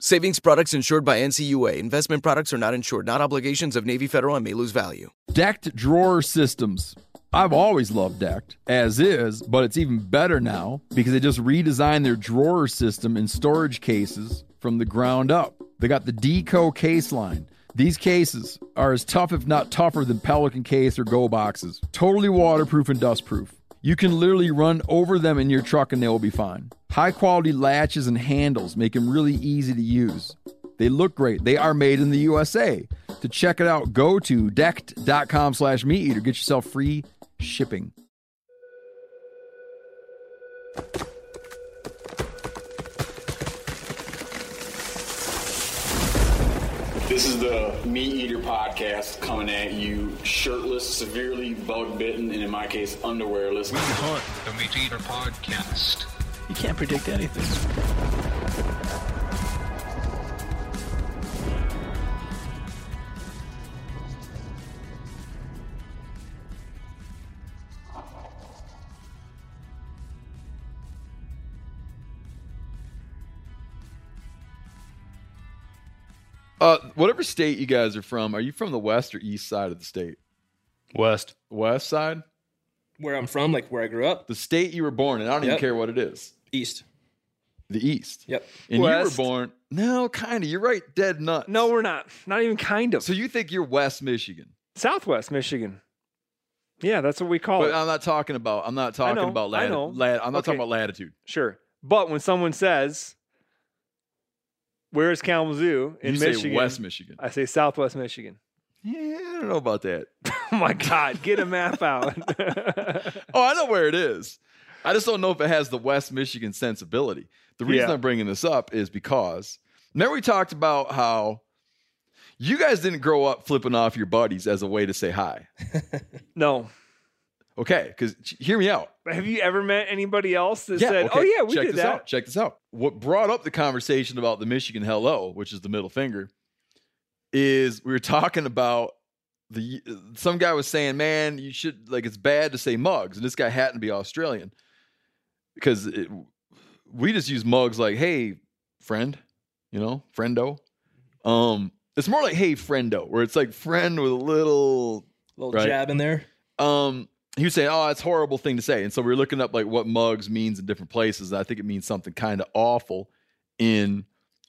Savings products insured by NCUA. Investment products are not insured, not obligations of Navy Federal and may lose value. Decked drawer systems. I've always loved Decked, as is, but it's even better now because they just redesigned their drawer system and storage cases from the ground up. They got the D-co case line. These cases are as tough, if not tougher, than Pelican case or Go boxes. Totally waterproof and dustproof. You can literally run over them in your truck and they will be fine. High quality latches and handles make them really easy to use. They look great. They are made in the USA. To check it out, go to decked.com slash meat eater. Get yourself free shipping. This is the Meat Eater podcast coming at you shirtless, severely bug bitten, and in my case, underwearless. We hunt the Meat Eater podcast. You can't predict anything. Uh, whatever state you guys are from, are you from the west or east side of the state? West. West side? Where I'm from, like where I grew up, The state you were born in. I don't even care what it is. east. The east. Yep. And West. you were born. No, kind of. You're right. Dead nuts. No, we're not. Not even kind of. So you think you're West Michigan? Southwest Michigan. Yeah, that's what we call But it. I'm not talking about. I'm not talking know, about I know. lat- I'm not talking about latitude. sure. But when someone says, "Where's Kalamazoo in you Michigan?" say West Michigan. I say Southwest Michigan. Yeah, I don't know about that. Oh my God! Get a map out. Oh, I know where it is. I just don't know if it has the West Michigan sensibility. The reason Yeah. I'm bringing this up is because remember we talked about how you guys didn't grow up flipping off your buddies as a way to say hi. no. Okay, because hear me out. Have you ever met anybody else that said, okay, "Oh yeah, we check did this that"? out. Check this out. What brought up the conversation about the Michigan hello, which is the middle finger, is we were talking about the some guy was saying, "Man, you should like it's bad to say mugs," and this guy happened to be Australian because it, we just use mugs like, "Hey, friend," you know, friendo. Um, it's more like "Hey, friendo," where it's like friend with a little little Right. jab in there. um he was saying, "Oh, it's a horrible thing to say," and so we were looking up like what mugs means in different places. And I think it means something kind of awful in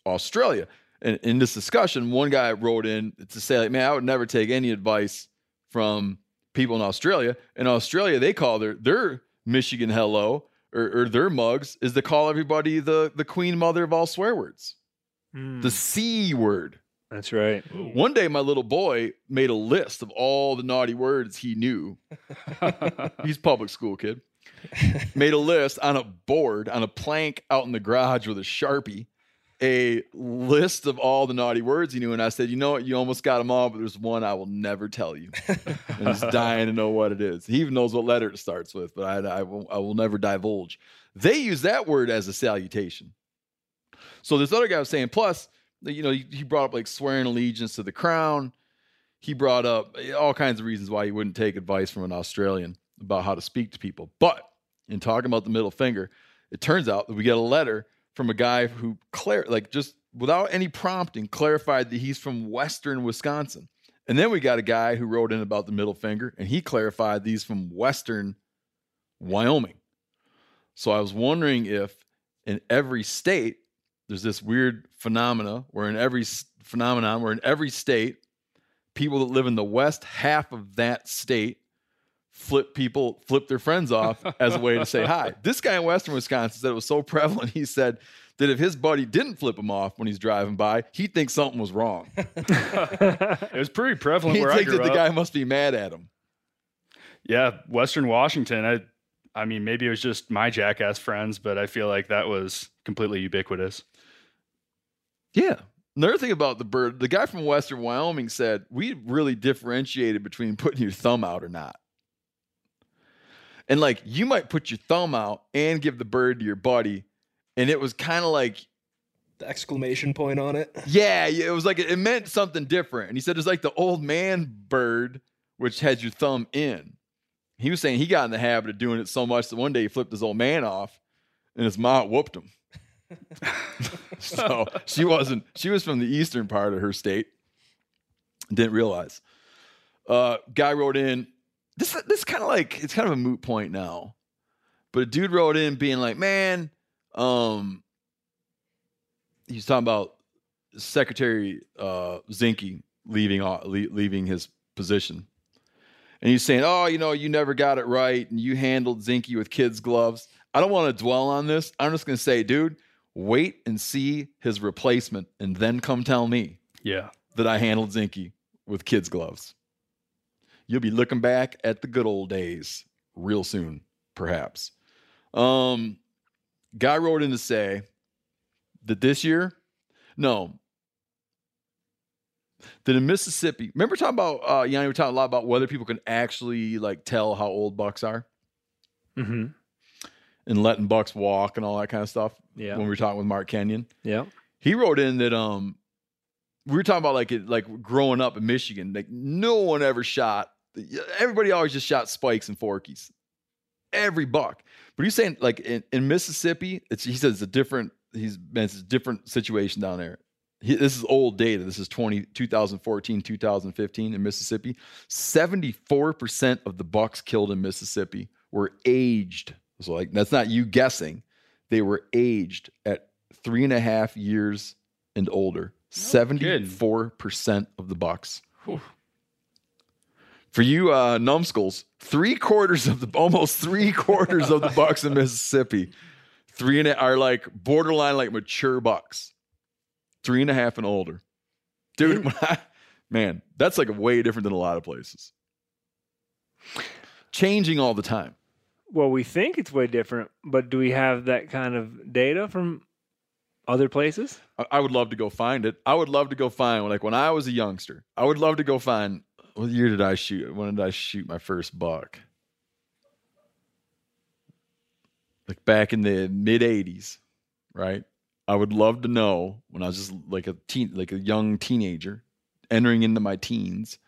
Australia. And in this discussion, one guy wrote in to say, like, "Man, I would never take any advice from people in Australia. In Australia, they call their their Michigan hello or, or their mugs is to call everybody the the queen mother of all swear words, Hmm, the c word." That's right. One day, my little boy made a list of all the naughty words he knew. He's a public school kid. made a list on a board, on a plank out in the garage with a sharpie, a list of all the naughty words he knew. And I said, You know what? You almost got them all, but there's one I will never tell you. and he's dying to know what it is. He even knows what letter it starts with, but I, I, will, I will never divulge. They use that word as a salutation. So this other guy was saying, plus, you know, he, brought up like swearing allegiance to the crown. He brought up eh, all kinds of reasons why he wouldn't take advice from an Australian about how to speak to people. But in talking about the middle finger, it turns out that we get a letter from a guy who clar- like just without any prompting clarified that he's from western Wisconsin. And then we got a guy who wrote in about the middle finger and he clarified these from western Wyoming. So I was wondering if in every state, there's this weird phenomena where in every phenomenon where in every state, people that live in the west half of that state flip people flip their friends off as a way to say hi. This guy in Western Wisconsin said it was so prevalent. He said that if his buddy didn't flip him off when he's driving by, he thinks something was wrong. It was pretty prevalent he where I thinks that the up. guy must be mad at him. Yeah, Western Washington. I, I mean, maybe it was just my jackass friends, but I feel like that was completely ubiquitous. Yeah. Another thing about the bird, the guy from Western Wyoming said we really differentiated between putting your thumb out or not. And like you might put your thumb out and give the bird to your buddy, and it was kind of like, The exclamation point on it. yeah, yeah, it was like it meant something different. And he said it's like the old man bird, which has your thumb in. He was saying he got in the habit of doing it so much that one day he flipped his old man off, and his mom whooped him. so she wasn't. She was from the eastern part of her state. Didn't realize. Uh, guy wrote in. This this kind of like it's kind of a moot point now, but a dude wrote in being like, "Man, um, he's talking about Secretary uh, Zinke leaving off, le- leaving his position, and he's saying, "Oh, you know, you never got it right, and you handled Zinke with kids' gloves." I don't want to dwell on this. I'm just going to say, dude, wait and see his replacement, and then come tell me Yeah. that I handled Zinke with kids' gloves. You'll be looking back at the good old days real soon, perhaps. Um, guy wrote in to say that this year, no, that in Mississippi, remember talking about, uh, Yanni, we were talking a lot about whether people can actually like tell how old bucks are hmm and letting bucks walk and all that kind of stuff. Yeah. When we were talking with Mark Kenyon, Yeah. he wrote in that um we were talking about like it like growing up in Michigan, like no one ever shot everybody always just shot spikes and forkies. Every buck. But he's saying like in, in Mississippi, it's he says it's a different he's been it's a different situation down there. He, this is old data. This is 20, 2014, 2015 in Mississippi. 74% of the bucks killed in Mississippi were aged. So like that's not you guessing. They were aged at three and a half years and older. Seventy-four percent of the bucks. For you uh, numbskulls, three quarters of the almost three quarters of the bucks in Mississippi, three and a, are like borderline like mature bucks, three and a half and older. Dude, I- man, that's like way different than a lot of places. Changing all the time. Well, we think it's way different, but do we have that kind of data from other places? I- would love to go find it. I would love to go find like when I was a youngster. I would love to go find what year did I shoot? When did I shoot my first buck? Like back in the mid '80s, right? I would love to know when I was just like a teen, like a young teenager, entering into my teens.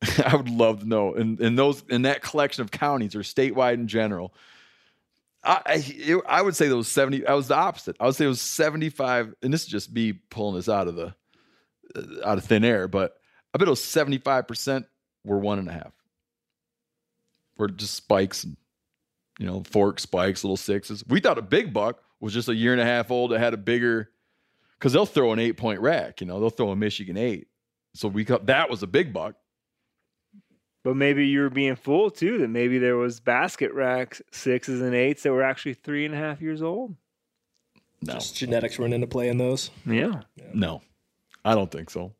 I would love to know, in in those in that collection of counties or statewide in general, I I, it- I would say those 70 I was the opposite. I would say it was 75 and this is just me pulling this out of the uh, out of thin air, but I bet it was 75% were one and a half. Were just spikes and you know, fork spikes, little sixes. We thought a big buck was just a year and a half old that had a bigger because they'll throw an eight point rack, you know, they'll throw a Michigan eight. So we got that was a big buck. But maybe you were being fooled too. That maybe there was basket racks sixes and eights that were actually three and a half years old. No. Just genetics run into play in those. Yeah. No, I don't think so.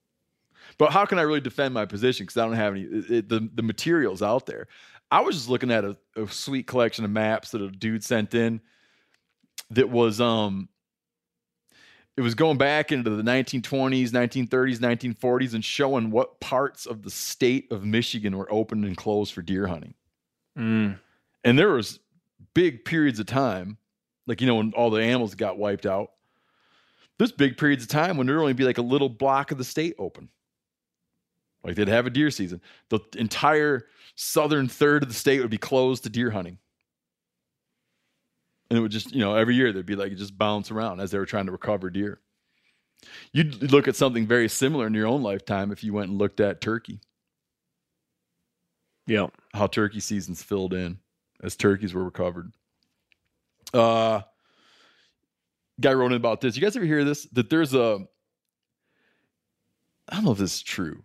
But how can I really defend my position? Because I don't have any it, it- the the materials out there. I was just looking at a, a sweet collection of maps that a dude sent in. That was um, it was going back into the 1920s, 1930s, 1940s, and showing what parts of the state of Michigan were open and closed for deer hunting. Mm. And there was big periods of time, like you know when all the animals got wiped out. There's big periods of time when there'd only be like a little block of the state open. Like they'd have a deer season. The entire southern third of the state would be closed to deer hunting. And it would just, you know, every year they'd be like just bounce around as they were trying to recover deer. You'd look at something very similar in your own lifetime if you went and looked at turkey Yeah. how turkey seasons filled in as turkeys were recovered. Uh, guy wrote in about this. You guys ever hear this? That there's a, I don't know if this is true.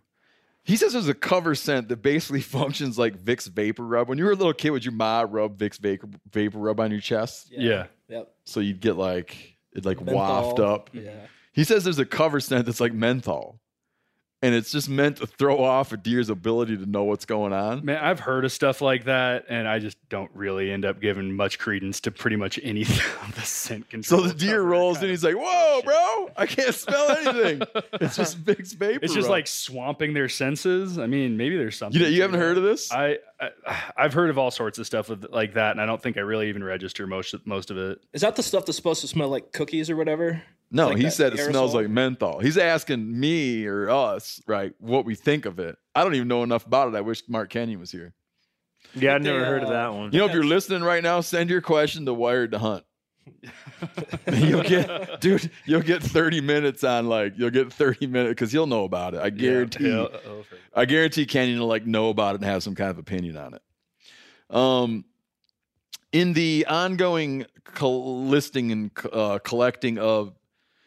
He says there's a cover scent that basically functions like Vicks Vapor Rub. When you were a little kid, would your ma rub Vicks Vapor, Vapor Rub on your chest? Yeah. Yep. So you'd get like, it like Menthol. waft up. Yeah. He says there's a cover scent that's like menthol. And it's just meant to throw off a deer's ability to know what's going on. Man, I've heard of stuff like that, and I just don't really end up giving much credence to pretty much anything on the scent can. So the deer rolls kind in. He's like, "Whoa, bullshit. bro! I can't smell anything. it's just Vicks Vapor. It's just Rub." like swamping their senses. I mean, maybe there's something. you know, you haven't that. heard of this? I, I I've heard of all sorts of stuff with, like that, and I don't think I really even register most most of it. Is that the stuff that's supposed to smell like cookies or whatever? No, like he that said it smells like menthol. He's asking me or us, right, what we think of it. I don't even know enough about it. I wish Mark Kenyon was here. Yeah, I've They, never heard of uh, that one. You know, if you're listening right now, send your question to Wired to Hunt. you'll get, dude, you'll get 30 minutes on like, you'll get 30 minutes because he'll know about it. I guarantee. Yeah, I guarantee Kenyon will like know about it and have some kind of opinion on it. Um, in the ongoing col- listing and uh, collecting of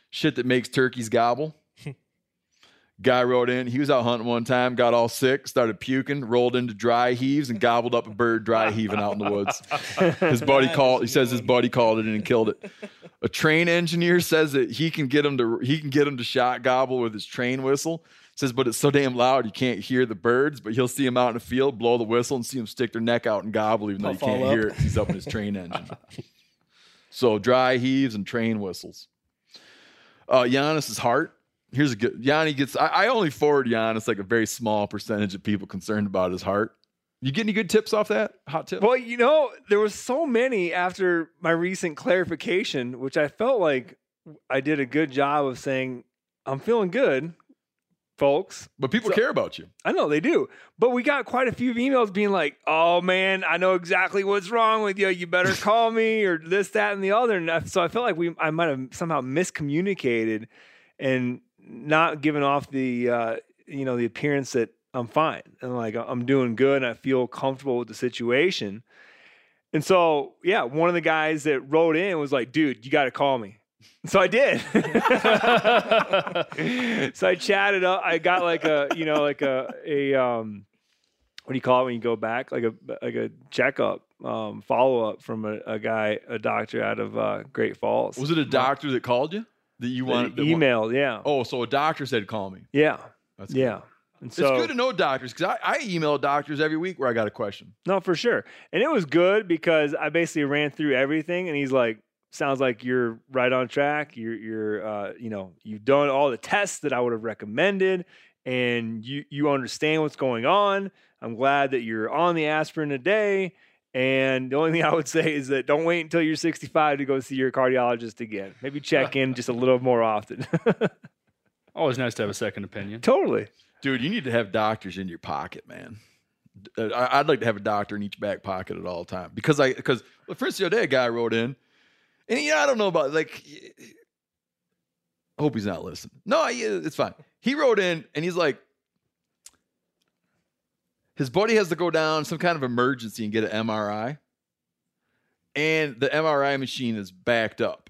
shit that makes turkeys gobble, guy wrote in. He was out hunting one time, got all sick, started puking, rolled into dry heaves, and gobbled up a bird dry heaving out in the woods. His buddy called. He says his buddy called it in and killed it. A train engineer says that he can get him to he can get him to shot gobble with his train whistle. Says, but it's so damn loud you can't hear the birds. But he'll see them out in the field, blow the whistle, and see them stick their neck out and gobble, even though you can't hear it. He's up in his train engine. So dry heaves and train whistles. Uh, Janis's heart. Here's a good. Yanni gets. I, I only forward Giannis like a very small percentage of people concerned about his heart. You get any good tips off that? Hot tip? Well, you know, there was so many after my recent clarification, which I felt like I did a good job of saying, I'm feeling good, folks. But people So- care about you. I know they do. But we got quite a few emails being like, oh man, I know exactly what's wrong with you. You better call me or this, that, and the other. And so I felt like we I might have somehow miscommunicated and not given off the uh, you know, the appearance that I'm fine and like I'm doing good and I feel comfortable with the situation. And so, yeah, one of the guys that wrote in was like, dude, you got to call me. So I did. so I chatted up. I got like a, you know, like a, a, um, what do you call it when you go back? Like a, like a checkup, um, follow up from a, a guy, a doctor out of uh, Great Falls. Was it a doctor that called you that you wanted? that wa- emailed? Yeah. Oh, so a doctor said call me. Yeah. That's good. Yeah. And so, it's good to know doctors because I, I email doctors every week where I got a question. No, for sure. And it was good because I basically ran through everything and he's like, sounds like you're right on track. You're you're uh, you know, you've done all the tests that I would have recommended and you you understand what's going on. I'm glad that you're on the aspirin a day. And the only thing I would say is that don't wait until you're 65 to go see your cardiologist again. Maybe check in just a little more often. Always nice to have a second opinion. totally. Dude, you need to have doctors in your pocket, man. Uh, I- I'd like to have a doctor in each back pocket at all time because I because well, for instance, the other day a guy wrote in, and yeah, I don't know about like. I hope he's not listening. No, it's fine. He wrote in and he's like, his buddy has to go down some kind of emergency and get an MRI, and the MRI machine is backed up.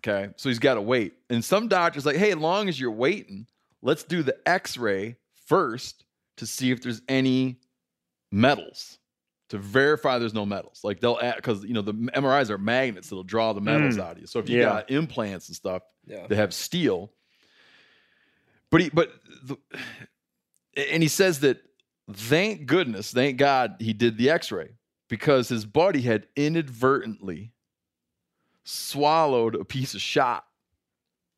Okay, so he's got to wait. And some doctors like, hey, as long as you're waiting, let's do the X-ray first to see if there's any metals to verify there's no metals. Like they'll add because you know the MRIs are magnets that'll draw the metals Mm. out of you. So if you Yeah. got implants and stuff, Yeah. they have steel. But he, but the, and he says that thank goodness, thank God he did the X-ray because his buddy had inadvertently swallowed a piece of shot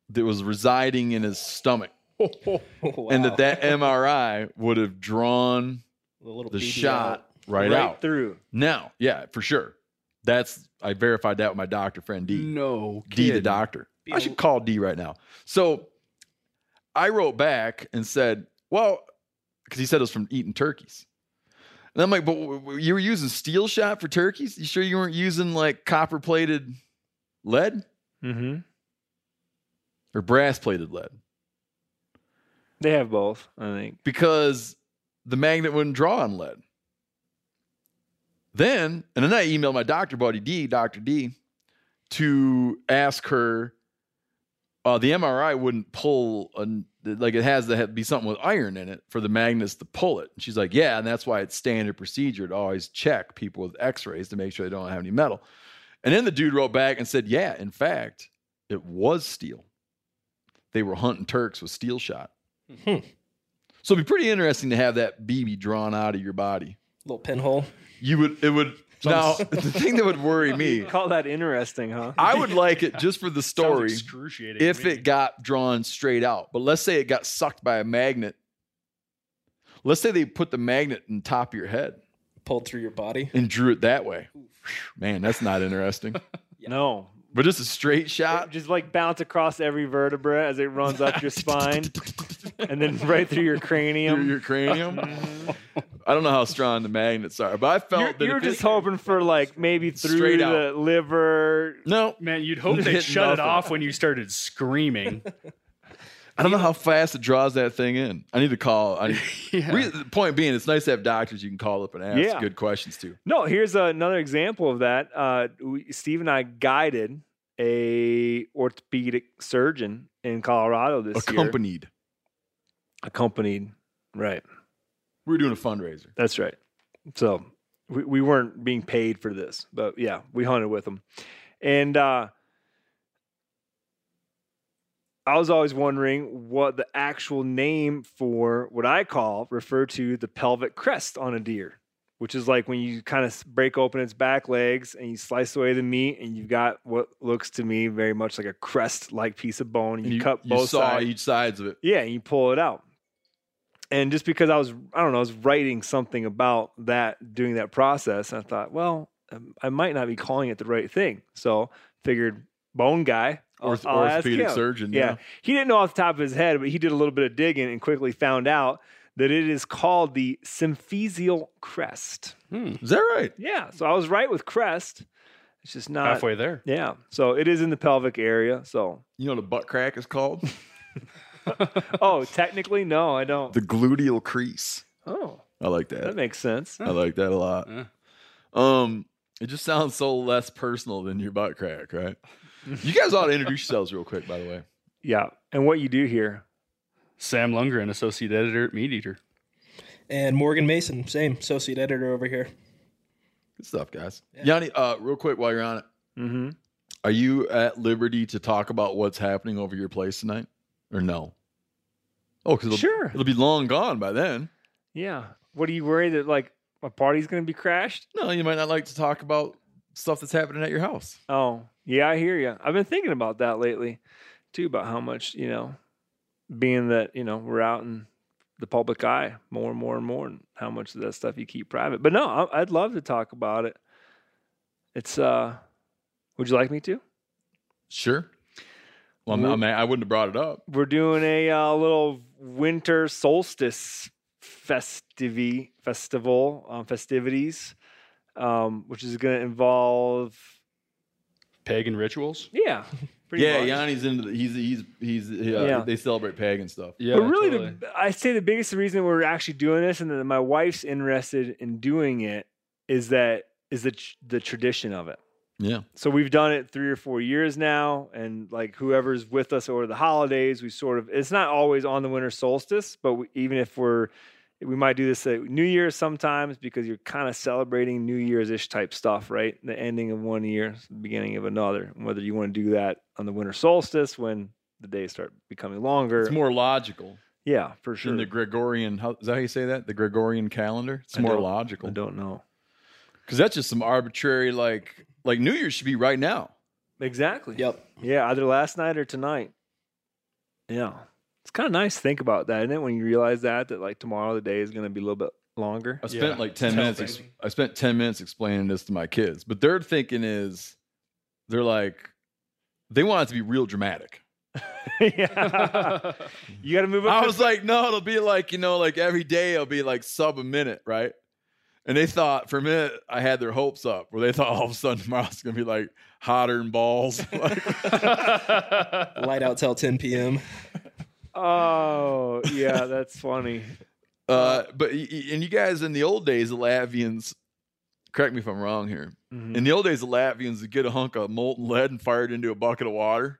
that was residing in his stomach, and that that MRI would have drawn the, little the shot out. Right, right out. through. Now, yeah, for sure. That's I verified that with my doctor friend D. No, D the doctor. I should call D right now. So I wrote back and said, well, because he said it was from eating turkeys. And I'm like, but you were using steel shot for turkeys? You sure you weren't using like copper plated lead Mm-hmm. or brass plated lead? They have both, I think. Because the magnet wouldn't draw on lead. Then, and then I emailed my doctor buddy D, Dr. D, to ask her uh, the MRI wouldn't pull a, like it has to have, be something with iron in it for the magnets to pull it. And she's like, yeah, and that's why it's standard procedure to always check people with X-rays to make sure they don't have any metal. And then the dude wrote back and said, yeah, in fact, it was steel. They were hunting Turks with steel shot. Hmm. So it'd be pretty interesting to have that BB drawn out of your body. Little pinhole. You would, it would. Now, the thing that would worry me, Call that interesting, huh? I would like it just for the story excruciating. if it got drawn straight out. But let's say it got sucked by a magnet. Let's say they put the magnet in top of your head Pulled through your body. and drew it that way. Man, that's not interesting. No. But just a straight shot. Just like bounce across every vertebra as it runs up your spine and then right through your cranium. through your cranium. Mm-hmm. I don't know how strong the magnets are, but I felt You're, that you're just hoping for like maybe through Straight the out. liver. No, Man, you'd hope they Hit shut it off when you started screaming. I don't know how fast it draws that thing in. I need to call. I need, Yeah. Re- the point being, it's nice to have doctors you can call up and ask Yeah. good questions to. No, here's another example of that. Uh, we, Steve and I guided a orthopedic surgeon in Colorado this year. Accompanied. Accompanied. Right. We were doing a fundraiser. That's right. So we, we weren't being paid for this, but yeah, we hunted with them. And uh, I was always wondering what the actual name for what I call refer to the pelvic crest on a deer, which is like when you kind of break open its back legs and you slice away the meat, and you've got what looks to me very much like a crest-like piece of bone. And And you, cut both saw sides. each sides of it. Yeah, and you pull it out. And just because I was, I don't know, I was writing something about that, doing that process, and I thought, well, um, I might not be calling it the right thing. So figured bone guy, I'll- Orth- I'll ask orthopedic him. surgeon. Yeah. Yeah. he didn't know off the top of his head, but he did a little bit of digging and quickly found out that it is called the symphysial crest. Is that right? Yeah, so I was right with crest. It's just not Halfway there. Yeah, so it is in the pelvic area. So, You know what a butt crack is called? oh, technically, no, I don't. the gluteal crease. oh, I like that that. makes sense. I like that a lot. Yeah. Um, it just sounds so less personal than your butt crack, right? You guys ought to introduce yourselves real quick, by the way. Yeah. And what you do here. Sam Lungren, associate editor at Meat Eater. And Morgan Mason, same associate editor over here. Good stuff, guys. Yanni, uh, real quick while you're on it, Mm-hmm. are you at liberty to talk about what's happening over your place tonight, or no? Oh, because it'll, Sure. it'll be long gone by then. Yeah. What are you worried that like my party's going to be crashed? No, you might not like to talk about stuff that's happening at your house. Oh, yeah, I hear you. I've been thinking about that lately too, about how much, you know, being that, you know, we're out in the public eye more and more and more, and how much of that stuff you keep private. But no, I'd love to talk about it. It's, uh, would you like me to? Sure. Well, I'm, We're- I'm, wouldn't have brought it up. We're doing a uh, little winter solstice festivi festival um, festivities, um, which is going to involve Pagan rituals. yeah, Yeah, much. Yanni's into the, he's he's he's uh, Yeah. they celebrate pagan stuff. Yeah, but really, totally. the, I say the biggest reason we're actually doing this, and that my wife's interested in doing it, is that is the the tradition of it. Yeah. So we've done it three or four years now, and like whoever's with us over the holidays, we sort of it's not always on the winter solstice, but we, even if we're we might do this at New Year's sometimes because you're kind of celebrating New Year's ish type stuff, right? The ending of one year, the beginning of another. And Whether you want to do that on the winter solstice when the days start becoming longer, It's more logical yeah, for sure. In the Gregorian. How, is that how you say that? The Gregorian calendar. It's I more logical I don't know because that's just some arbitrary like like New Year's should be right now. exactly. Yep. Yeah, either last night or tonight. Yeah. It's kind of nice to think about that, isn't it? When you realize that, that like tomorrow the day is going to be a little bit longer. I spent Yeah, like ten it's minutes. Ex- I spent ten minutes explaining this to my kids, but their thinking is, they're like, they want it to be real dramatic. yeah. you got to move up. I was like, no, it'll be like you know, like every day it'll be like sub a minute, right? And they thought for a minute I had their hopes up, where they thought all of a sudden tomorrow's gonna be like hotter than balls. Light out till 10 p.m. oh, yeah, that's funny. uh, but y- y- and you guys in the old days, the Latvians, correct me if I'm wrong here. Mhm. In the old days, the Latvians would get a hunk of molten lead and fire it into a bucket of water.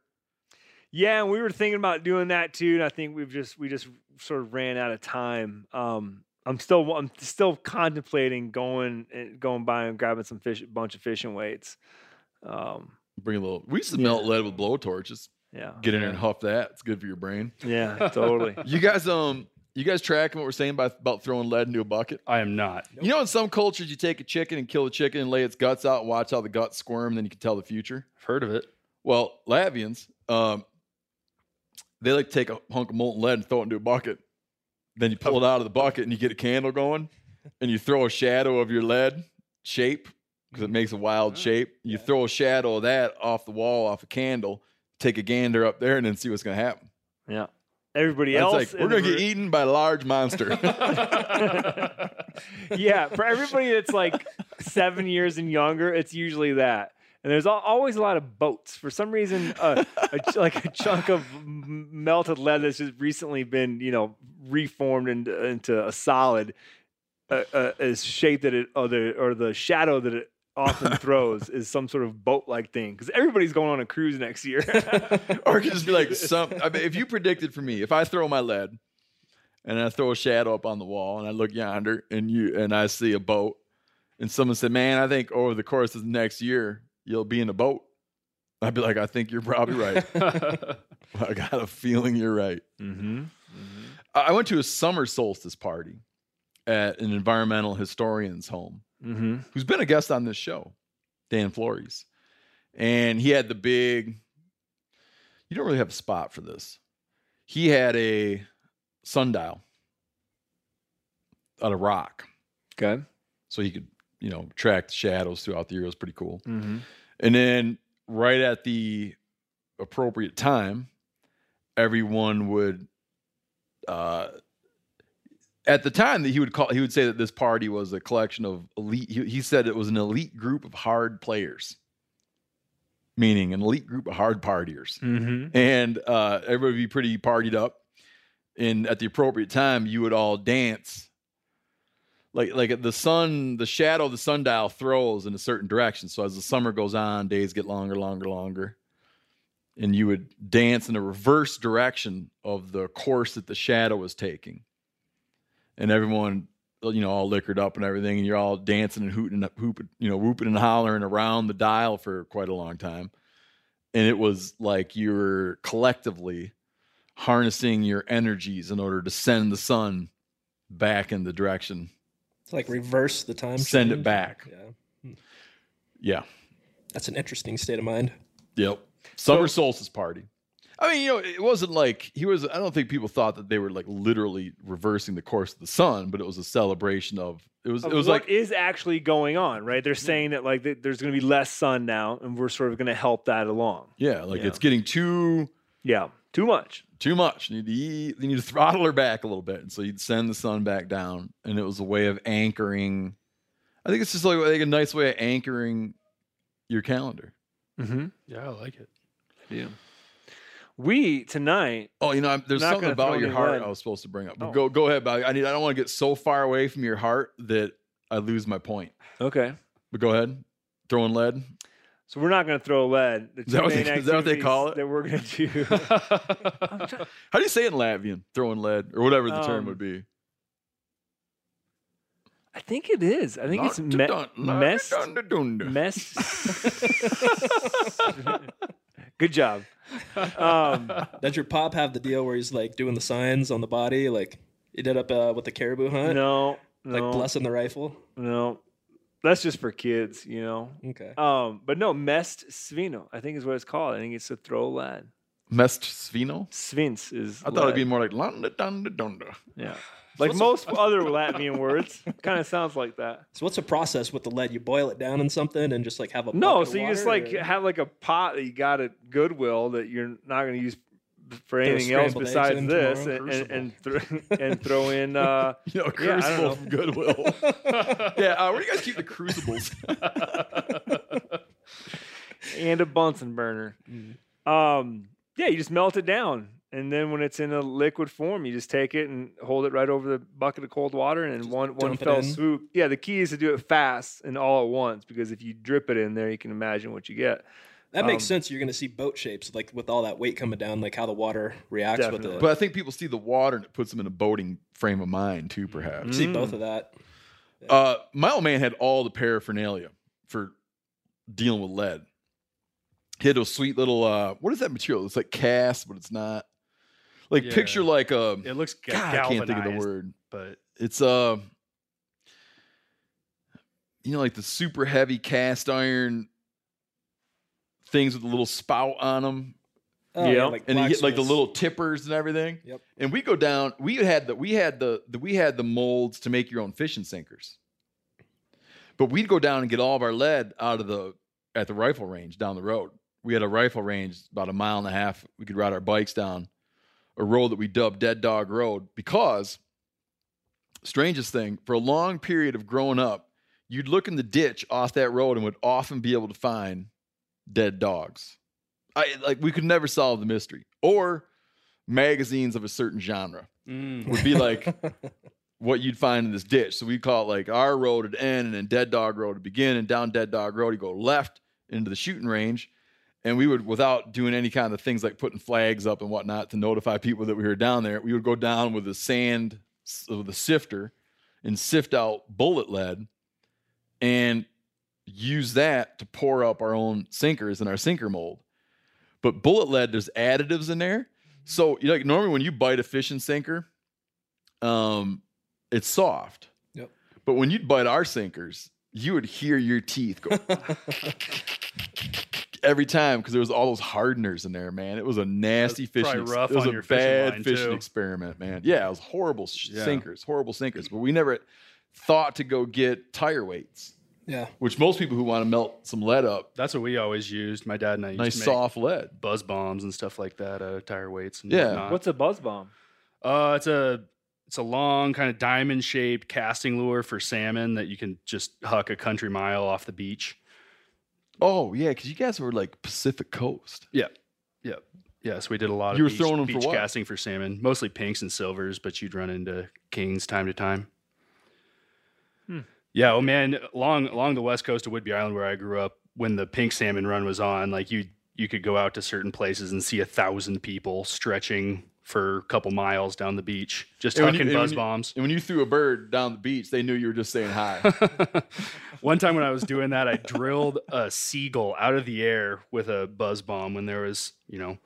Yeah, and we were thinking about doing that too, and I think we've just we just sort of ran out of time. Um, I'm still I'm still contemplating going and going by and grabbing some fish, a bunch of fishing weights. Um, Bring a little. We used to Yeah. melt lead with blow torches. yeah, Get in there and huff that. It's good for your brain. yeah, totally. You guys, um, you guys tracking what we're saying about about throwing lead into a bucket? I am not. You know, in some cultures, you take a chicken and kill the chicken and lay its guts out and watch how the guts squirm, then you can tell the future. I've heard of it. Well, Latvians, um, they like to take a hunk of molten lead and throw it into a bucket. Then you pull it out of the bucket and you get a candle going, and you throw a shadow of your lead shape because it makes a wild mm-hmm. shape. You throw a shadow of that off the wall, off a candle, take a gander up there, and then see what's going to happen. Yeah, everybody It's else. like we're going to get group- eaten by a large monster. yeah, for everybody that's like seven years and younger, it's usually that. And there's always a lot of boats. For some reason, uh, a, like a chunk of m- melted lead that's just recently been, you know, reformed into, into a solid uh, uh, is shaped that it, or the or the shadow that it often throws is some sort of boat-like thing. Because everybody's going on a cruise next year. or it could just be like some. I mean, if you predicted for me, if I throw my lead and I throw a shadow up on the wall and I look yonder and you and I see a boat and someone said, "Man, I think over the course of the next year you'll be in a boat," I'd be like, "I think you're probably right. I got a feeling you're right." mm-hmm. I I went to a summer solstice party at an environmental historian's home Mm-hmm. who's been a guest on this show, Dan Flores. And he had the big, you don't really have a spot for this. He had a sundial out of rock. Okay. So he could, you know, track the shadows throughout the year. It was pretty cool. Mm-hmm. And then right at the appropriate time, everyone would uh at the time that he would call he would say that this party was a collection of elite he, he said it was an elite group of hard players meaning an elite group of hard partiers Mm-hmm. and uh everybody would be pretty partied up and at the appropriate time you would all dance like like the sun the shadow the sundial throws in a certain direction. So as the summer goes on days get longer longer longer. And you would dance in a reverse direction of the course that the shadow was taking. And everyone you know all liquored up and everything and you're all dancing and hooting and hooping you know whooping and hollering around the dial for quite a long time. And it was like you were collectively harnessing your energies in order to send the sun back in the direction It's like reverse the time. Send it back. Yeah. Hmm. yeah That's an interesting state of mind. Yep. Summer solstice party. I mean, you know, it wasn't like he was. I don't think people thought that they were like literally reversing the course of the sun, but it was a celebration of. It was. of It was what like is actually going on, right? They're saying that like th- there's going to be less sun now, and we're sort of going to help that along. yeah, like Yeah. it's getting too Yeah, too much. too much. You need to eat, you need to throttle her back a little bit, and so you'd send the sun back down, and it was a way of anchoring. I think it's just like, like a nice way of anchoring your calendar. Mm-hmm. Yeah, I like it. Yeah. We tonight. Oh, you know, I'm, there's something about your heart lead. I was supposed to bring up. But Oh. Go go ahead, Bobby. I need. I don't want to get so far away from your heart that I lose my point. Okay. But go ahead. Throwing lead. So we're not going to throw lead. The Is that what they- is that what they call it? That we're going to do. How do you say it in Latvian? Throwing lead or whatever the term Um, would be. I think it is. I think it's me- mest. Mest. Good job. Um, Does your pop have the deal where he's like doing the signs on the body, like he did up uh, with the caribou hunt, no, like no, blessing the rifle? no. That's just for kids, you know. Okay. Um, but no, mest svino, I think is what it's called. I think it's to throw lead. Mest svino. Svins is. I thought it'd be more like landa dunda dunda. Yeah. Like most other Latvian words, kind of sounds like that. So what's the process with the lead? You boil it down in something and just like have a No, bucket of so you just water, like or- have like a pot that you got at Goodwill that you're not going to use for anything else besides this, and and, and, thro- and throw in. Uh, You know, Yeah, crucible know. from Goodwill. yeah, uh, where do you guys keep the crucibles? and a Bunsen burner. Mm. Um, yeah, you just melt it down, and then when it's in a liquid form, you just take it and hold it right over the bucket of cold water, and in one one fell swoop. Yeah, the key is to do it fast and all at once because if you drip it in there, you can imagine what you get. That makes Um, sense. You're going to see boat shapes, like with all that weight coming down, like how the water reacts with Definitely. it. But I think people see the water and it puts them in a boating frame of mind too, perhaps. see Mm. both of that. Uh, my old man had all the paraphernalia for dealing with lead. He had those sweet little uh, what is that material? It's like cast, but it's not. Like Yeah. picture like a It looks ga- God, I can't think of the word. but It's uh you know, like the super heavy cast iron things with a little spout on them, Oh, Yeah. and you get like the little tippers and everything. Yep. And we go down. We had the we had the, the we had the molds to make your own fishing sinkers. But we'd go down and get all of our lead out of the at the rifle range down the road. We had a rifle range about a mile and a half. We could ride our bikes down a road that we dubbed Dead Dog Road because strangest thing for a long period of growing up, you'd look in the ditch off that road and would often be able to find dead dogs. I like we could never solve the mystery. Or magazines of a certain genre mm, would be like what you'd find in this ditch. So we call it like our road at end and then Dead Dog Road to begin, and down Dead Dog Road you go left into the shooting range. And we would, without doing any kind of things like putting flags up and whatnot to notify people that we were down there, we would go down with the sand, with a sifter, and sift out bullet lead, and use that to pour up our own sinkers in our sinker mold. But bullet lead, there's additives in there. So you know, like normally when you bite a fishing sinker, um, it's soft. Yep. But when you'd bite our sinkers, you would hear your teeth go every time because there was all those hardeners in there, man. It was a nasty That's fishing. rough it was a fishing bad fishing too. experiment, man. Yeah, it was horrible Yeah. sinkers, horrible sinkers. But we never thought to go get tire weights, yeah. which most people who want to melt some lead up, that's what we always used. My dad and I used nice to make soft lead. buzz bombs and stuff like that, uh, tire weights. And Yeah. whatnot. What's a buzz bomb? Uh, it's a it's a long kind of diamond shaped casting lure for salmon that you can just huck a country mile off the beach. Oh yeah, because you guys were like Pacific Coast. Yeah, Yep. Yes, we did a lot of You were beach, throwing 'em for beach what? casting for salmon, mostly pinks and silvers, but you'd run into kings time to time. Yeah, oh man, along along the west coast of Whidbey Island where I grew up, when the pink salmon run was on, like you you could go out to certain places and see a thousand people stretching for a couple miles down the beach, just And when you- hucking and buzz you- bombs. And when you threw a bird down the beach, they knew you were just saying hi. One time when I was doing that, I drilled a seagull out of the air with a buzz bomb when there was, you know,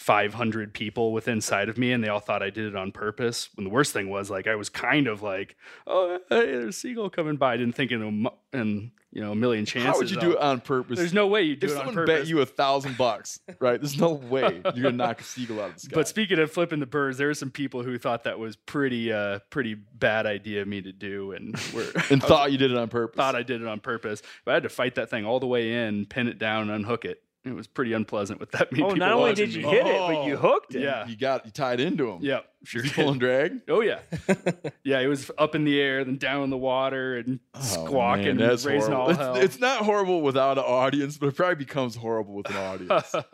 500 people within sight of me and they all thought I did it on purpose. When the worst thing was like I was kind of like, oh, hey, there's a seagull coming by. I didn't think in a, in, you know, a million chances. How would you do it on purpose? There's no way you do if it on purpose. bet you a thousand bucks, right? There's no way you're gonna knock a seagull out of the sky. But speaking of flipping the birds, there were some people who thought that was pretty, uh, pretty bad idea of me to do, and were and thought you did it on purpose. thought I did it on purpose. But I had to fight that thing all the way in, pin it down, and unhook it. It was pretty unpleasant with that many Oh, people. not only did you me. hit it, but you hooked it. Yeah. you got you tied into him. Yeah, sure. Is he did. pulling drag? Oh yeah, yeah. It was up in the air, then down in the water, and Oh, squawking, man, that's raising horrible. all hell. It's, it's not horrible without an audience, but it probably becomes horrible with an audience. A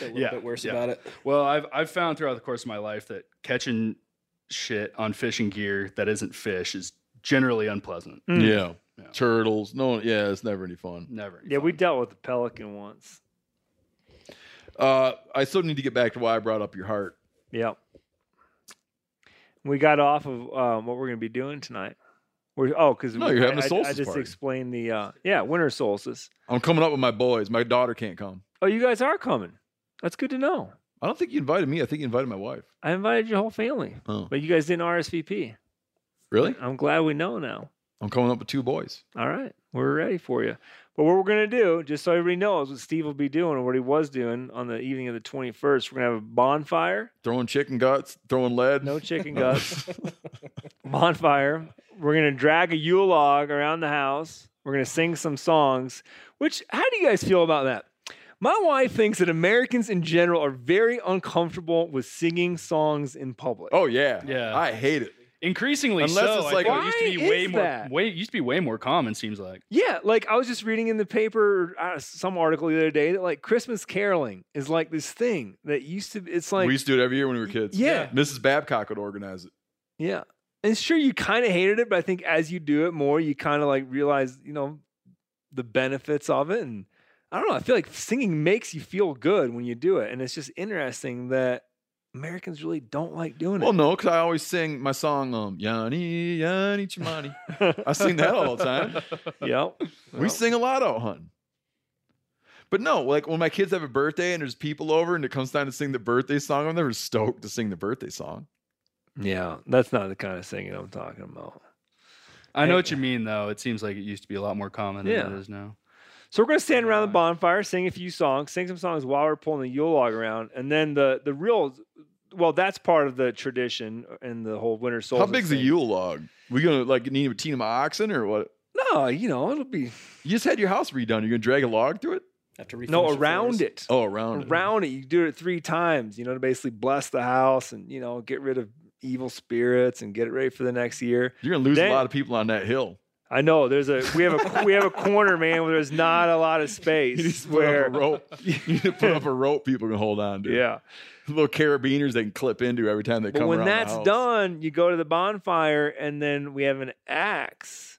little Yeah, bit worse yeah. about it. well, I've I've found throughout the course of my life that catching shit on fishing gear that isn't fish is generally unpleasant. Mm. yeah. Yeah. turtles. No, yeah, it's never any fun. Never. any Yeah, we dealt with the pelican once. Uh, I still need to get back to why I brought up your heart. Yep. We got off of um, what we're going to be doing tonight. We're, oh, because No, you're having a I, I solstice I just party. explained the uh, yeah winter solstice. I'm coming up with my boys. My daughter can't come. Oh, you guys are coming. That's good to know. I don't think you invited me. I think you invited my wife. I invited your whole family, Oh, but you guys didn't RSVP. really? I'm glad we know now. I'm coming up with two boys. All right, we're ready for you. But what we're gonna do, just so everybody knows what Steve will be doing or what he was doing on the evening of the 21st, we're gonna have a bonfire. Throwing chicken guts, throwing lead. No chicken guts. bonfire. We're gonna drag a Yule log around the house. We're gonna sing some songs. Which, how do you guys feel about that? My wife thinks that Americans in general are very uncomfortable with singing songs in public. Oh yeah, Yeah. I hate it. Increasingly Unless so. it's I like thought it used to be way more. that? Way it used to be way more common. Seems like. Yeah, like I was just reading in the paper uh, some article the other day that like Christmas caroling is like this thing that used to. It's like we used to do it every year when we were kids. Yeah. Mrs. Babcock would organize it. Yeah. And sure, you kind of hated it, but I think as you do it more, you kind of like realize, you know, the benefits of it. And I don't know. I feel like singing makes you feel good when you do it, and it's just interesting that Americans really don't like doing Well, it. Well, no, because I always sing my song, um, Yanni, Yanni Chimani. I sing that all the time. yep. We sing a lot out hunting. But no, like when my kids have a birthday and there's people over and it comes time to sing the birthday song, I'm never stoked to sing the birthday song. Yeah, that's not the kind of singing I'm talking about. I know what you mean, though. It seems like it used to be a lot more common than Yeah. it is now. So we're gonna stand around the bonfire, sing a few songs, sing some songs while we're pulling the Yule log around, and then the the real, well, that's part of the tradition and the whole winter solstice. How big's a thing. Yule log? We gonna like need a team of oxen or what? No, you know it'll be You just had your house redone. You're gonna drag a log through it? Have to refinish no the around it. Oh, around, it. around it. You do it three times, you know, to basically bless the house and you know get rid of evil spirits and get it ready for the next year. You're gonna lose Then- a lot of people on that hill. I know there's a we have a we have a corner, man, where there's not a lot of space. You need to put where up a rope. You need to put up a rope people can hold on to. yeah. Little carabiners they can clip into every time they But come when around the that's done, you go to the bonfire and then we have an axe,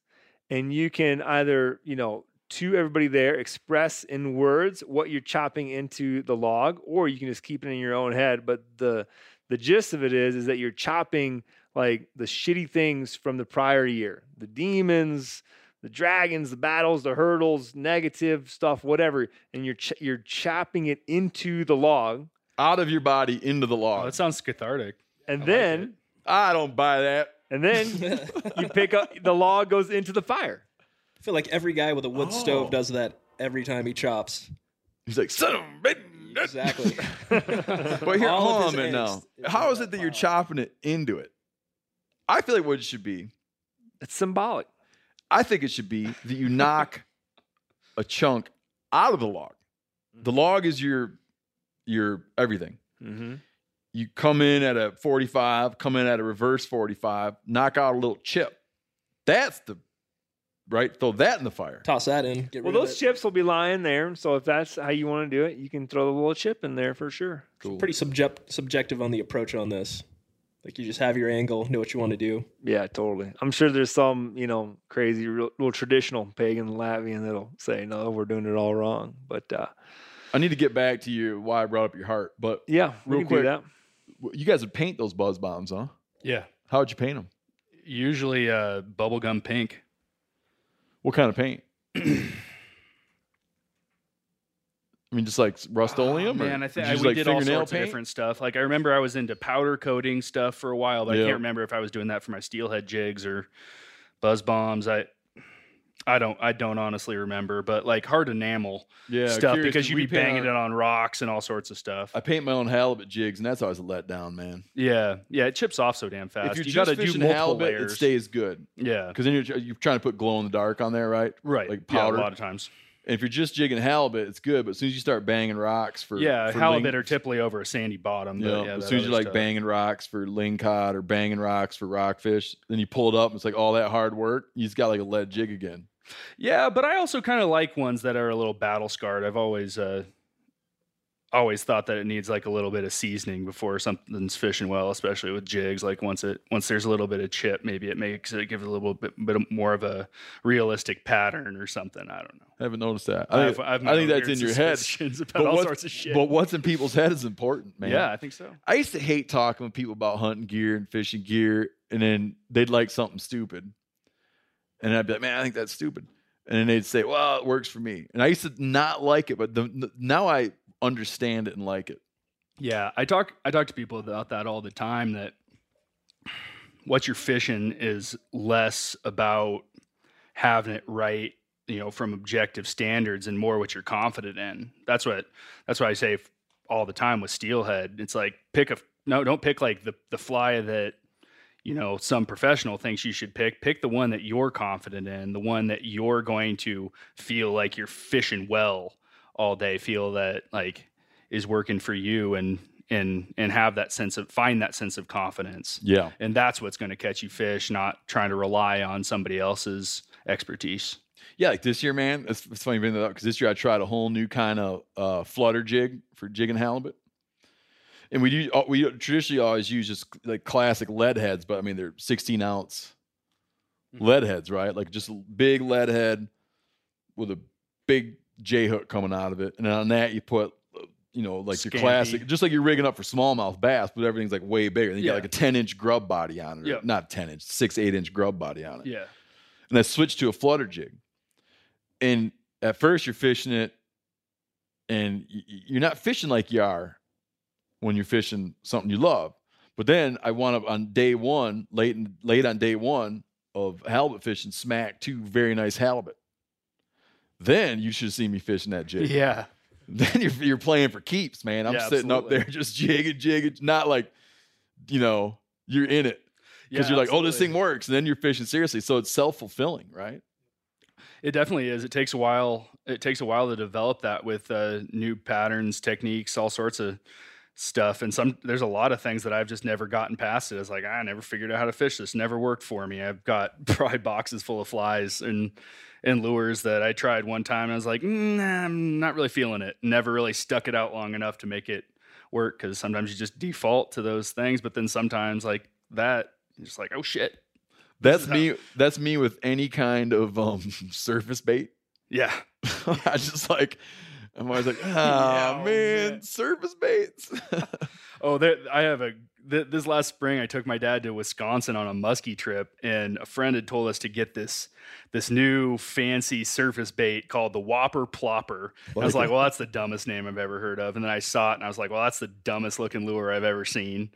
and you can either you know to everybody there express in words what you're chopping into the log, or you can just keep it in your own head. But the the gist of it is is that you're chopping like the shitty things from the prior year, the demons, the dragons, the battles, the hurdles, negative stuff, whatever, and you're ch- you're chopping it into the log, out of your body into the Oh, log. that sounds cathartic. and like then I don't buy that. and then you pick up the log goes into the fire. I feel like every guy with a wood Oh. stove does that every time he chops. He's like, son of a bitch. Exactly. But here, All of hold on a minute now. eggs is How in is that it that you're chopping it into it? I feel like what it should be, It's symbolic. I think it should be that you knock a chunk out of the log. The log is your your everything. Mm-hmm. You come in at a 45, come in at a reverse 45, knock out a little chip. That's the right. Throw that in the fire. Toss that in. Get Well, rid of those it. chips will be lying there. So if that's how you want to do it, you can throw the little chip in there for sure. Cool. Pretty subject subjective on the approach on this. Like you just have your angle, know what you want to do. Yeah, totally. I'm sure there's some, you know, crazy, real, real traditional pagan Latvian that'll say, no, we're doing it all wrong. But uh, I need to get back to you why I brought up your heart, but yeah, Real quick. do that. you guys would paint those buzz bombs, huh? Yeah. How would you paint them? Usually uh, bubblegum pink. What kind of paint? I mean, just like Rust-Oleum? Ah, or Oh, Man, I think I, we like, did all sorts paint? of different stuff. Like I remember I was into powder coating stuff for a while, but I can't remember if I was doing that for my steelhead jigs or buzz bombs. I I don't I don't honestly remember, but like hard enamel Yeah, stuff curious, because 'cause you'd be banging it on- rocks and all sorts of stuff. I paint my own halibut jigs, and that's always a letdown, man. yeah, yeah, it chips off so damn fast. if you're you just got to do multiple halibut, layers. it stays good yeah, because then you're you're trying to put glow in the dark on there, right? right. like yeah, powder. a lot of times. And if you're just jigging halibut, it's good. But as soon as you start banging rocks for Yeah, for halibut ling- are typically over a sandy bottom. But Yeah, yeah, as soon as you're like banging rocks for lingcod or banging rocks for rockfish, then you pull it up and it's like all that hard work. You just got like a lead jig again. Yeah, but I also kind of like ones that are a little battle scarred. I've always uh always thought that it needs like a little bit of seasoning before something's fishing well, especially with jigs. Like once it once there's a little bit of chip, maybe it makes it give it a little bit bit more of a realistic pattern or something. I don't know. I haven't noticed that. I I have- think, I think that's in your head. about But all what's- sorts of shit. But what's in people's head is important, man. Yeah, I think so. I used to hate talking with people about hunting gear and fishing gear, and then they'd like something stupid. And I'd be like, man, I think that's stupid. And then they'd say, well, it works for me. And I used to not like it, but the- now I understand it and like it. Yeah, I talk I talk to people about that all the time that what you're fishing is less about having it right, you know, from objective standards and more what you're confident in. That's what that's what I say all the time with steelhead. It's like pick a no, don't pick like the the fly that you know some professional thinks you should pick. Pick the one that you're confident in, the one that you're going to feel like you're fishing well all day, feel that like is working for you and and and have that sense of find that sense of confidence Yeah. and that's what's going to catch you fish not trying to rely on somebody else's expertise Yeah, like this year, man. It's, it's funny bringing that up because this year I tried a whole new kind of uh, flutter jig for jigging halibut, and we do we traditionally always use just like classic lead heads, but I mean they're 16 ounce lead heads, right? Like just a big lead head with a big J hook coming out of it, and on that you put you know like your classic, just like you're rigging up for smallmouth bass, but everything's like way bigger. And you Yeah. got like a ten inch grub body on it, Yep. not ten inch, six eight inch grub body on it. Yeah. and I switched to a flutter jig. And at first, you're fishing it, and you're not fishing like you are when you're fishing something you love. But then I wound up on day one, late in, late on day one of halibut fishing, smack two very nice halibut. Then you should see me fishing that jig. Yeah. Then you're you're playing for keeps, man. I'm Yeah, sitting up there just jigging, jigging, not like, you know, you're in it because Yeah, you're like, oh, this thing works, and then you're fishing seriously. So it's self fulfilling, right? It definitely is. It takes a while. It takes a while to develop that with uh, new patterns, techniques, all sorts of stuff. And some there's a lot of things that I've just never gotten past it. It's like I never figured out how to fish this. Never worked for me. I've got probably boxes full of flies and and lures that I tried one time. And I was like, "Mm, nah, I'm not really feeling it. Never really stuck it out long enough to make it work because sometimes you just default to those things. But then sometimes like that, you're just like, oh shit. That's me. That's me with any kind of um, surface bait. Yeah. I just like I'm always like, ah, oh, Yeah, man, man." surface baits. Oh, there, I have a. Th- this last spring, I took my dad to Wisconsin on a muskie trip, and a friend had told us to get this this new fancy surface bait called the Whopper Plopper. I was like, well, that's the dumbest name I've ever heard of. And then I saw it, and I was like, well, that's the dumbest looking lure I've ever seen.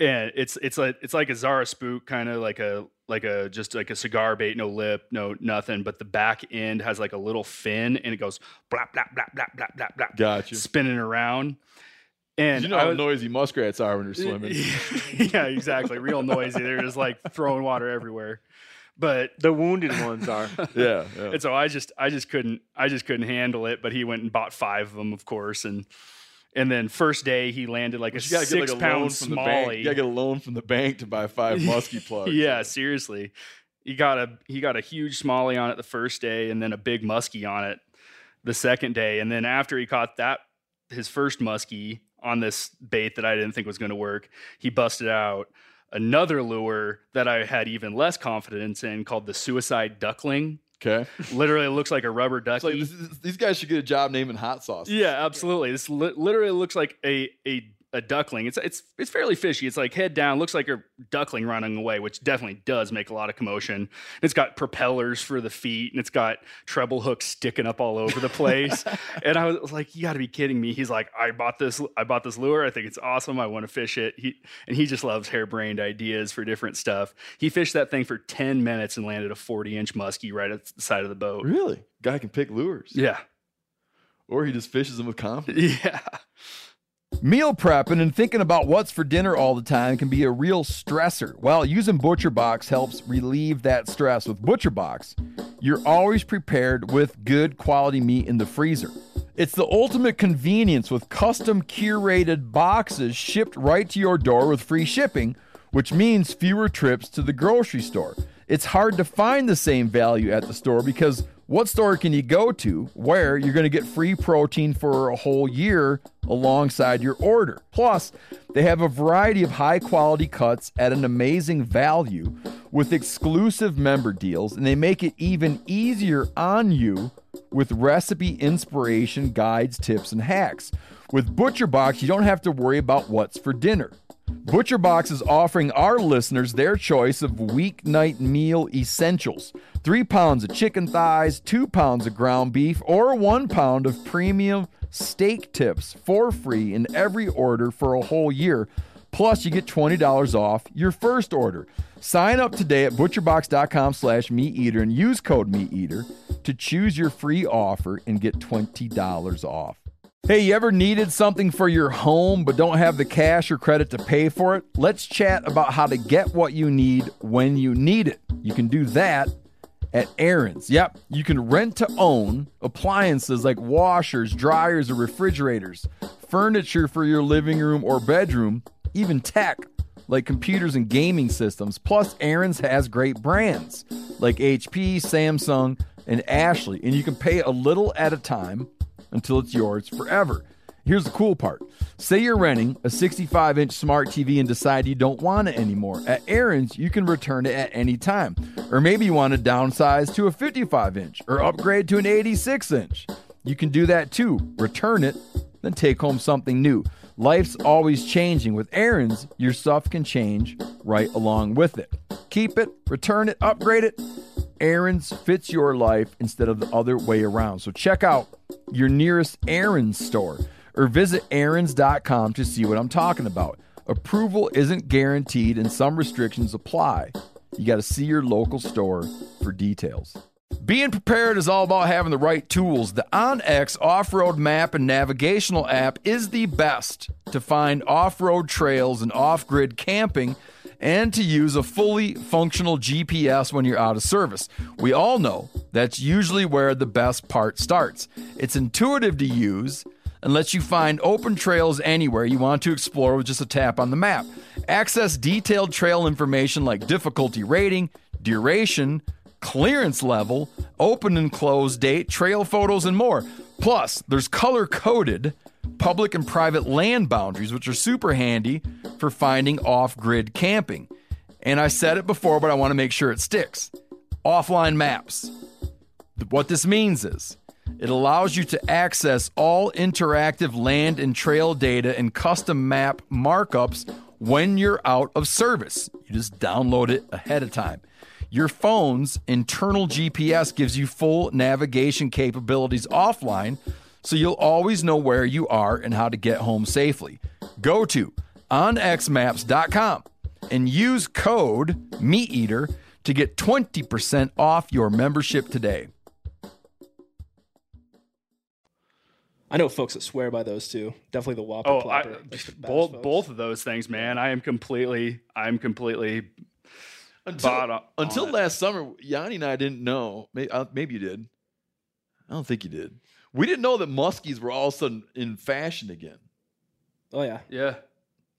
And it's it's like it's like a Zara spook, kind of like a like a just like a cigar bait, no lip, no nothing. But the back end has like a little fin, and it goes blap blap blap blap blap blap blap, Gotcha. spinning around. And you know I how noisy muskrats are when they're swimming. yeah, exactly. Real noisy. They're just like throwing water everywhere. But The wounded ones are. yeah, yeah. and so I just I just couldn't I just couldn't handle it. But he went and bought five of them, of course, and and then first day he landed like a six get like pound from the bank. smallie. You gotta get a loan from the bank to buy five muskie plugs. yeah, seriously. He got a he got a huge smallie on it the first day, and then a big muskie on it the second day, and then after he caught that his first muskie on this bait that I didn't think was going to work, he busted out another lure that I had even less confidence in called the Suicide Duckling. Okay. Literally, it looks like a rubber ducky. like is- these guys should get a job naming hot sauce. Yeah, absolutely. This li- literally looks like a a a duckling. It's it's it's fairly fishy. It's like head down, looks like a duckling running away, which definitely does make a lot of commotion. It's got propellers for the feet, and it's got treble hooks sticking up all over the place. and I was like, "You got to be kidding me!" He's like, "I bought this. I bought this lure. I think it's awesome. I want to fish it." He and he just loves harebrained ideas for different stuff. He fished that thing for ten minutes and landed a forty inch muskie right at the side of the boat. Really? Guy can pick lures. Yeah, Or he just fishes them with confidence. yeah. Meal prepping and thinking about what's for dinner all the time can be a real stressor. Well, using ButcherBox helps relieve that stress. With ButcherBox, you're always prepared with good quality meat in the freezer. It's the ultimate convenience with custom curated boxes shipped right to your door with free shipping, which means fewer trips to the grocery store. It's hard to find the same value at the store because what store can you go to where you're going to get free protein for a whole year alongside your order? Plus, they have a variety of high quality cuts at an amazing value with exclusive member deals, and they make it even easier on you with recipe inspiration, guides, tips, and hacks. With ButcherBox, you don't have to worry about what's for dinner. ButcherBox is offering our listeners their choice of weeknight meal essentials three pounds of chicken thighs, two pounds of ground beef, or one pound of premium steak tips for free in every order for a whole year. Plus, you get $20 off your first order. Sign up today at butcherbox.com slash meateater and use code meateater to choose your free offer and get $20 off. Hey, you ever needed something for your home but don't have the cash or credit to pay for it? Let's chat about how to get what you need when you need it. You can do that at Aaron's. Yep, you can rent to own appliances like washers, dryers, or refrigerators, furniture for your living room or bedroom, even tech like computers and gaming systems. Plus, Aaron's has great brands like HP, Samsung, and Ashley, and you can pay a little at a time until it's yours forever. Here's the cool part. Say you're renting a 65 inch smart TV and decide you don't want it anymore. At Aaron's, you can return it at any time. Or maybe you want to downsize to a 55 inch or upgrade to an 86 inch. You can do that too. Return it, then take home something new. Life's always changing. With Aaron's, your stuff can change right along with it. Keep it, return it, upgrade it. Aaron's fits your life instead of the other way around. So check out your nearest Aaron's store or visit Aaron's.com to see what I'm talking about. Approval isn't guaranteed and some restrictions apply. You got to see your local store for details. Being prepared is all about having the right tools. The OnX off road map and navigational app is the best to find off road trails and off grid camping and to use a fully functional GPS when you're out of service. We all know that's usually where the best part starts. It's intuitive to use and lets you find open trails anywhere you want to explore with just a tap on the map. Access detailed trail information like difficulty rating, duration, clearance level, open and close date, trail photos, and more. Plus, there's color coded public and private land boundaries, which are super handy for finding off grid camping. And I said it before, but I want to make sure it sticks. Offline maps. What this means is it allows you to access all interactive land and trail data and custom map markups when you're out of service. You just download it ahead of time. Your phone's internal GPS gives you full navigation capabilities offline, so you'll always know where you are and how to get home safely. Go to onxmaps.com and use code MeatEater to get 20% off your membership today. I know folks that swear by those two. Definitely the Whopper Oh, I, Plopper. the both both of those things, man. I am completely, I'm completely Until, bought on- on until it. last summer, Yanni and I didn't know. Maybe, uh, maybe you did. I don't think you did. We didn't know that muskies were all of a sudden in fashion again. Oh yeah. Yeah.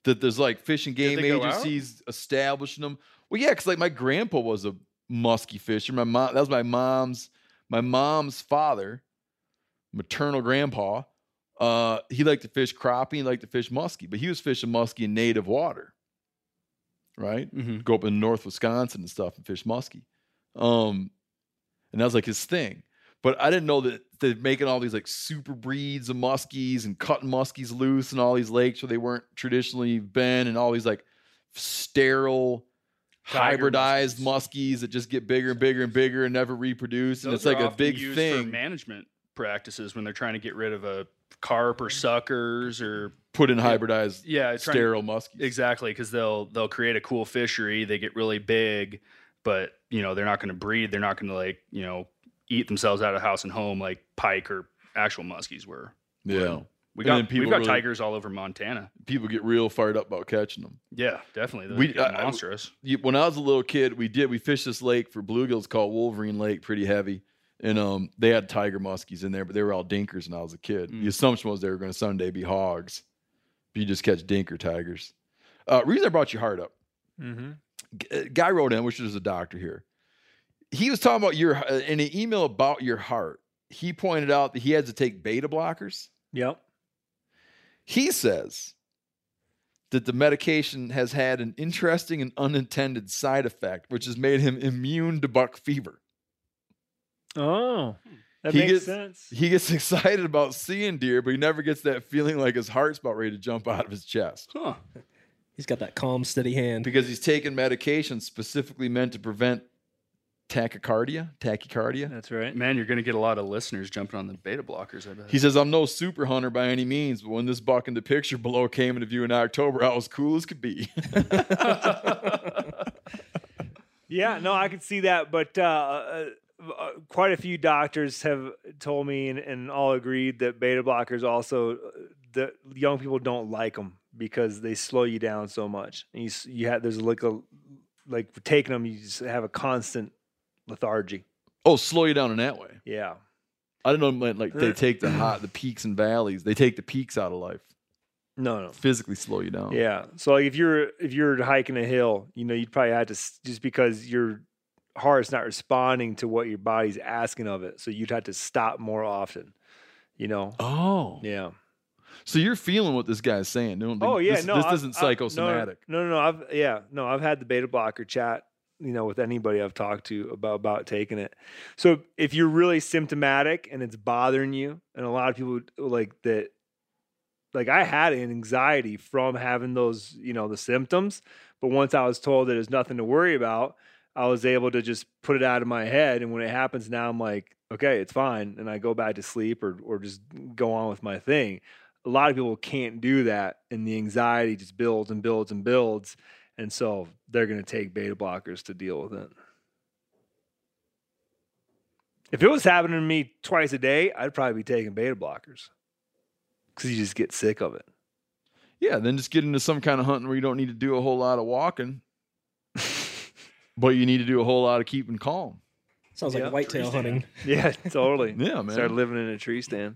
That there's like fish and game they go out? agencies establishing them. Well, yeah, because like my grandpa was a muskie fisher. My mom, that was my mom's, my mom's father, maternal grandpa. Uh, he liked to fish crappie He liked to fish muskie, but he was fishing muskie in native water. Right? Mhm. go up in North Wisconsin and stuff and fish muskie. Um, and that was like his thing. But I didn't know that they're making all these like super breeds of muskies and cutting muskies loose in all these lakes where they weren't traditionally been, and all these like sterile, Tiger hybridized muskies. that just get bigger and bigger and bigger and never reproduce. and it's like a big thing. management practices when they're trying to get rid of a carp or suckers or put in hybridized, yeah, to- sterile muskies. Exactly, because they'll they'll create a cool fishery. They get really big, but you know they're not going to breed. They're not going to like you know eat themselves out of house and home like pike or actual muskies were. Yeah. We got we've got really- tigers all over Montana. People get real fired up about catching them. Yeah, definitely. Those We- I- I- monstrous. you- when I was a little kid, we did we fished this lake for bluegills called Wolverine Lake, pretty heavy, and um they had tiger muskies in there, but they were all dinkers when I was a kid. Mm. The assumption was they were going to someday be hogs, but you just catch dinker tigers. Uh, reason I brought your heart up, Mm-hmm. G- uh, guy wrote in, which is a doctor here. He was talking about your uh, in an email about your heart. He pointed out that he had to take beta blockers. Yep. He says that the medication has had an interesting and unintended side effect, which has made him immune to buck fever. Oh, that He makes gets- sense. He gets excited about seeing deer, but he never gets that feeling like his heart's about ready to jump out of his chest Huh. He's got that calm, steady hand. because he's taking medication specifically meant to prevent tachycardia. Tachycardia. That's right. Man, you're going to get a lot of listeners jumping on the beta blockers. I bet. He says, I'm no super hunter by any means, but when this buck in the picture below came into view in October, I was cool as could be. Yeah, no, I could see that, but uh, uh, uh, quite a few doctors have told me and, and all agreed that beta blockers also uh, the young people don't like them because they slow you down so much. And you you have there's like a like taking them, you just have a constant lethargy. oh, slow you down in that way. Yeah, I don't know, like they take the hot, the peaks and valleys. They take the peaks out of life, no, no. physically slow you down. Yeah. So like if you're if you're hiking a hill, you know, you'd probably have to just because your heart's not responding to what your body's asking of it, so you'd have to stop more often. You know. Oh, Yeah. So you're feeling what this guy's saying. Don't Oh yeah, this, no, this I've- isn't I've- psychosomatic. No, no, no, I've yeah, no, I've had the beta blocker chat, you know, with anybody I've talked to about about taking it. So if you're really symptomatic and it's bothering you, and a lot of people like that, like I had an anxiety from having those, you know, the symptoms. But once I was told that there's nothing to worry about, I was able to just put it out of my head. And when it happens now, I'm like, okay, it's fine, and I go back to sleep or or just go on with my thing. A lot of people can't do that and the anxiety just builds and builds and builds and so they're going to take beta blockers to deal with it. If it was happening to me twice a day i'd probably be taking beta blockers because you just get sick of it. Yeah, then just get into some kind of hunting where you don't need to do a whole lot of walking, but you need to do a whole lot of keeping calm. Sounds Yeah. like whitetail hunting. yeah totally Yeah, man. start living in a tree stand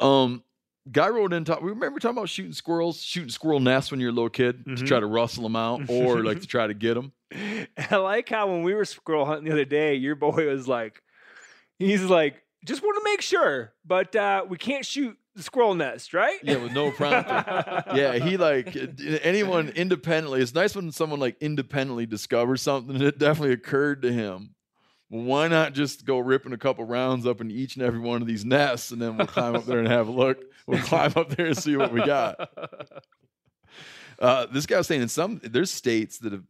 Um, guy wrote in. Talk, we remember talking about shooting squirrels, shooting squirrel nests when you're a little kid to Mhm. try to rustle them out, or like to try to get them. I like how when we were squirrel hunting the other day, your boy was like, he's like, just want to make sure, but uh, we can't shoot the squirrel nest, right? Yeah, with no prompter. yeah, he like anyone independently. It's nice when someone like independently discovers something. It definitely occurred to him. Why not just go ripping a couple rounds up in each and every one of these nests, and then we'll climb up there and have a look. We'll climb up there and see what we got. Uh, this guy was saying in some there's states that have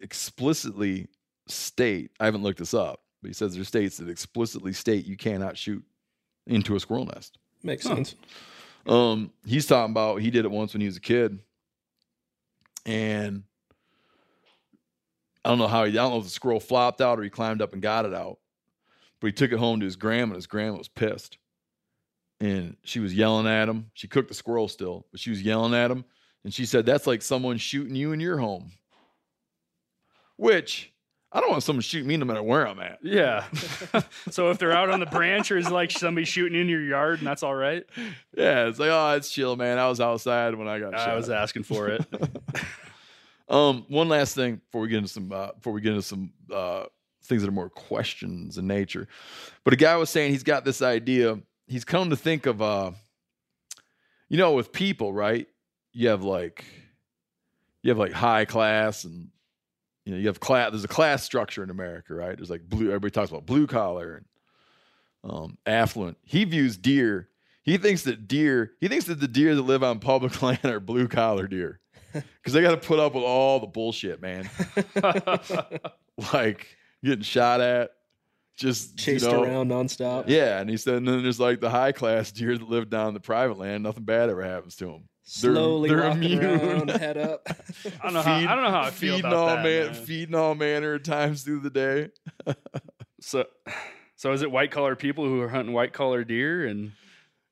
explicitly state. I haven't looked this up, but he says there's states that explicitly state you cannot shoot into a squirrel nest. Makes Huh. sense. Um, he's talking about he did it once when he was a kid, and I don't know how he. I don't know if the squirrel flopped out or he climbed up and got it out, but he took it home to his grandma. and His grandma was pissed, and she was yelling at him. She cooked the squirrel still, but she was yelling at him, and she said, "That's like someone shooting you in your home." Which I don't want someone shooting me no matter where I'm at. Yeah. so if they're out on the branch or is like somebody shooting in your yard and that's all right, Yeah, it's like, oh, it's chill, man. I was outside when I got shot. I was asking for it. Um, one last thing before we get into some uh, before we get into some uh, things that are more questions in nature. But a guy was saying he's got this idea. He's come to think of uh, you know, with people, right? You have like you have like high class and you know, you have class there's a class structure in America, right? There's like blue everybody talks about blue collar and um affluent. He views deer. He thinks that deer, he thinks that the deer that live on public land are blue collar deer. Because they got to put up with all the bullshit, man. like getting shot at, just you Chased know, around nonstop. Yeah, and he said, and then there's like the high class deer that live down in the private land. Nothing bad ever happens to them. They're- Slowly they're walking immune. around, head up. I don't know how, I don't know how I feel feeding about all that. man, man. feeding all manner of times through the day. So, so is it white collar people who are hunting white collar deer and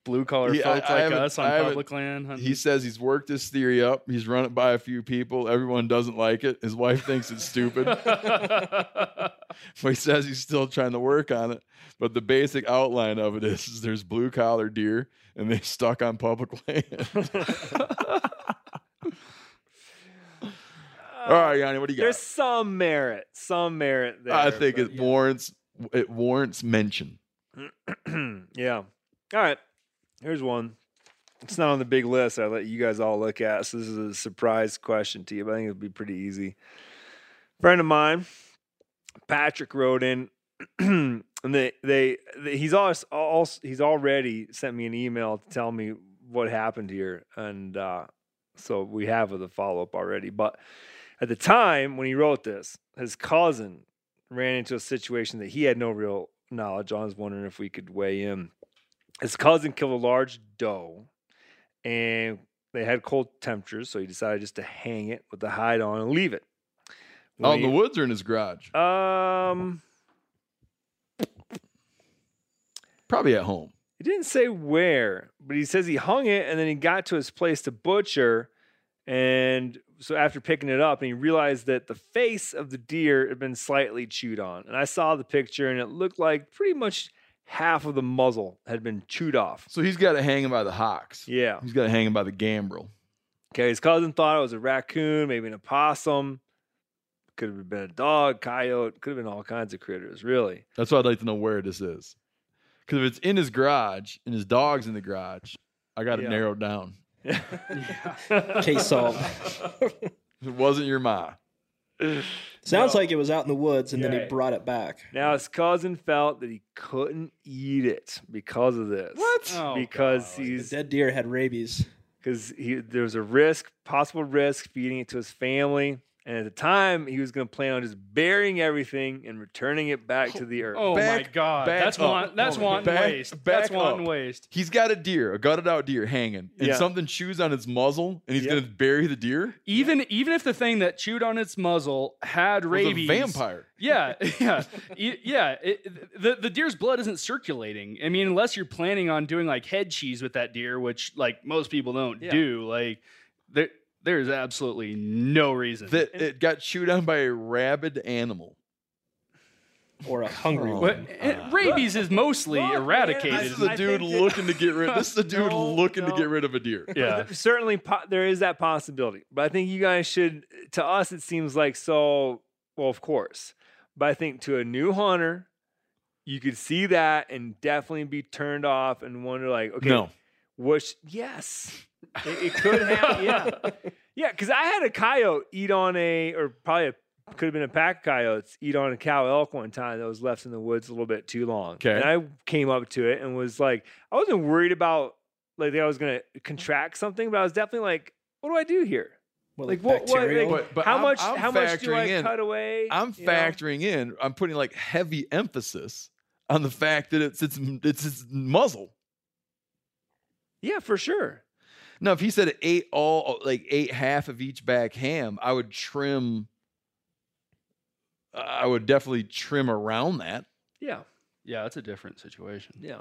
blue collar Yeah, I- I like haven't- us on haven't- public land hunting? He says he's worked this theory up. He's run it by a few people. Everyone doesn't like it. His wife thinks it's stupid. but he says he's still trying to work on it. But the basic outline of it is, is there's blue collar deer and they stuck on public land. All right, Yanni, what do you There's got? some merit, some merit there. I think but it warrants it warrants mention. yeah. All right. Here's one. It's not on the big list. I let you guys all look at. So this is a surprise question to you, but I think it'll be pretty easy. Friend of mine, Patrick wrote in, and they, they they he's also, also he's already sent me an email to tell me what happened here, and uh, so we have the follow up already. But at the time when he wrote this, his cousin ran into a situation that he had no real knowledge on. I was wondering if we could weigh in. His cousin killed a large doe, and they had cold temperatures, so he decided just to hang it with the hide on and leave it. When in the woods or in his garage? Um, Probably at home. he didn't say where, but he says he hung it, and then he got to his place to butcher, and so after picking it up, and he realized that the face of the deer had been slightly chewed on. And I saw the picture, and it looked like pretty much half of the muzzle had been chewed off. So he's got it hanging by the hocks. Yeah. He's got it hanging by the gambrel. Okay, his cousin thought it was a raccoon, maybe an opossum. Could have been a dog, coyote, could have been all kinds of critters, really. That's why I'd like to know where this is. Because if it's in his garage and his dog's in the garage, I got it Yeah. narrowed down. Case solved. It wasn't your ma. Sounds like it was out in the woods and then he brought it back. Now his cousin felt that he couldn't eat it because of this. What? Oh, because God. The he's dead deer had rabies. because he there was a risk, possible risk, feeding it to his family. And at the time, he was going to plan on just burying everything and returning it back to the oh, earth. Oh Back- my god, that's up. want, that's Hold wanton Back- waste. back That's wanton waste. He's got a deer, a gutted out deer hanging, and Yeah. something chews on its muzzle, and he's Yep. gonna bury the deer. Even even if the thing that chewed on its muzzle had Was a rabies, vampire. Yeah, yeah, yeah. It, the the deer's blood isn't circulating. I mean, unless you're planning on doing like head cheese with that deer, which like most people don't Yeah. do. Like there there's absolutely no reason. That it got chewed on by a rabid animal. Or a hungry Oh. But one. rabies is mostly Look, man, eradicated. This is a I dude think that- looking to get rid. This is a dude No, looking no. to get rid of a deer. yeah. There- certainly po- there is that possibility but i think you guys should to us it seems like so well of course but i think to a new hunter you could see that and definitely be turned off and wonder like okay No. which yes it, it could happen yeah yeah because i had a coyote eat on a or probably a, could have been a pack of coyotes eat on a cow elk one time that was left in the woods a little bit too long Okay. and i came up to it and was like i wasn't worried about like that I was gonna contract something, but I was definitely like, what do I do here? Well, Like like, what? what like, But- but how I'm- much? I'm how much do I in- cut away? I'm you know? factoring in. I'm putting like heavy emphasis on the fact that it's its it's its muzzle. Yeah, for sure. Now, if he said it ate all like ate half of each back ham, I would trim. I would definitely trim around that. Yeah, Yeah, it's a different situation. yeah.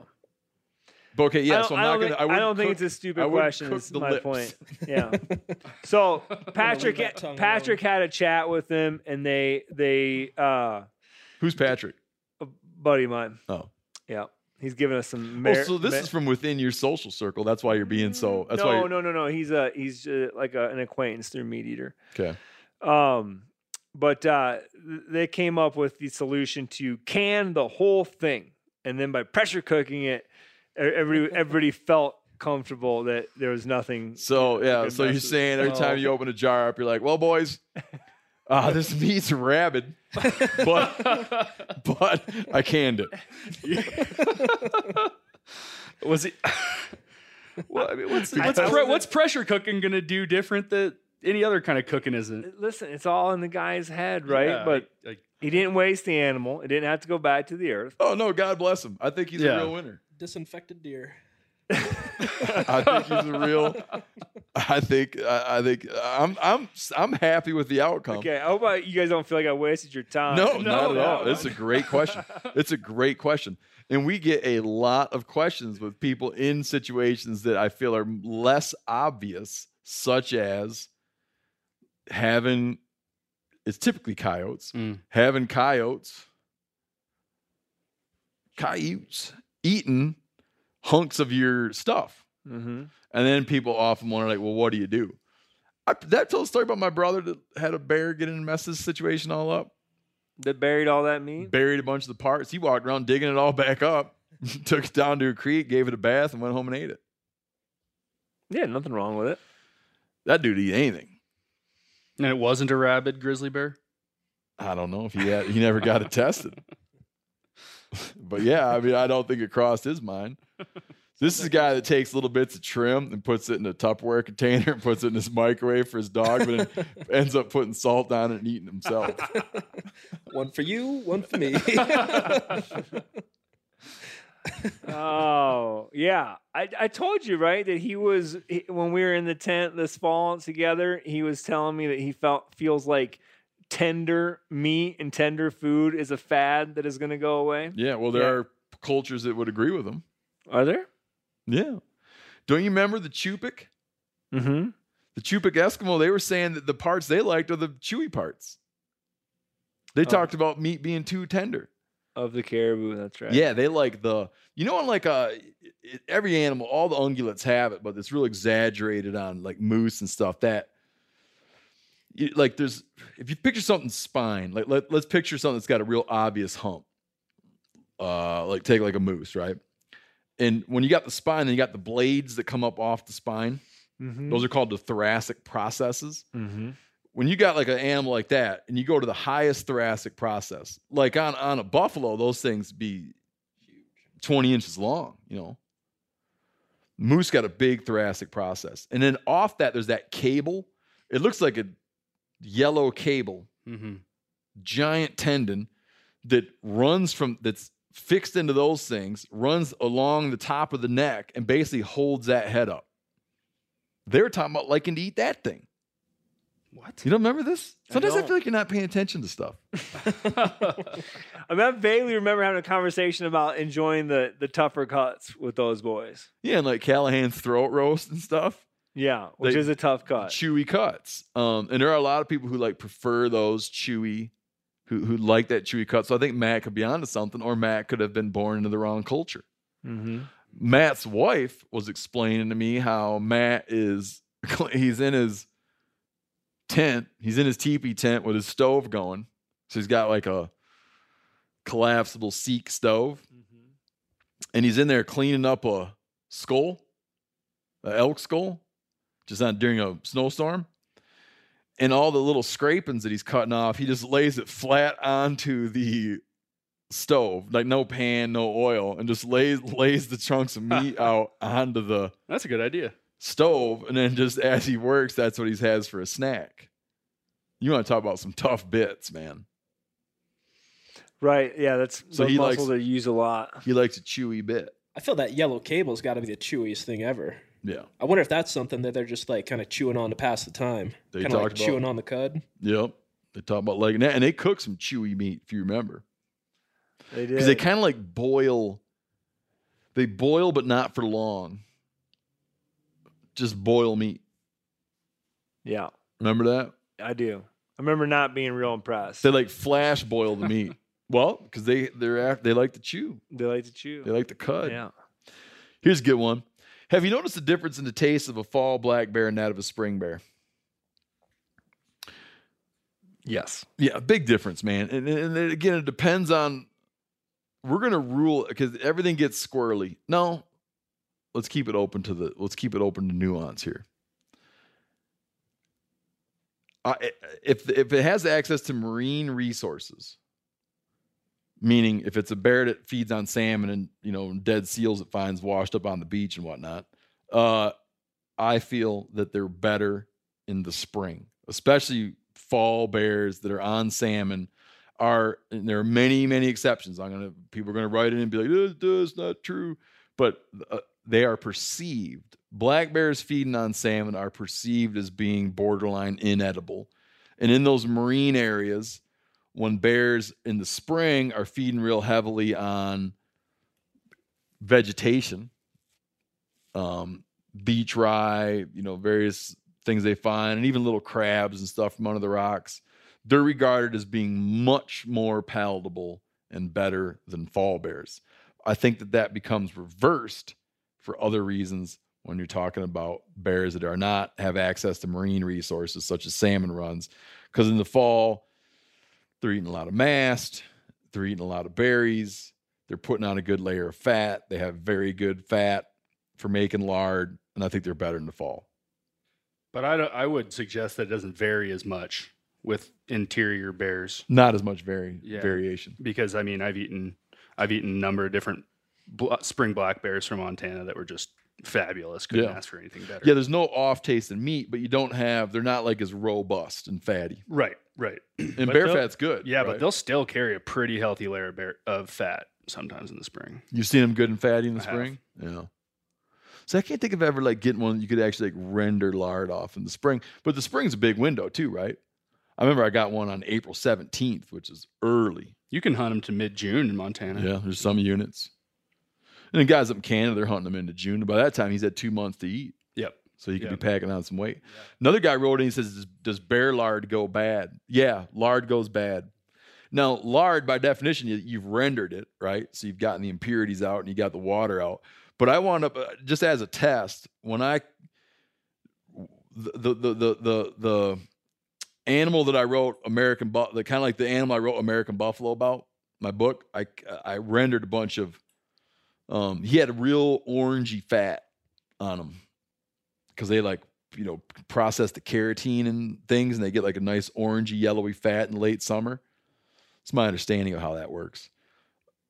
But okay, I yeah. So I'm not don't gonna. I, I wouldn't don't think it's a stupid I wouldn't question. cook Is the my lips. point. Yeah. So Patrick, that tongue Patrick had a chat with them, and they they uh, Who's Patrick? a buddy of mine. Oh. Yeah, he's giving us some. Oh, so this mer- is from within your social circle. That's why you're being so. That's no, why. No, no, no. He's a he's uh, like a, an acquaintance through MeatEater. Okay. Um, but uh, they came up with the solution to can the whole thing, and then by pressure cooking it, e- everybody felt comfortable that there was nothing. So yeah. So you're saying every time you open a jar up, you're like, "Well, boys, uh, this meat's rabid, but but I canned it." Was it? well, I mean, what's what's, pre- what's pressure cooking gonna do different that any other kind of cooking isn't? Listen, it's all in the guy's head, right? Yeah, but like, he didn't waste the animal. It didn't have to go back to the earth. Oh no, God bless him. I think he's Yeah. a real winner. Disinfected deer. I think he's a real. I think I, I think I'm I'm I'm happy with the outcome. Okay, I hope I, you guys don't feel like I wasted your time. No, No, not at no, all. no. It's a great question. It's a great question. And we get a lot of questions with people in situations that I feel are less obvious, such as having it's typically coyotes, Mm. having coyotes, coyotes eating hunks of your stuff. hmm And then people often wonder, like, well, what do you do? I, that told a story about my brother that had a bear get in and mess this situation all up That buried all that meat. buried a bunch of the parts. He walked around digging it all back up, took it down to a creek, gave it a bath, and went home and ate it. Yeah, nothing wrong with it. That dude eat anything. and it wasn't a rabid grizzly bear. I don't know if he had. He never got it tested. but yeah, I mean, I don't think it crossed his mind. This is a guy that takes little bits of trim and puts it in a Tupperware container and puts it in his microwave for his dog, but then ends up putting salt on it and eating himself. One for you, one for me. Oh yeah, I, I told you right that he was he, when we were in the tent this fall together. He was telling me that he felt feels like tender meat and tender food is a fad that is going to go away. Yeah, well, there Yeah. are cultures that would agree with them. Are there? Yeah. Don't you remember the Chupik? Mm-hmm. The Chupik Eskimo, they were saying that the parts they liked are the chewy parts. They Oh. talked about meat being too tender. Of the caribou, that's right. Yeah, they like the, you know, on like uh it- every animal, all the ungulates have it, but it's real exaggerated on like moose and stuff. That, you, like, there's, if you picture something's spine, like let, let's picture something that's got a real obvious hump. Uh, like take like a moose, right? And when you got the spine, then you got the blades that come up off the spine. Mm-hmm. Those are called the thoracic processes. mm-hmm. When you got like an animal like that, and you go to the highest thoracic process, like on on a buffalo, those things be twenty inches long. You know, moose got a big thoracic process, and then off that there's that cable. It looks like a yellow cable Mm-hmm. giant tendon that runs from that's fixed into those things, runs along the top of the neck, and basically holds that head up. They're talking about liking to eat that thing. What? You don't remember this? Sometimes I, don't. feel like you're not paying attention to stuff. I mean, I vaguely remember having a conversation about enjoying the the tougher cuts with those boys. Yeah, and like Callaghan's throat roast and stuff. Yeah, which They- is a tough cut. chewy cuts. Um, and there are a lot of people who like prefer those chewy, who who like that chewy cut. So I think Matt could be onto something, or Matt could have been born into the wrong culture. Mm-hmm. Matt's wife was explaining to me how Matt is he's in his tent, he's in his teepee tent with his stove going. So he's got like a collapsible seek stove, and he's in there cleaning up a skull, an elk skull, just on during a snowstorm. And all the little scrapings that he's cutting off, he just lays it flat onto the stove, like no pan, no oil, and just lays lays the chunks of meat out onto the That's a good idea. stove, and then just as he works, that's what he has for a snack. You want to talk about some tough bits, man. Right. Yeah, that's So those he muscles likes- are used a lot. He likes a chewy bit. I feel that yellow cable's got to be the chewiest thing ever. Yeah. I wonder if that's something that they're just like kind of chewing on to pass the time. They Kind of like about- chewing on the cud. Yep. They talk about liking that, and they cook some chewy meat if you remember, They did. because they kind of like boil. They boil, but not for long. Just boil meat. yeah, Remember that? I do. I remember not being real impressed. They like flash boil the meat. well, because they they're af- they like to chew. They like to chew. They like to cut. yeah. Here's a good one. Have you noticed the difference in the taste of a fall black bear and that of a spring bear? Yes. Yeah, big difference, man. And, and again, it depends on. We're gonna rule because everything gets squirrely. No, let's keep it open to the. Let's keep it open to nuance here. I, if if it has access to marine resources, meaning if it's a bear that feeds on salmon and you know dead seals it finds washed up on the beach and whatnot, uh, I feel that they're better in the spring, especially fall bears that are on salmon. Are and there are many many exceptions. I'm gonna people are gonna write in and be like, "This, this not true," but uh, they are perceived. Black bears feeding on salmon are perceived as being borderline inedible, and in those marine areas, when bears in the spring are feeding real heavily on vegetation, um, beach rye, you know, various things they find, and even little crabs and stuff from under the rocks, they're regarded as being much more palatable and better than fall bears. I think that that becomes reversed for other reasons when you're talking about bears that are not have access to marine resources such as salmon runs because in the fall they're eating a lot of mast they're eating a lot of berries they're putting on a good layer of fat they have very good fat for making lard and i think they're better in the fall But I, don't- I would suggest that it doesn't vary as much with interior bears not as much vari- Yeah. variation because I mean I've eaten I've eaten a number of different bl- spring black bears from Montana that were just fabulous. Couldn't Yeah. ask for anything better. yeah there's no off taste in meat but you don't have they're not like as robust and fatty right, right. and But bear fat's good Yeah, right? but they'll still carry a pretty healthy layer of, bear, of fat sometimes in the spring. You've seen them good and fatty in the I have. spring? Yeah. So I can't think of ever like getting one you could actually like render lard off in the spring. But the spring's a big window too, right? I remember I got one on April 17th, which is early. You can hunt them to mid June in Montana. Yeah, there's some units. And the guys up in Canada, they're hunting them into June. By that time, he's had two months to eat. So he could Yep. be packing on some weight. Another guy wrote in, he says, does, bear lard go bad? Yeah, lard goes bad. Now, lard, by definition, you, you've rendered it, right? So you've gotten the impurities out and you got the water out. But I wound up, uh, just as a test, when I, the, the, the, the, the, the animal that I wrote American, Bu- the kind of like the animal I wrote American Buffalo about, my book, I, I rendered a bunch of Um, he had a real orangey fat on him because they like you know process the carotene and things, and they get like a nice orangey yellowy fat in late summer. It's my understanding of how that works.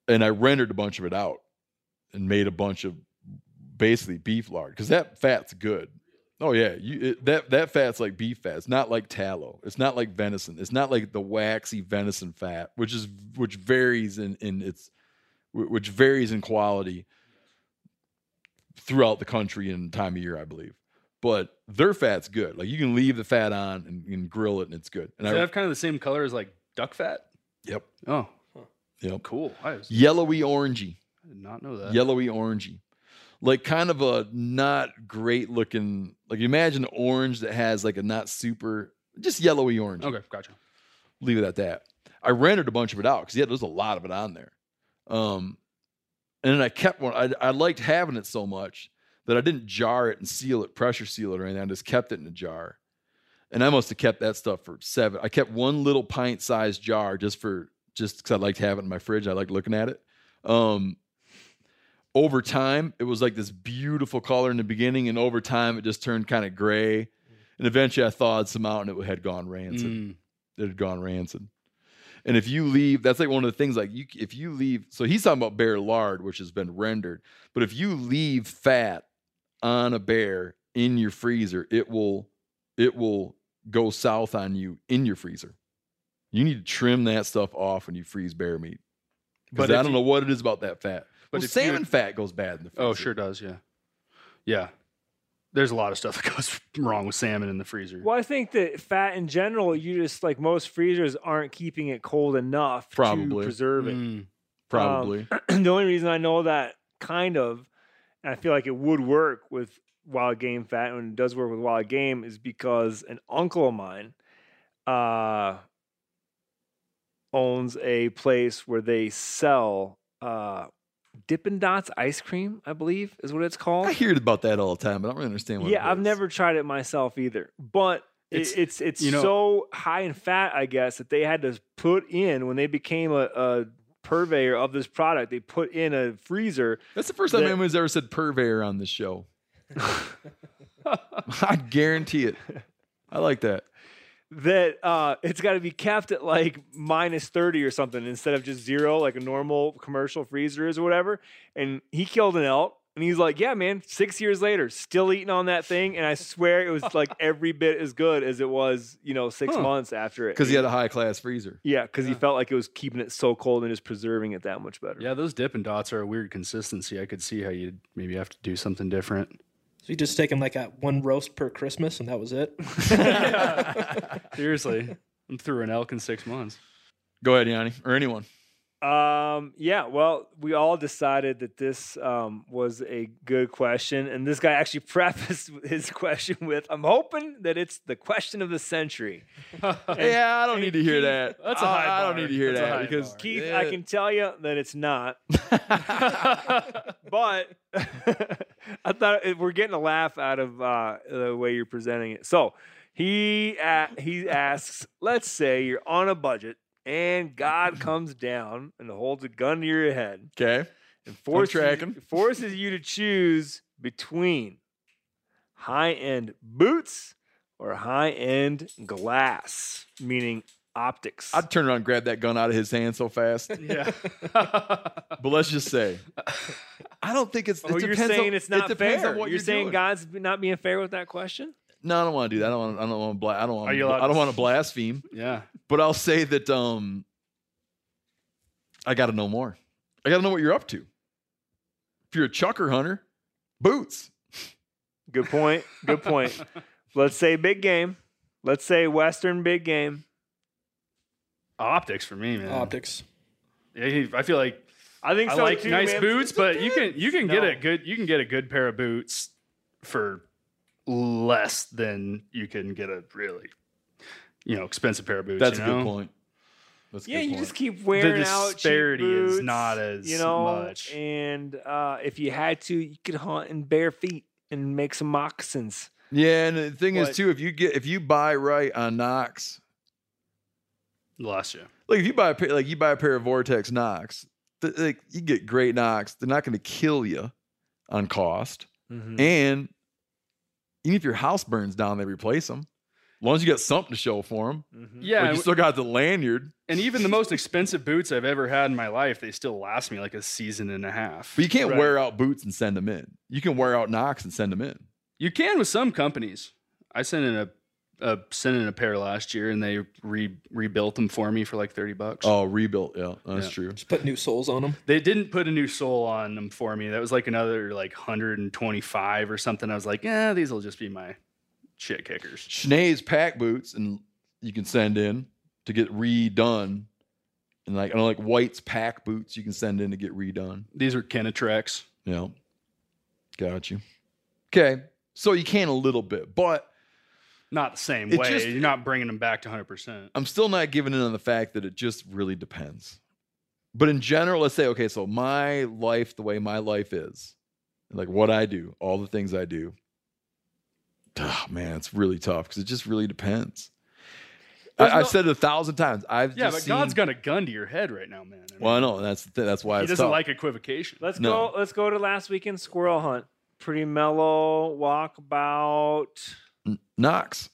And I rendered a bunch of it out and made a bunch of basically beef lard because that fat's good. Oh yeah, you it, that that fat's like beef fat. It's not like tallow. It's not like venison. It's not like the waxy venison fat, which is which varies in in its which varies in quality throughout the country and time of year, I believe. But their fat's good. Like you can leave the fat on and, and grill it, and it's good. And Does I it have kind of the same color as like duck fat? yep Oh, yep cool. Was, yellowy orangey. I did not know that. yellowy orangey like kind of a not great looking like imagine an orange that has like a not super just yellowy orange Okay, gotcha. leave it at that i rendered a bunch of it out because yeah there's a lot of it on there um and then i kept one I, I liked having it so much that i didn't jar it and seal it pressure seal it or anything. I just kept it in a jar. And i must have kept that stuff for seven i kept one little pint sized jar just for just because i liked having it in my fridge. I liked looking at it. Um over time it was like this beautiful color in the beginning and over time it just turned kind of gray. And eventually i thawed some out and it had gone rancid. Mm. it had gone rancid. And if you leave that's like one of the things like you if you leave so he's talking about bear lard which has been rendered. But if you leave fat on a bear in your freezer it will it will go south on you in your freezer you need to trim that stuff off when you freeze bear meat But but i don't you- know what it is about that fat But but if you- salmon fat goes bad in the freezer Oh, sure does. Yeah, yeah. There's a lot of stuff that goes wrong with salmon in the freezer. Well, I think that fat in general, you just like most freezers aren't keeping it cold enough Probably. to preserve it. Mm. probably the only reason I know that kind of, and I feel like it would work with wild game fat and it does work with wild game is because an uncle of mine uh, owns a place where they sell uh, Dippin' Dots ice cream, I believe is what it's called. i hear about that all the time but i don't really understand what yeah, I've never tried it myself either, but it's It's- it's it's you know- so high in fat, I guess, that they had to put in when they became a, a purveyor of this product. They put in a freezer. That's the first time that- anyone's ever said purveyor on this show. I guarantee it. I like that. that uh, it's got to be kept at like minus 30 or something instead of just zero, like a normal commercial freezer is or whatever. And he killed an elk. And he's like, yeah, man, six years later, still eating on that thing. And I swear it was like every bit as good as it was, you know, six Huh. months after it. Because he had a high class freezer. Yeah, because he felt like it was keeping it so cold and just preserving it that much better. Yeah, those Dippin' Dots are a weird consistency. I could see how you'd maybe have to do something different. So you just take him like at one roast per Christmas, and that was it. Seriously, I'm through an elk in six months. Go ahead, Yanni, or anyone. Um, yeah, well, we all decided that this um, was a good question. And this guy actually prefaced his question with, I'm hoping that it's the question of the century. yeah, I don't need to hear that. That's a I- high I don't need to hear That's that because bar. Keith, yeah. I can tell you that it's not. but I thought it, we're getting a laugh out of uh, the way you're presenting it. So he a he asks, let's say you're on a budget and God comes down and holds a gun to your head Okay. and forces tracking. forces you to choose between high end boots or high end glass, meaning optics. I'd turn around and grab that gun out of his hand so fast. Yeah. But let's just say, I don't think it's. Oh, it you're saying on- it's not depends fair. on what you're, you're saying doing. God's not being fair with that question. No, I don't want to do that. I don't want. I don't want to. Bla- I don't want. Are you I don't want to blaspheme. yeah. But I'll say that um, I got to know more. I got to know what you're up to. If you're a chucker hunter, boots. Good point. Good point. Let's say big game. Let's say Western big game. Optics for me, man. Optics. Yeah, I feel like I think I so like too, nice man. boots, but you can you can get a good you can get a good pair of boots for less than you can get a really you know expensive pair of boots. That's you a good point. That's Yeah, good you point. just keep wearing out. cheap disparity is not as you know, much. And uh, if you had to, you could hunt in bare feet and make some moccasins. Yeah, and the thing But- is too, if you get if you buy right on nocs, Lost you. like if you buy a pair, like you buy a pair of Vortex nocs, th- like you get great nocs. They're not going to kill you on cost, Mhm. and even if your house burns down, they replace them. As long as you got something to show for them. Mhm. Yeah, Like you still got the lanyard, and even the most expensive boots I've ever had in my life, they still last me like a season and a half. but you can't Right. wear out boots and send them in. You can wear out nocs and send them in. You can with some companies. I sent in a, a sent in a pair last year, and they re, rebuilt them for me for like thirty bucks. Oh, rebuilt. Yeah, that's Yeah. true. Just put new soles on them. They didn't put a new sole on them for me. That was like another like hundred and twenty five or something. I was like, yeah, these will just be my shit kickers. Schnee's pack boots, and you can send in to get redone. And like I know, like White's pack boots, you can send in to get redone. These are Kenetreks. You know, got you. Okay, so you can a little bit, but Not the same It way. just- You're not bringing them back to hundred percent. I'm still not giving in on the fact that it just really depends. But in general, let's say, okay, so my life, the way my life is, like what I do, all the things I do, oh, man, it's really tough because it just really depends. I, There's I've no- said it a thousand times. I've Yeah, just but seen, God's got a gun to your head right now, man. I Well, I know that's the thing, that's why he it's doesn't tough. like equivocation. Let's No. go. Let's go to last weekend's squirrel hunt. Pretty mellow walkabout. N- nocs.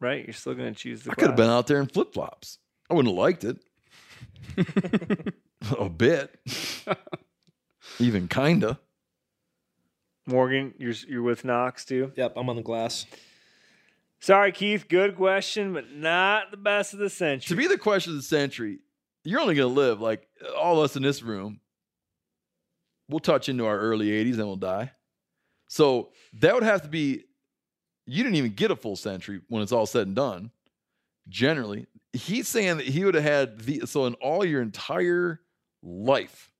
Right, you're still gonna choose the. I could have been out there in flip flops. I wouldn't have liked it a bit, even kinda. Morgan, you're you're with nocs too. Yep, I'm on the glass. Sorry, Keith. Good question, but not the best of the century. to be the question of the century, you're only going to live like all of us in this room. We'll touch into our early 80s and we'll die. So that would have to be, you didn't even get a full century when it's all said and done. Generally, he's saying that he would have had the, so in all your entire life,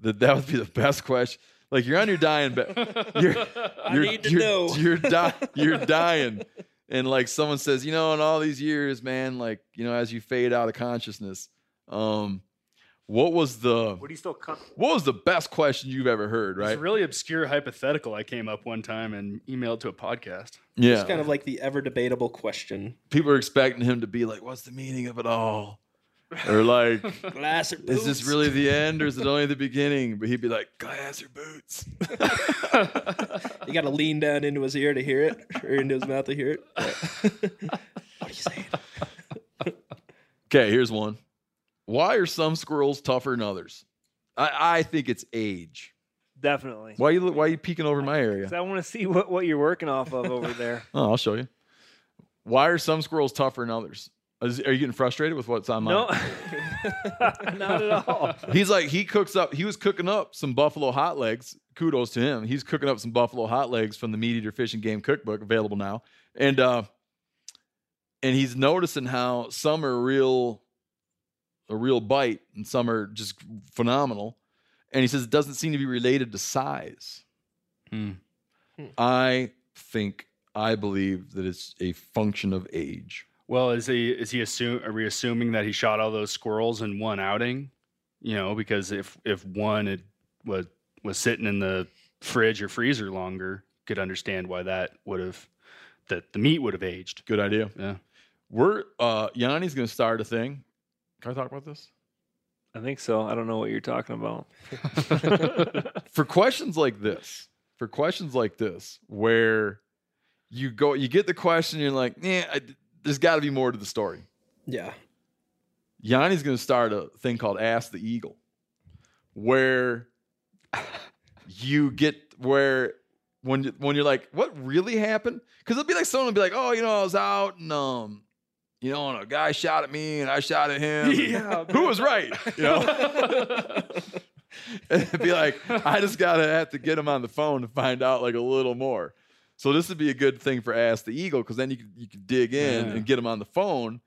that that would be the best question. Like you're on your dying bed. You're, I you're, need to you're, know. You're, di- you're dying. And like someone says, you know, in all these years, man, like, you know, as you fade out of consciousness, um, what was the Would he still come? what was the best question you've ever heard, It's right? a really obscure hypothetical I came up one time and emailed to a podcast. yeah. It's kind of like the ever debatable question. People are expecting him to be like, what's the meaning of it all? Or like, Glass or boots. is this really the end or is it only the beginning? But he'd be like, glass or boots. You got to lean down into his ear to hear it, or into his mouth to hear it. what are you saying? Okay, here's one. Why are some squirrels tougher than others? I, I think it's age. Definitely. Why you why you peeking over my area? 'Cause I want to see what, what you're working off of over there. Oh, I'll show you. Why are some squirrels tougher than others? Is- are you getting frustrated with what's on my? no, not at all. He's like he cooks up. He was cooking up some buffalo hot legs. Kudos to him. He's cooking up some buffalo hot legs from the MeatEater Fish and Game Cookbook, available now. And uh, and he's noticing how some are real, a real bite, and some are just phenomenal. And he says it doesn't seem to be related to size. Hmm. I think I believe that it's a function of age. Well, is he is he assume are we assuming that he shot all those squirrels in one outing? You know, because if if one it was was sitting in the fridge or freezer longer, could understand why that would have that the meat would have aged. Good idea. Yeah. We're uh Yanni's gonna start a thing. Can I talk about this? I think so. I don't know what you're talking about. For questions like this, for questions like this, where you go, you get the question, you're like, yeah, I, there's got to be more to the story. Yeah. Yanni's gonna start a thing called Ask the Eagle, where you get where when when you're like, what really happened? Because it'll be like someone will be like, oh, you know, I was out and um, you know, and a guy shot at me and I shot at him. Yeah, who was right? You know. And It'd be like, I just gotta have to get him on the phone to find out like a little more. So this would be a good thing for Ask the Eagle because then you could you could dig in Yeah. and get him on the phone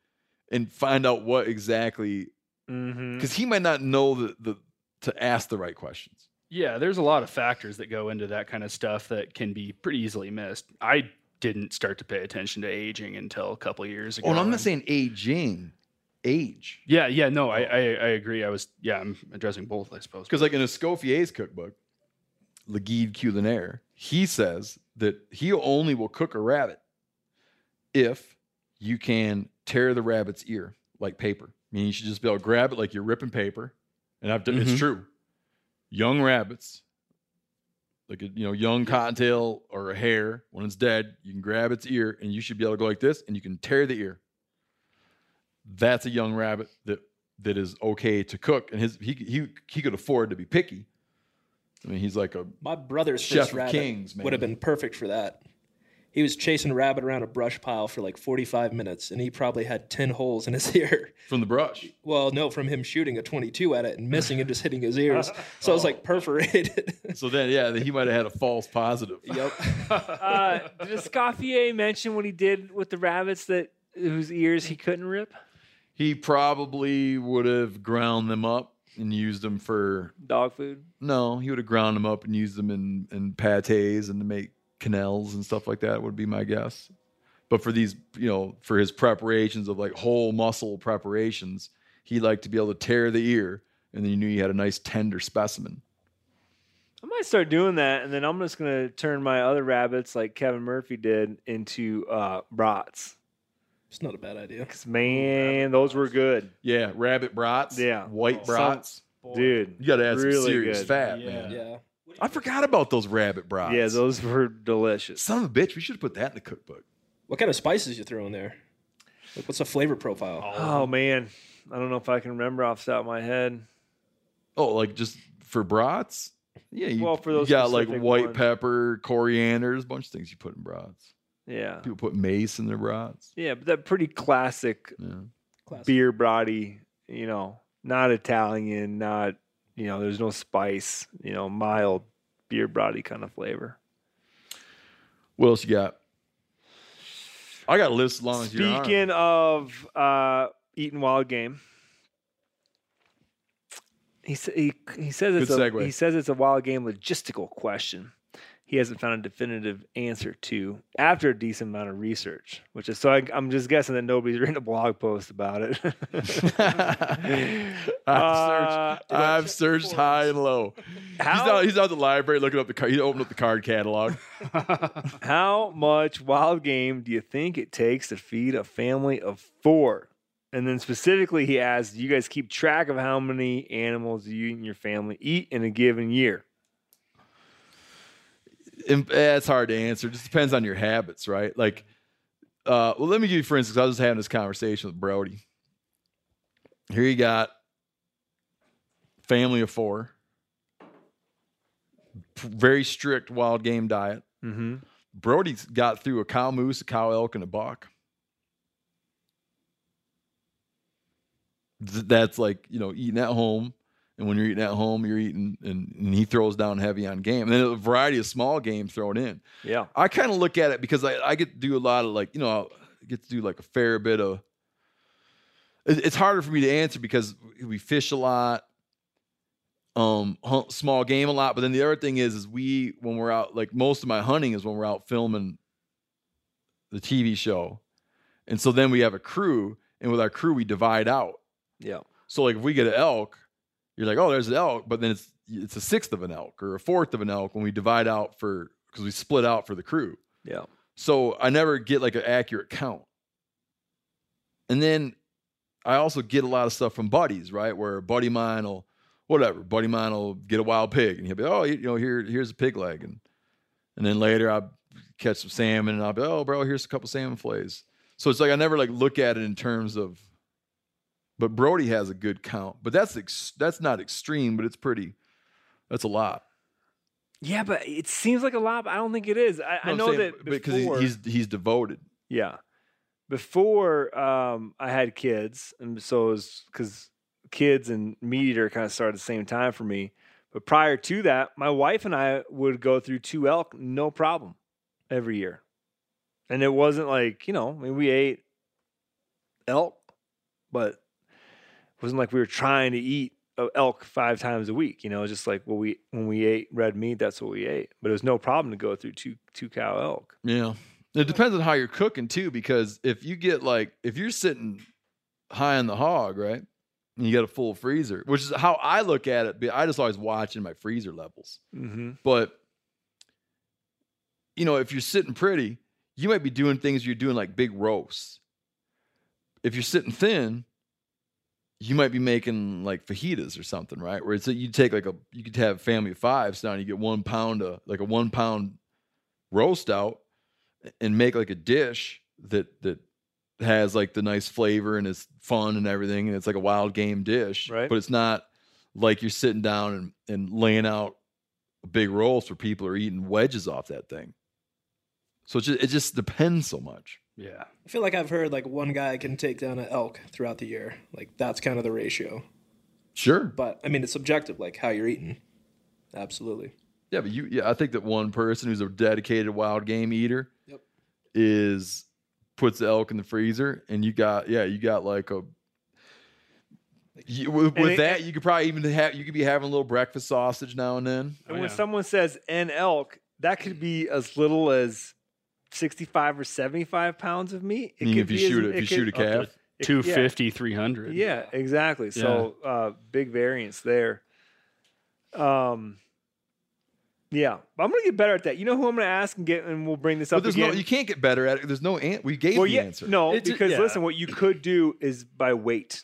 and find out what exactly Mm-hmm. because he might not know the, the to ask the right questions. Yeah, there's a lot of factors that go into that kind of stuff that can be pretty easily missed. I didn't start to pay attention to aging until a couple years ago. Oh, and I'm not saying aging, age. Yeah, yeah, no, I, I, I agree. I was, yeah, I'm addressing both, I suppose. Because like in Escoffier's cookbook, Le Guide Culinaire, he says that he only will cook a rabbit if you can tear the rabbit's ear like paper. I mean, you should just be able to grab it like you're ripping paper and I've done, it's Mhm. true. Young rabbits, like a you know young cottontail or a hare, when it's dead, you can grab its ear and you should be able to go like this, and you can tear the ear. That's a young rabbit that that is okay to cook, and his he he he could afford to be picky. I mean, he's like a My brother's Chef first rabbit Kings, would have been perfect for that. He was chasing a rabbit around a brush pile for like 45 minutes, and he probably had 10 holes in his ear. from the brush. Well, no, from him shooting a 22 at it and missing and just hitting his ears. So it was like perforated. So then, yeah, he might have had a false positive. yep. Uh, did Escoffier mention what he did with the rabbits that whose ears he couldn't rip? He probably would have ground them up and used them for Dog food. no. He would have ground them up and used them in in pates and to make quenelles and stuff like that. Would be my guess. But for these, you know, for his preparations of like whole muscle preparations, he liked to be able to tear the ear, and then you knew you had a nice tender specimen. I might start doing that, and then I'm just gonna turn my other rabbits, like Kevin Murphy did, into uh, brats. It's not a bad idea. 'Cause, man, those were good, Yeah, rabbit brats. Yeah. white Oh, brats. dude. You got to add some really serious good. fat, Yeah. man. Yeah. I forgot about those rabbit brats. Yeah, those were delicious. Son of a bitch, we should have put that in the cookbook. What kind of spices you throw in there? Like, what's the flavor profile? Oh man, I don't know if I can remember off the top of my head. Oh, like just for brats? Yeah, you, Well, for you those got like specific white ones. pepper, coriander, there's a bunch of things you put in brats. Yeah, People put mace in their brats. yeah, but that pretty classic Yeah. Classic. beer brody. You know, not Italian, not you know. There's no spice. You know, mild beer brody kind of flavor. What else you got? I got a list as long as you're. Speaking of uh, eating wild game, he he he says it's a, he says it's a wild game logistical question. He hasn't found a definitive answer to after a decent amount of research, which is so I, I'm just guessing that nobody's written a blog post about it. I've Uh, searched, I've searched high and low. He's out, he's out the library looking up the card. He opened up the card catalog. How much wild game do you think it takes to feed a family of four? And then specifically, he asks, do you guys keep track of how many animals you and your family eat in a given year? Eh, it's hard to answer. It just depends on your habits, right? Like, uh, well, let me give you for instance. I was just having this conversation with Brody. Here you got family of four, very strict wild game diet. Mm-hmm. Brody's got through a cow moose, a cow elk, and a buck. That's like you know eating at home, and when you're eating at home, you're eating, and, and he throws down heavy on game, and then a variety of small game thrown in. Yeah. I kind of look at it because I, I get to do a lot of like, you know, I get to do like a fair bit of. it- It's harder for me to answer because we fish a lot, um, hunt small game a lot. But then the other thing is, is we when we're out, like most of my hunting is when we're out filming the TV show, and so then we have a crew, and with our crew we divide out. Yeah. So like if we get an elk, you're like, oh, there's an elk, but then it's it's a sixth of an elk or a fourth of an elk when we divide out for because we split out for the crew. Yeah. So I never get like an accurate count. And then I also get a lot of stuff from buddies, right? Where a buddy mine will, whatever, buddy mine will get a wild pig and he'll be, oh, you know, here, here's a pig leg. And, and then later I'll catch some salmon and I'll be, oh, bro, here's a couple salmon fillets. So it's like I never like look at it in terms of, but Brody has a good count. But that's ex- that's not extreme, but it's pretty, that's a lot. Yeah, but it seems like a lot, but I don't think it is. I, No, I know saying, that because before, he's he's devoted. yeah, before um, I had kids, and so it was because kids and MeatEater kind of started at the same time for me. But prior to that, my wife and I would go through two elk, no problem, every year, and it wasn't like you know, I mean, we ate elk, but wasn't like we were trying to eat elk five times a week. You know, it was just like well, we when we ate red meat, that's what we ate. But it was no problem to go through two two cow elk. Yeah. It depends on how you're cooking too, because if you get like if you're sitting high on the hog, right? And you got a full freezer, which is how I look at it. I just always watch in my freezer levels. Mm-hmm. But you know, if you're sitting pretty, you might be doing things you're doing like big roasts. If you're sitting thin, you might be making like fajitas or something, right? Where it's you take like a you could have family of five, so now you get one pound of like a one pound roast out and make like a dish that that has like the nice flavor and is fun and everything, and it's like a wild game dish, Right. But it's not like you're sitting down and, and laying out a big roast where people are eating wedges off that thing. So it just, it just depends so much. Yeah. I feel like I've heard like one guy can take down an elk throughout the year. Like that's kind of the ratio. Sure, But I mean, it's subjective, like how you're eating. Absolutely. Yeah, but you yeah, I think that one person who's a dedicated wild game eater Yep. is puts the elk in the freezer and you got yeah, you got like a you, with, with it- that, you could probably even have you could be having a little breakfast sausage now and then. And Oh, when yeah. someone says an elk, that could be as little as 65 or 75 pounds of meat. I mean, if you be as- shoot a, if you could- shoot a calf, it- yeah. 250, 300. Yeah, exactly. So uh, big variance there. Um, yeah, but I'm gonna get better at that. You know who I'm gonna ask and get, and we'll bring this but up there's again. no you can't get better at it. There's no an- we gave well, the yeah, answer. no, It's- because yeah. listen, what you could do is by weight.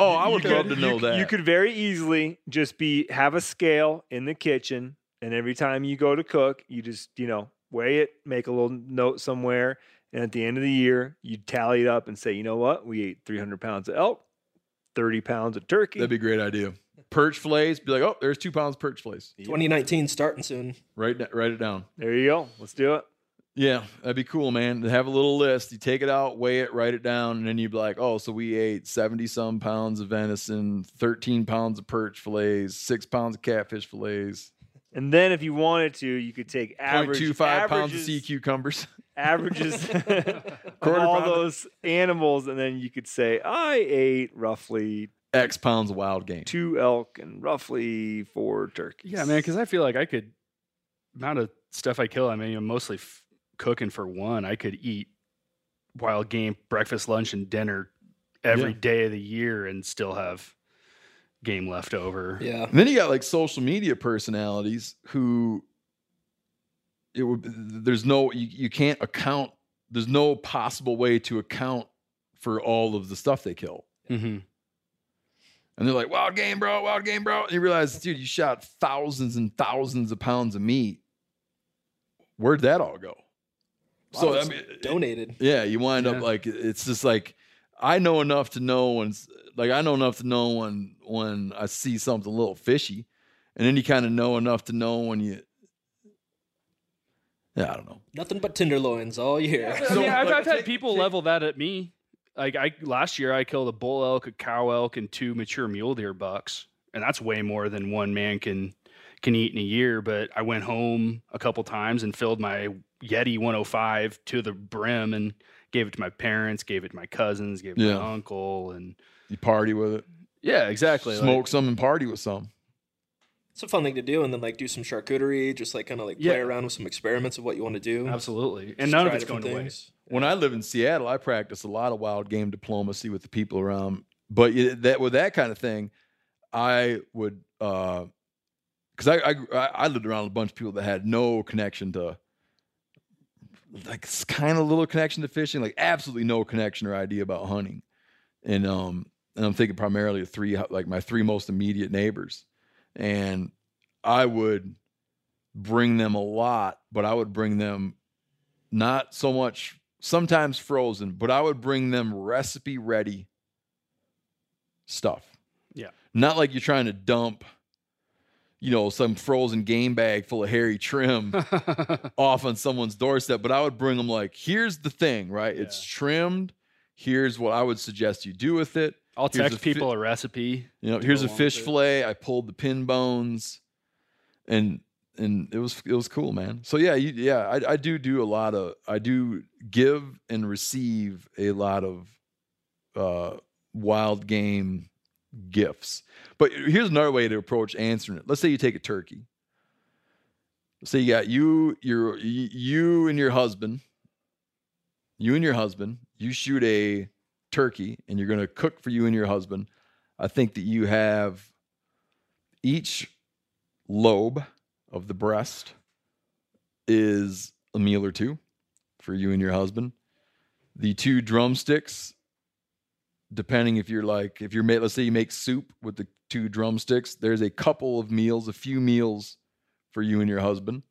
Oh, I You would could- love to know you, that. You could very easily just be have a scale in the kitchen, and every time you go to cook, you just you know weigh it, make a little note somewhere, and at the end of the year, you tally it up and say, you know what, we ate 300 pounds of elk, 30 pounds of turkey. That'd be a great idea. Perch fillets, be like, oh, there's two pounds of perch fillets. 2019 starting soon. Write write it down. there you go. Let's do it. Yeah, that'd be cool, man. To have a little list. You take it out, weigh it, write it down, and then you'd be like, oh, so we ate 70 some pounds of venison, 13 pounds of perch fillets, six pounds of catfish fillets, And then if you wanted to, you could take average 0.25 pounds of sea cucumbers. averages of all pound those animals, and then you could say, I ate roughly X pounds of wild game. two elk and roughly four turkeys. Yeah, man, because I feel like I could, amount of stuff I kill, I mean, I'm mostly f- cooking for one. I could eat wild game breakfast, lunch, and dinner every Yeah. day of the year and still have game left over. Yeah. And then you got like social media personalities who it would there's no you, you can't account there's no possible way to account for all of the stuff they kill. hmm And they're like, wild game, bro, wild game, bro. And you realize, dude, you shot thousands and thousands of pounds of meat. Where'd that all go? So I mean, donated. yeah, you wind Yeah. up like it's just like I know enough to know when like I know enough to know when when I see something a little fishy, and then you kind of know enough to know when you. Yeah, I don't know. Nothing but tenderloins all year. I mean, I've, like, I've had take- people level that at me. Like I last year, I killed a bull elk, a cow elk, and two mature mule deer bucks, and that's way more than one man can can eat in a year. But I went home a couple times and filled my Yeti 105 to the brim and gave it to my parents, gave it to my cousins, gave it to my uncle, and You party with it, yeah, exactly. like- smoke some, and party with some. It's a fun thing to do, and then like do some charcuterie, just like kind of like play Yeah. around with some experiments of what you want to do. absolutely, and Just none of it's going different to waste. When I live in Seattle, I practice a lot of wild game diplomacy with the people around. But that with that kind of thing, I would because I, I I lived around a bunch of people that had no connection to like kind of little connection to fishing, like absolutely no connection or idea about hunting, and um and I'm thinking primarily of three like my three most immediate neighbors, and I would bring them a lot, but I would bring them not so much sometimes frozen, but I would bring them recipe ready stuff. Yeah. Not like you're trying to dump, you know, some frozen game bag full of hairy trim off on someone's doorstep, but I would bring them like, here's the thing, right? It's trimmed. Here's what I would suggest you do with it. I'll Here's text a fi- people a recipe. You know, here's a fish fillet. I pulled the pin bones, and and it was it was cool, man. So yeah, you, yeah, I, I do do a lot of I do give and receive a lot of uh, wild game gifts. But here's another way to approach answering it. Let's say you take a turkey. Let's say you got you your you- you and your husband. You and your husband. You shoot a turkey and you're going to cook for you and your husband. I think that you have each lobe of the breast is a meal or two for you and your husband. The two drumsticks depending if you're like if you're let's say you make soup with the two drumsticks, there's a couple of meals, a few meals for you and your husband.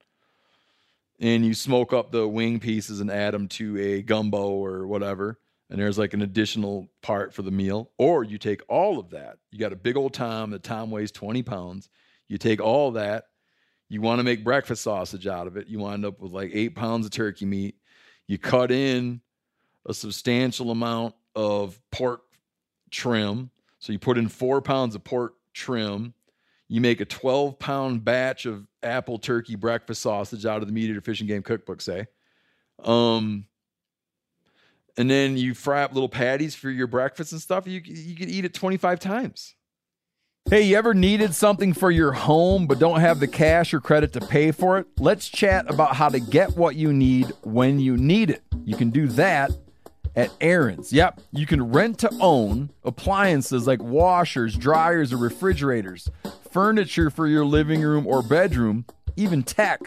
And you smoke up the wing pieces and add them to a gumbo or whatever. And there's like an additional part for the meal. Or you take all of that. You got a big old Tom. The Tom weighs 20 pounds. You take all that. You want to make breakfast sausage out of it. You wind up with like eight pounds of turkey meat. You cut in a substantial amount of pork trim. So you put in four pounds of pork trim. You make a 12 pound batch of apple turkey breakfast sausage out of the MeatEater Fish and Game Cookbook, say. Um, and then you fry up little patties for your breakfast and stuff. You, you could eat it 25 times. Hey, you ever needed something for your home but don't have the cash or credit to pay for it? Let's chat about how to get what you need when you need it. You can do that at Aaron's. Yep, you can rent to own appliances like washers, dryers, or refrigerators, furniture for your living room or bedroom, even tech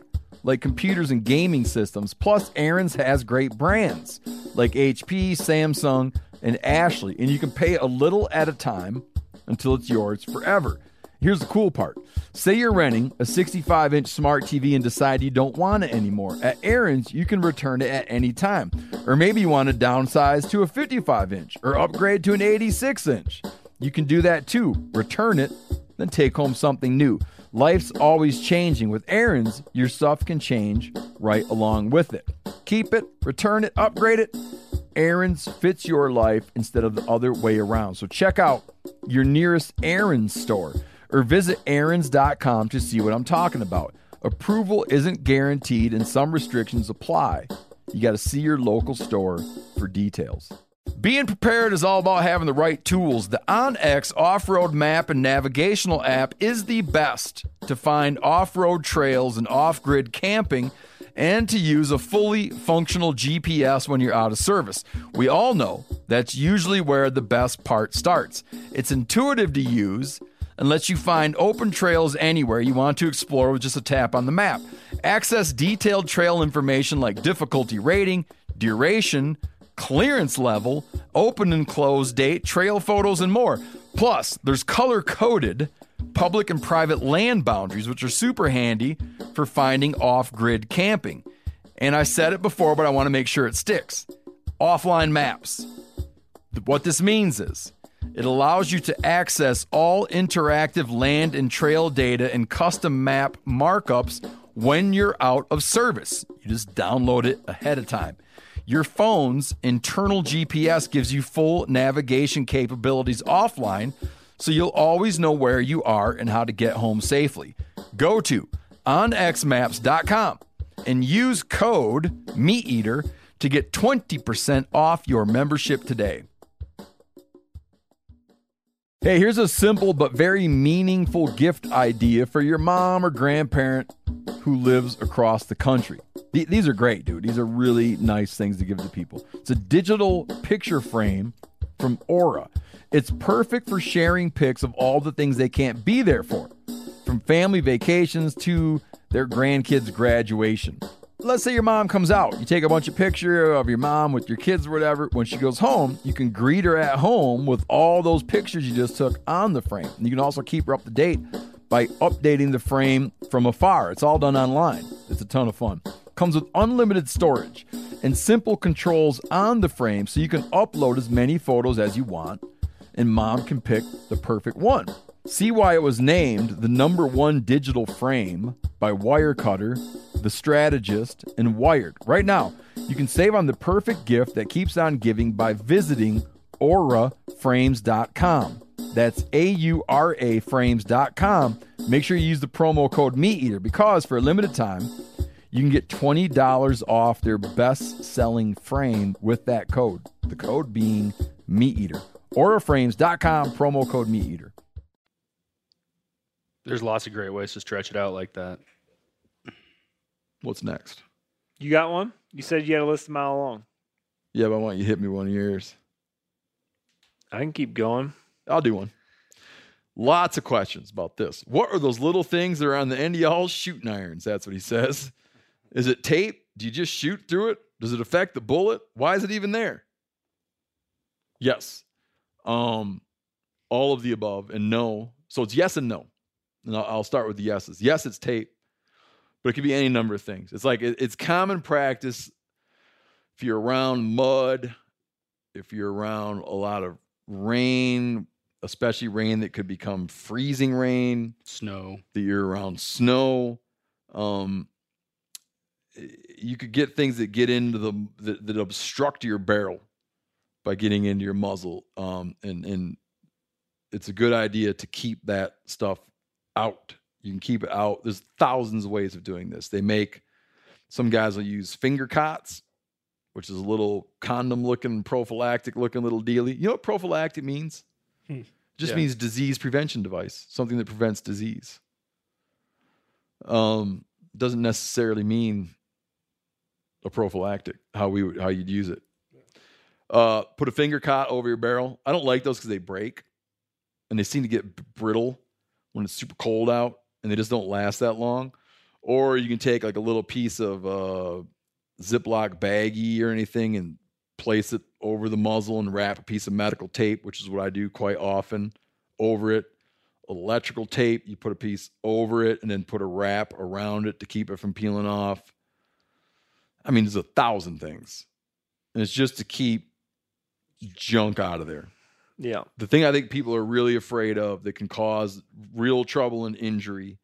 like computers and gaming systems. Plus, Aaron's has great brands like HP, Samsung, and Ashley, and you can pay a little at a time until it's yours forever. Here's the cool part. Say you're renting a 65 inch smart TV and decide you don't want it anymore. At Aaron's, you can return it at any time. Or maybe you want to downsize to a 55 inch or upgrade to an 86 inch. You can do that too. Return it, then take home something new. Life's always changing. With Aaron's, your stuff can change right along with it. Keep it, return it, upgrade it. Aaron's fits your life instead of the other way around. So check out your nearest Aaron's store or visit Aaron's.com to see what I'm talking about. Approval isn't guaranteed and some restrictions apply. You got to see your local store for details. Being prepared is all about having the right tools. The OnX off road map and navigational app is the best to find off road trails and off grid camping and to use a fully functional GPS when you're out of service. We all know that's usually where the best part starts. It's intuitive to use and lets you find open trails anywhere you want to explore with just a tap on the map. Access detailed trail information like difficulty rating, duration, clearance level, open and close date, trail photos, and more. Plus, there's color coded public and private land boundaries, which are super handy for finding off grid camping. And I said it before, but I want to make sure it sticks. Offline maps. What this means is it allows you to access all interactive land and trail data and custom map markups when you're out of service. You just download it ahead of time. Your phone's internal GPS gives you full navigation capabilities offline, so you'll always know where you are and how to get home safely. Go to onxmaps.com and use code MeatEater to get 20% off your membership today. Hey, here's a simple but very meaningful gift idea for your mom or grandparent who lives across the country. Th- these are great, dude. These are really nice things to give to people. It's a digital picture frame from Aura. It's perfect for sharing pics of all the things they can't be there for, from family vacations to their grandkids' graduation. Let's say your mom comes out. You take a bunch of pictures of your mom with your kids or whatever. When she goes home, you can greet her at home with all those pictures you just took on the frame. You can also keep her up to date by updating the frame from afar. It's all done online. It's a ton of fun. Comes with unlimited storage and simple controls on the frame so you can upload as many photos as you want and mom can pick the perfect one. See why it was named the number one digital frame by Wirecutter, The Strategist, and Wired. Right now, you can save on the perfect gift that keeps on giving by visiting auraframes.com. That's A U R A frames.com. Make sure you use the promo code MeatEater because for a limited time, you can get $20 off their best selling frame with that code. The code being MeatEater. Auraframes.com, promo code MeatEater. There's lots of great ways to stretch it out like that. What's next? You got one? You said you had a list a mile long. Yeah, but I want you to hit me one of yours. I can keep going. I'll do one. Lots of questions about this. What are those little things that are on the end of y'all's shooting irons? That's what he says. Is it tape? Do you just shoot through it? Does it affect the bullet? Why is it even there? Yes. Um, all of the above and no. So it's yes and no. And I'll, start with the yeses. Yes, it's tape, but it could be any number of things. It's like it- it's common practice if you're around mud, if you're around a lot of rain, especially rain that could become freezing rain, Snow. that you're around snow. Um, you could get things that get into the that, that obstruct your barrel by getting into your muzzle. Um, and and it's a good idea to keep that stuff out. You can keep it out. There's thousands of ways of doing this. They make some guys will use finger cots, which is a little condom looking, prophylactic looking little dealy. You know what prophylactic means? Hmm. Just Yeah. means disease prevention device, something that prevents disease. Um, doesn't necessarily mean a prophylactic. How we would, how you'd use it. Uh, put a finger cot over your barrel. I don't like those because they break, and they seem to get brittle when it's super cold out, and they just don't last that long. Or you can take like a little piece of uh, Ziploc baggie or anything and place it over the muzzle and wrap a piece of medical tape, which is what I do quite often, over it. Electrical tape, you put a piece over it and then put a wrap around it to keep it from peeling off. I mean, there's a thousand things. And it's just to keep junk out of there. Yeah. The thing I think people are really afraid of that can cause real trouble and injury.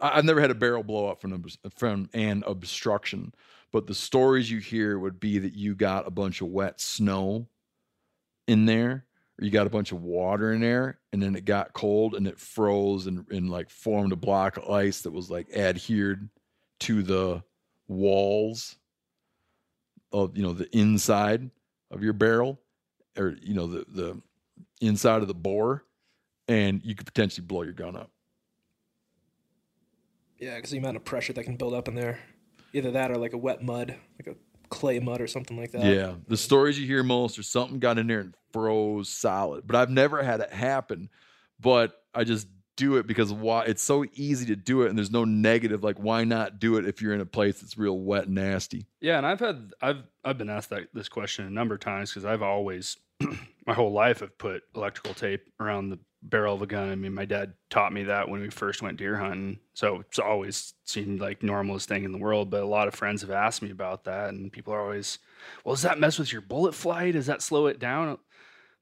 I- I've never had a barrel blow up from, from an obstruction, but the stories you hear would be that you got a bunch of wet snow in there, or you got a bunch of water in there, and then it got cold and it froze and, and like formed a block of ice that was like adhered to the walls of you know the inside of your barrel or you know the the inside of the bore and you could potentially blow your gun up. Yeah, because the amount of pressure that can build up in there, either that or like a wet mud, like a clay mud or something like that. yeah. The stories you hear most are something got in there and froze solid. But i've never had it happen. But i just do it because why it's so easy to do it and there's no negative. Like why not do it if you're in a place that's real wet and nasty? Yeah, and I've had I've I've been asked that this question a number of times because I've always my whole life have put electrical tape around the barrel of a gun. I mean, my dad taught me that when we first went deer hunting, so it's always seemed like normalest thing in the world. But a lot of friends have asked me about that, and people are always, "Well, does that mess with your bullet flight? Does that slow it down?"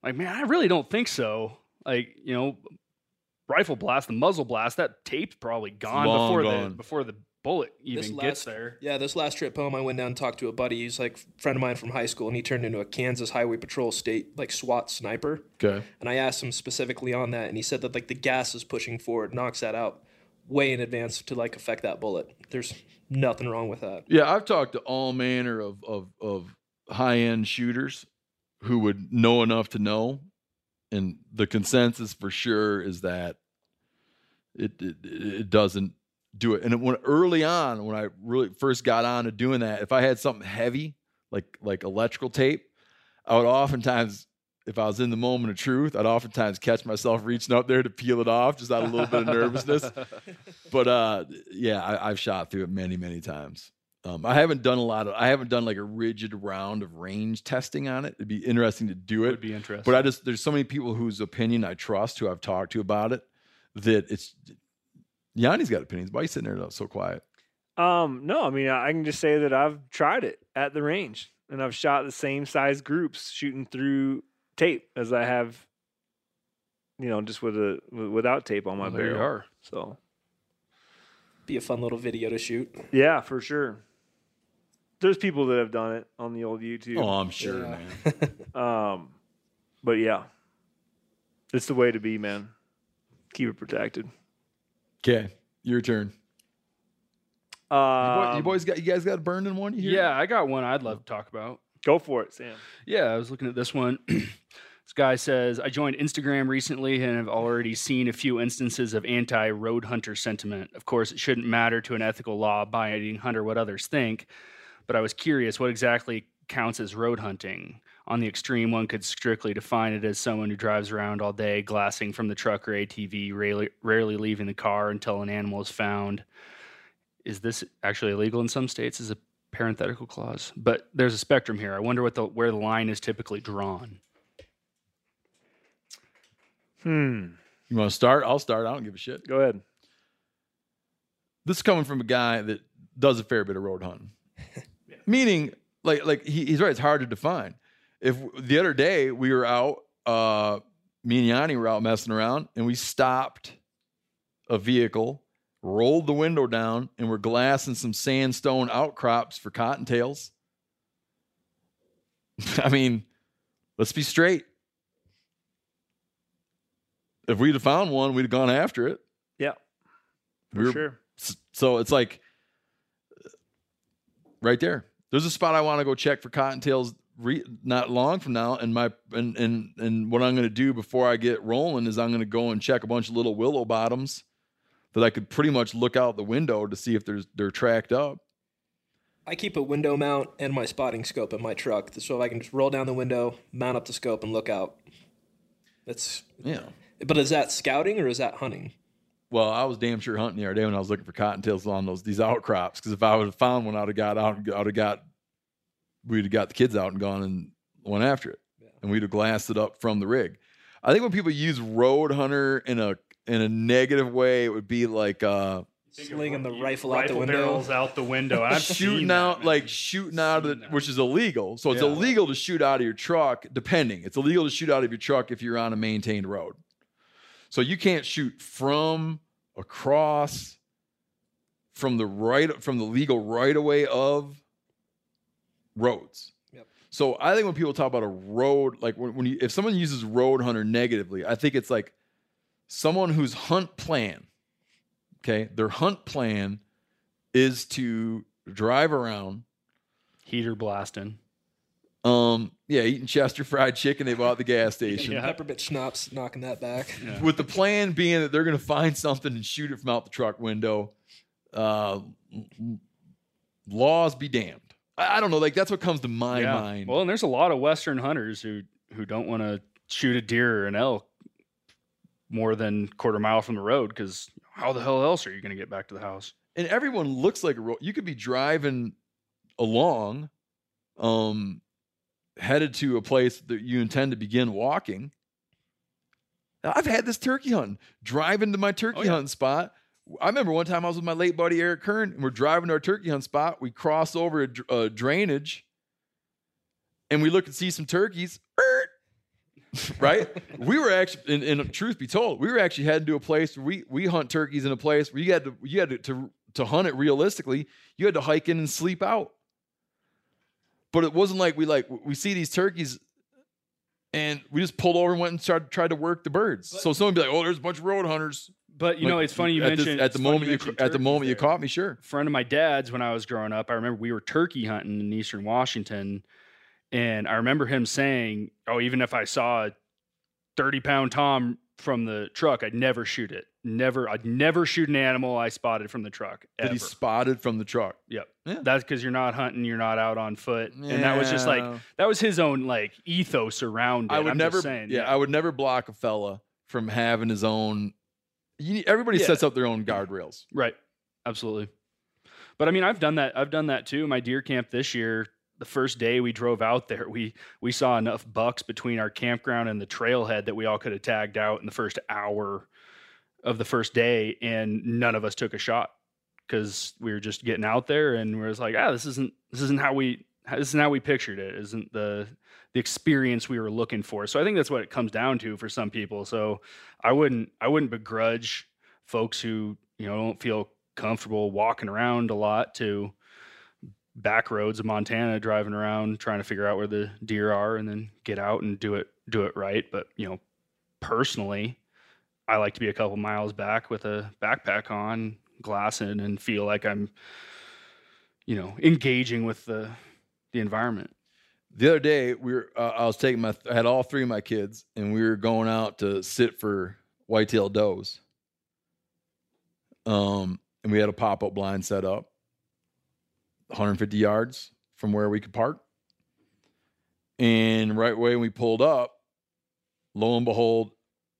Like, man, I really don't think so. Like, you know, rifle blast, the muzzle blast, that tape's probably gone long before the before the bullet even This gets last- there. Yeah, this last trip home, I went down and talked to a buddy. He's like a friend of mine from high school, and he turned into a Kansas Highway Patrol state like SWAT sniper. okay And I asked him specifically on that, and he said that like the gas is pushing forward knocks that out way in advance to like affect that bullet. There's nothing wrong with that. Yeah, I've talked to all manner of of, of high end shooters who would know enough to know, and the consensus for sure is that it it, it doesn't do it. And when early on, when I really first got on to doing that, if I had something heavy like like electrical tape, I would oftentimes. If I was in the moment of truth, I'd oftentimes catch myself reaching up there to peel it off, just out of a little bit of nervousness but uh yeah I, i've shot through it many many times um, i haven't done a lot of i haven't done like a rigid round of range testing on it it'd be interesting to do it Would be interesting. but i just there's so many people whose opinion i trust who i've talked to about it that it's yanni's got opinions why are you sitting there so quiet Um, no, I mean I can just say that I've tried it at the range and I've shot the same size groups shooting through tape as I have, you know, just with a without tape on my Well, there you barrel. are. So Be a fun little video to shoot. yeah, for sure. There's people that have done it on the old YouTube. oh i'm sure Yeah. man Um, but yeah, it's the way to be, man. Keep it protected. Okay your turn you, Um, boy- you boys got you guys got burned in one you? Yeah, I got one I'd love to talk about. go for it, Sam. Yeah, I was looking at this one. this guy says, I joined Instagram recently and have already seen a few instances of anti road hunter sentiment. Of course, it shouldn't matter to an ethical law abiding hunter what others think, but I was curious what exactly counts as road hunting. On the extreme, one could strictly define it as someone who drives around all day, glassing from the truck or ATV, rarely, rarely leaving the car until an animal is found. Is this actually illegal in some states? Is a parenthetical clause, but there's a spectrum here. I wonder what the where the line is typically drawn. Hmm. You want to start? I'll start. I don't give a shit. Go ahead. This is coming from a guy that does a fair bit of road hunting. Meaning, like, like he, he's right. It's hard to define. If the other day we were out, uh, me and Yanni were out messing around, and we stopped a vehicle, rolled the window down, and we're glassing some sandstone outcrops for cottontails. I mean, let's be straight. If we'd have found one, we'd have gone after it. Yeah, We for were- sure. So it's like right there. There's a spot I want to go check for cottontails re- not long from now. And my and and and what I'm going to do before I get rolling is I'm going to go and check a bunch of little willow bottoms that I could pretty much look out the window to see if there's they're tracked up. I keep a window mount and my spotting scope in my truck, so if I can just roll down the window, mount up the scope, and look out. That's. Yeah. But is that scouting or is that hunting? Well, I was damn sure hunting the other day when I was looking for cottontails on those these outcrops. Because if I would have found one, I'd have got out. I'd have got. We'd have got the kids out and gone and went after it, and we'd have glassed it up from the rig. I think when people use road hunter in a in a negative way, it would be like uh, Slinging the rifle out the window. barrels out the window. I've shooting seen that, out man. like shooting out of the, that. which is illegal. So it's Yeah. illegal to shoot out of your truck, depending. It's illegal to shoot out of your truck if you're on a maintained road. So you can't shoot from across from the right from the legal right away of roads. Yep. So I think when people talk about a road, like when, when you if someone uses road hunter negatively, I think it's like someone whose hunt plan, okay, their hunt plan is to drive around heater blasting. um yeah eating chester fried chicken they bought at the gas station Yeah. Pepper bit schnapps knocking that back. with the plan being that they're going to find something and shoot it from out the truck window uh laws be damned i, I don't know like that's what comes to my Yeah. mind Well, and there's a lot of Western hunters who who don't want to shoot a deer or an elk more than quarter mile from the road because how the hell else are you going to get back to the house? and everyone looks like a road you could be driving along um headed to a place that you intend to begin walking i've had this turkey hunting driving to my turkey Oh, yeah. hunting spot i remember one time i was with my late buddy eric kern and we're driving to our turkey hunt spot. We cross over a, dr- a drainage and we look and see some turkeys. Right? We were actually in, truth be told we were actually heading to a place where we we hunt turkeys in a place where you had to you had to, to to hunt it realistically you had to hike in and sleep out. But it wasn't like we like we see these turkeys and we just pulled over and went and started tried to work the birds. So someone would be like oh there's a bunch of road hunters But you know, it's funny you at this- mentioned at the moment you, mentioned at the moment you caught me sure friend of my dad's when I was growing up. I remember we were turkey hunting in Eastern Washington, and I remember him saying, "Oh, even if I saw a thirty-pound tom from the truck, I'd never shoot it. Never, I'd never shoot an animal I spotted from the truck. that he spotted from the truck Yep. Yeah. That's because you're not hunting, you're not out on foot, and that was just like that was his own like ethos around it. I would I'm never, saying, yeah, I would never block a fella from having his own. You, everybody Yeah. sets up their own guardrails. Right. Absolutely. But I mean, I've done that. I've done that too. My deer camp this year, the first day we drove out there, we we saw enough bucks between our campground and the trailhead that we all could have tagged out in the first hour of the first day, and none of us took a shot because we were just getting out there and we was like, ah, this isn't this isn't how we this isn't how we pictured it. Isn't the the experience we were looking for. So I think that's what it comes down to for some people. So I wouldn't I wouldn't begrudge folks who you know don't feel comfortable walking around a lot to back roads of Montana driving around trying to figure out where the deer are and then get out and do it do it right but you know personally I like to be a couple miles back with a backpack on glassing and feel like I'm you know engaging with the the environment The other day, we were. Uh, I was taking my. I had all three of my kids, and we were going out to sit for whitetail does. Um, and we had a pop up blind set up, 150 yards from where we could park. And right away, when we pulled up, lo and behold,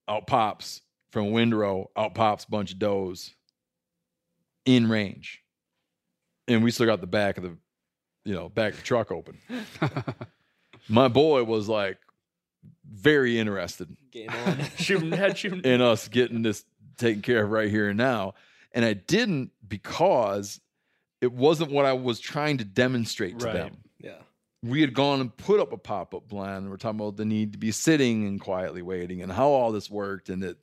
out pops from windrow. Out pops a bunch of does in range, and we still got the back of the, you know, back the truck open my boy was like very interested Game on. shooting head shooting. in us getting this taken care of right here and now. And I didn't because it wasn't what I was trying to demonstrate to Right. them. yeah. We had gone and put up a pop up blind. And we're talking about the need to be sitting and quietly waiting and how all this worked and that,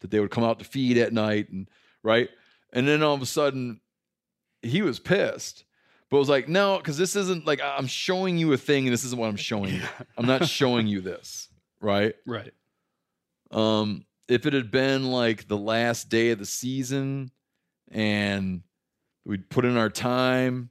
that they would come out to feed at night and right. And then all of a sudden he was pissed. But it was like, no, because this isn't like I'm showing you a thing and this isn't what I'm showing you. I'm not showing you this. Right. Right. Um, if it had been like the last day of the season and we'd put in our time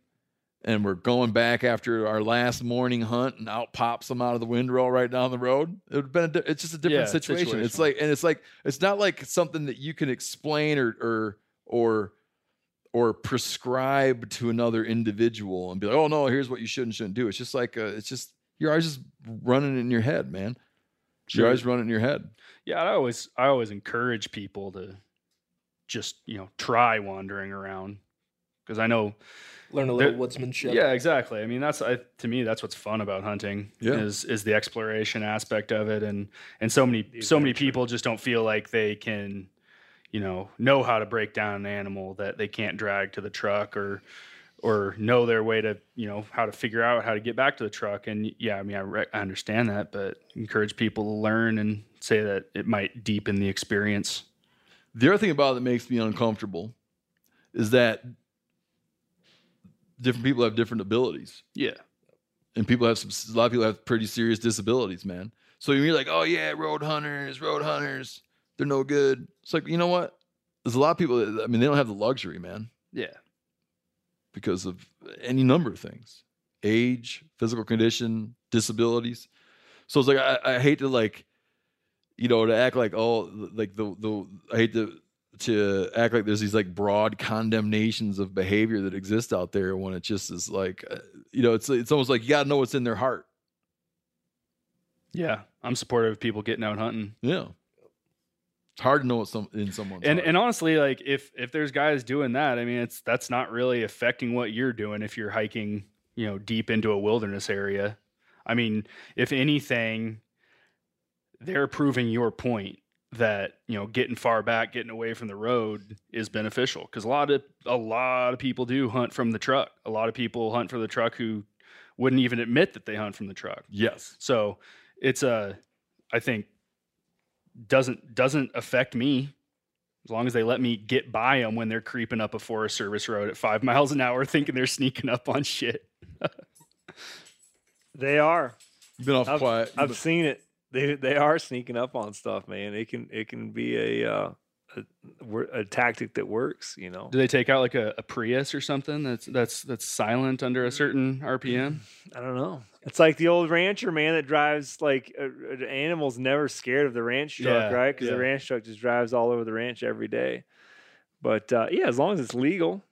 and we're going back after our last morning hunt and out pops them out of the windrow right down the road, it would have been a, di- it's just a different Yeah, situation. It's like, and it's like, it's not like something that you can explain or, or, or, or prescribe to another individual and be like, oh no, here's what you should and shouldn't do. It's just like, uh it's just, you're always just running in your head, man. You're always running in your head. Yeah, I always I always encourage people to just you know try wandering around because I know Learn a little woodsmanship. Yeah, exactly. I mean, that's I, to me that's what's fun about hunting Yeah. is is the exploration aspect of it, and and so many so many people just don't feel like they can, you know, know how to break down an animal that they can't drag to the truck or or know their way to you know how to figure out how to get back to the truck. And yeah, I mean, I, re- I understand that, but encourage people to learn and say that it might deepen the experience. The other thing about it that makes me uncomfortable is that different people have different abilities, Yeah, and people have some. A lot of people have pretty serious disabilities, man. So you're like, oh yeah, road hunters, road hunters, they're no good. It's like you know what? There's a lot of people. That, I mean, they don't have the luxury, man, yeah, because of any number of things, age, physical condition, disabilities. So it's like I, I hate to like, you know, to act like oh, like the the I hate to to act like there's these like broad condemnations of behavior that exist out there when it just is like, uh, you know, it's it's almost like you got to know what's in their heart. yeah. I'm supportive of people getting out hunting. Yeah, it's hard to know what's some in someone's and heart. and honestly like if if there's guys doing that i mean it's that's not really affecting what you're doing if you're hiking you know deep into a wilderness area. I mean if anything they're proving your point that you know getting far back getting away from the road is beneficial because a lot of a lot of people do hunt from the truck. A lot of people hunt for the truck who wouldn't even admit that they hunt from the truck. Yes, so it's a, I think, doesn't doesn't affect me as long as they let me get by them when they're creeping up a Forest Service road at five miles an hour, thinking they're sneaking up on shit. They are. you've been off I've, quiet. I've been- seen it. They they are sneaking up on stuff, man. It can it can be a uh, a, a tactic that works. You know. Do they take out like a, a Prius or something that's that's that's silent under a certain RPM? I don't know. It's like the old rancher man that drives like uh, uh, animals never scared of the ranch truck, Yeah, right? Because the ranch truck just drives all over the ranch every day. But uh, yeah, as long as it's legal.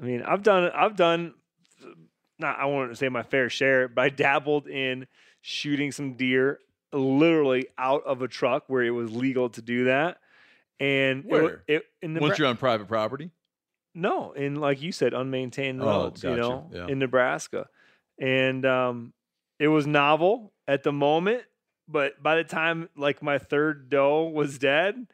I mean, I've done I've done not I won't say my fair share, but I dabbled in shooting some deer literally out of a truck where it was legal to do that. And Where? it, in the Once you're on private property, no, in like you said, unmaintained Oh, roads, gotcha. you know, Yeah. in Nebraska. And um, it was novel at the moment, but by the time like my third doe was dead,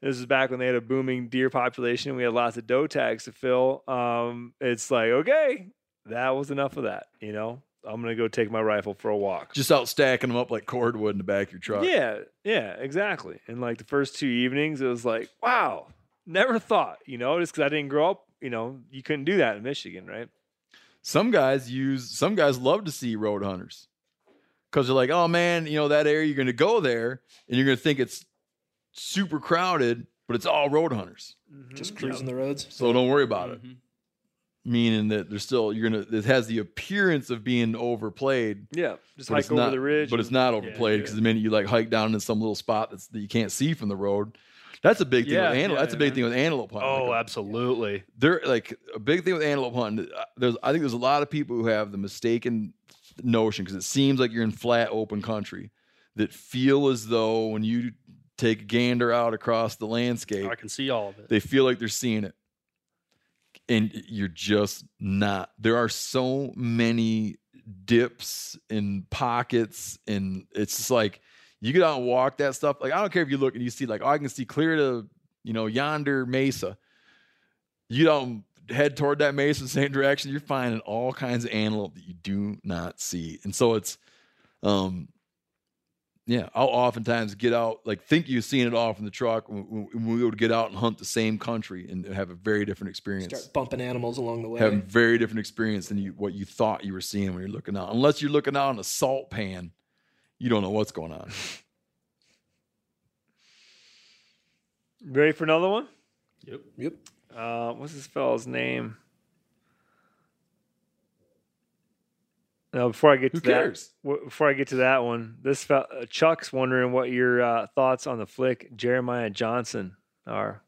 this is back when they had a booming deer population. We had lots of doe tags to fill. Um, it's like, okay, that was enough of that, you know. I'm gonna go take my rifle for a walk. just out stacking them up like cordwood in the back of your truck. Yeah, yeah, exactly. And like the first two evenings, it was like, wow, never thought, you know, just because I didn't grow up, you know, you couldn't do that in Michigan, right? Some guys use some guys love to see road hunters because they're like, oh man, you know that area you're going to go there and you're going to think it's super crowded, but it's all road hunters, Just cruising the roads. so don't worry about Mm-hmm. it. Meaning that there's still you're gonna it has the appearance of being overplayed, Yeah, just hike over not, the ridge. but it's not overplayed because the minute you like hike down in some little spot that's that you can't see from the road, that's a big thing Yeah, with antelope. yeah, that's a big yeah. thing with antelope hunting. Oh, Like, absolutely. there like a big thing with antelope hunting. uh, There's I think there's a lot of people who have the mistaken notion because it seems like you're in flat open country that feel as though when you take gander out across the landscape, I can see all of it. they feel like they're seeing it, and you're just not. There are so many dips and pockets, and it's just like you get out and walk that stuff. Like I don't care if you look and you see like oh, I can see clear to you know yonder mesa. You don't head toward that mesa the same direction. You're finding all kinds of antelope that you do not see, and so it's um yeah, I'll oftentimes get out, like think you've seen it all from the truck. When, when we would get out and hunt the same country and have a very different experience. Start bumping animals along the way. Having very different experience than you, what you thought you were seeing when you're looking out. Unless you're looking out in a salt pan, you don't know what's going on. Ready for another one? Yep. Yep. Uh, what's this fellow's name? No, before I get Who to that, cares? w- before I get to that one, this fel- uh, Chuck's wondering what your uh, thoughts on the flick Jeremiah Johnson are.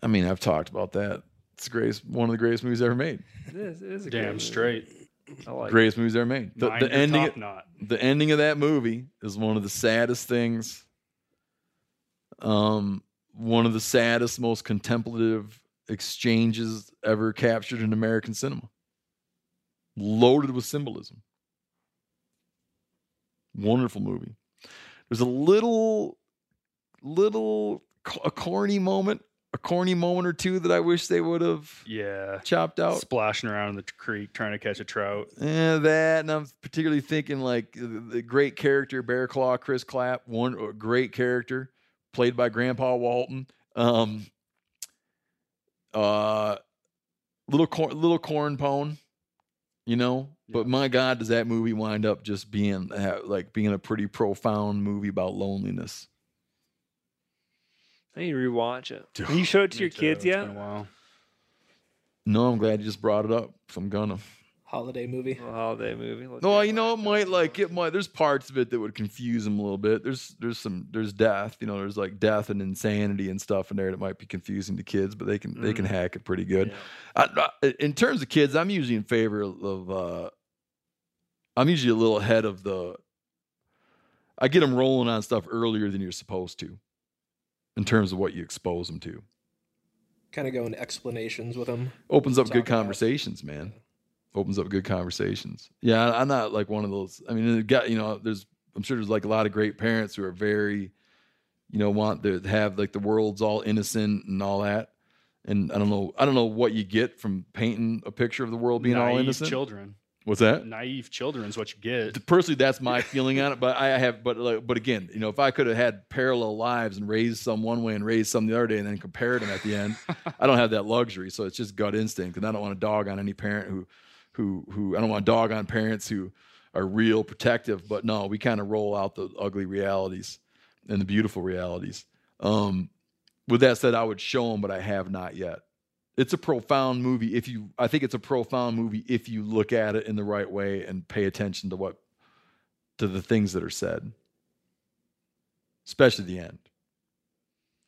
I mean, I've talked about that. It's the greatest, one of the greatest movies ever made. It is, it is a great Damn movie. straight. I like it. Greatest movies ever made. The, Mind the your ending, top knot. the ending of that movie is one of the saddest things. Um, one of the saddest, most contemplative exchanges ever captured in American cinema. Loaded with symbolism. Wonderful movie. There's a little, little a corny moment, a corny moment or two that I wish they would have Yeah. chopped out. Splashing around in the creek trying to catch a trout. Yeah, that, and I'm particularly thinking like the, great character Bear Claw, Chris Clapp, one great character played by Grandpa Walton. Um, uh, little corn, little corn pone, you know. But my God, does that movie wind up just being like being a pretty profound movie about loneliness? I need to rewatch it. Can you show it to Me your too. kids It's yet? been a while. No, I'm glad you just brought it up. So I'm gonna. Holiday movie. A holiday movie. Look No, at you know, it might like it might. There's parts of it that would confuse them a little bit. There's there's some there's death. You know, there's like death and insanity and stuff in there that might be confusing to kids, but they can they can hack it pretty good. I, I- in terms of kids, I'm usually in favor of. uh I'm usually a little ahead of the. I get them rolling on stuff earlier than you're supposed to, in terms of what you expose them to. Kind of go into explanations with them. opens up Talk good about- conversations, man. Opens up good conversations. Yeah, I- I'm not like one of those. I mean, it got you know, there's I'm sure there's like a lot of great parents who are very, you know, want to have like the world's all innocent and all that. And I don't know, I don't know what you get from painting a picture of the world being all innocent. children. What's that? Naive children is what you get. Personally, that's my feeling on it. But I have, but like, but again, you know, if I could have had parallel lives and raised some one way and raised some the other day and then compared them at the end, I don't have that luxury. So it's just gut instinct, and I don't want to dog on any parent who, who, who I don't want to dog on parents who are real protective. But no, we kind of roll out the ugly realities and the beautiful realities. Um, with that said, I would show them, but I have not yet. It's a profound movie. If you, I think it's a profound movie if you look at it in the right way and pay attention to what, to the things that are said, especially the end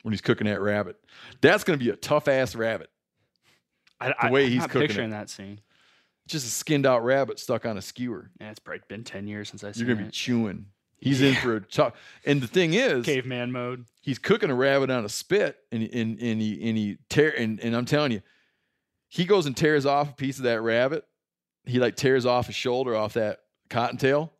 when he's cooking that rabbit. That's going to be a tough ass rabbit. I, The way I'm he's cooking picturing it. that scene. Just a skinned out rabbit stuck on a skewer. Yeah, it's probably been ten years since I You're going to be chewing. He's in for a tough. And the thing is, Caveman mode. he's cooking a rabbit on a spit and and, and he and he tear and, and I'm telling you, he goes and tears off a piece of that rabbit. He like tears off his shoulder off that cottontail.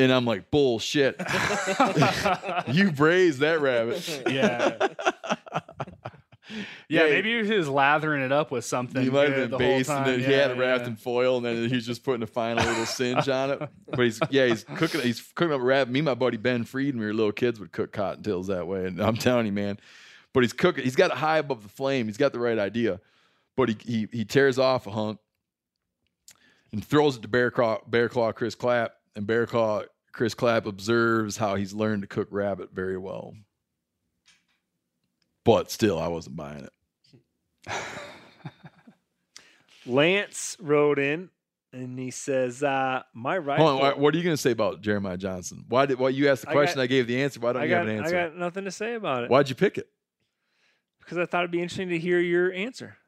And I'm like, bullshit. you braised that rabbit. Yeah. Yeah, maybe he was lathering it up with something. He might have been basting it. He had it wrapped yeah. in foil, and then he's just putting a final little singe on it. But he's yeah, he's cooking. He's cooking up a rabbit. Me, and my buddy Ben Freed, when we were little kids, would cook cottontails that way. And I'm telling you, man. But he's cooking. He's got it high above the flame. He's got the right idea. But he he, he tears off a hunk and throws it to Bear Claw, Bear Claw Chris Clapp, and Bear Claw Chris Clapp observes how he's learned to cook rabbit very well. But still, I wasn't buying it. Lance wrote in and he says, uh, "My rifle." Hold on, what are you going to say about Jeremiah Johnson? Why did why you asked the I question? got- I, gave the answer. Why don't I you got, have an answer? I got nothing to say about it Why'd you pick it? because I thought it'd be interesting to hear your answer.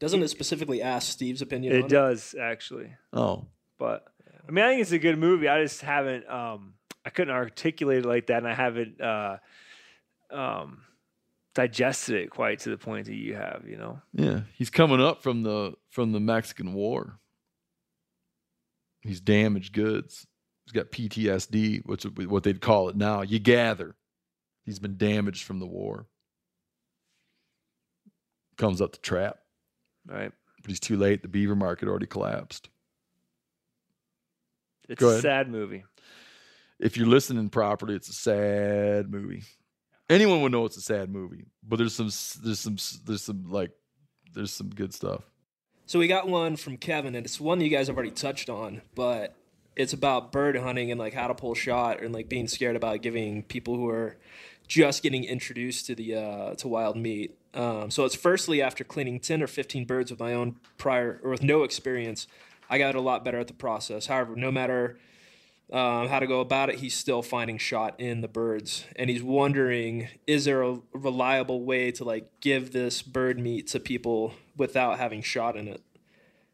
Doesn't it specifically ask Steve's opinion? on It does actually, Oh, but I mean, I think it's a good movie. I just haven't, um, I couldn't articulate it like that, and I haven't, uh, um, digested it quite to the point that you have. You know. Yeah, he's coming up from the from the Mexican War. He's damaged goods. He's got PTSD, which is what they'd call it now. You gather, he's been damaged from the war. Comes up the trap, Right. but he's too late. The beaver market already collapsed. It's a sad movie. If you're listening properly, it's a sad movie. Anyone would know it's a sad movie, but there's some there's some there's some like there's some good stuff. So we got one from Kevin, and it's one that you guys have already touched on, but it's about bird hunting and like how to pull shot and like being scared about giving people who are just getting introduced to the uh, to wild meat. Um, so it's firstly after cleaning ten or fifteen birds with my own prior or with no experience, I got a lot better at the process. However, no matter um, how to go about it, he's still finding shot in the birds, and he's wondering: is there a reliable way to like give this bird meat to people without having shot in it?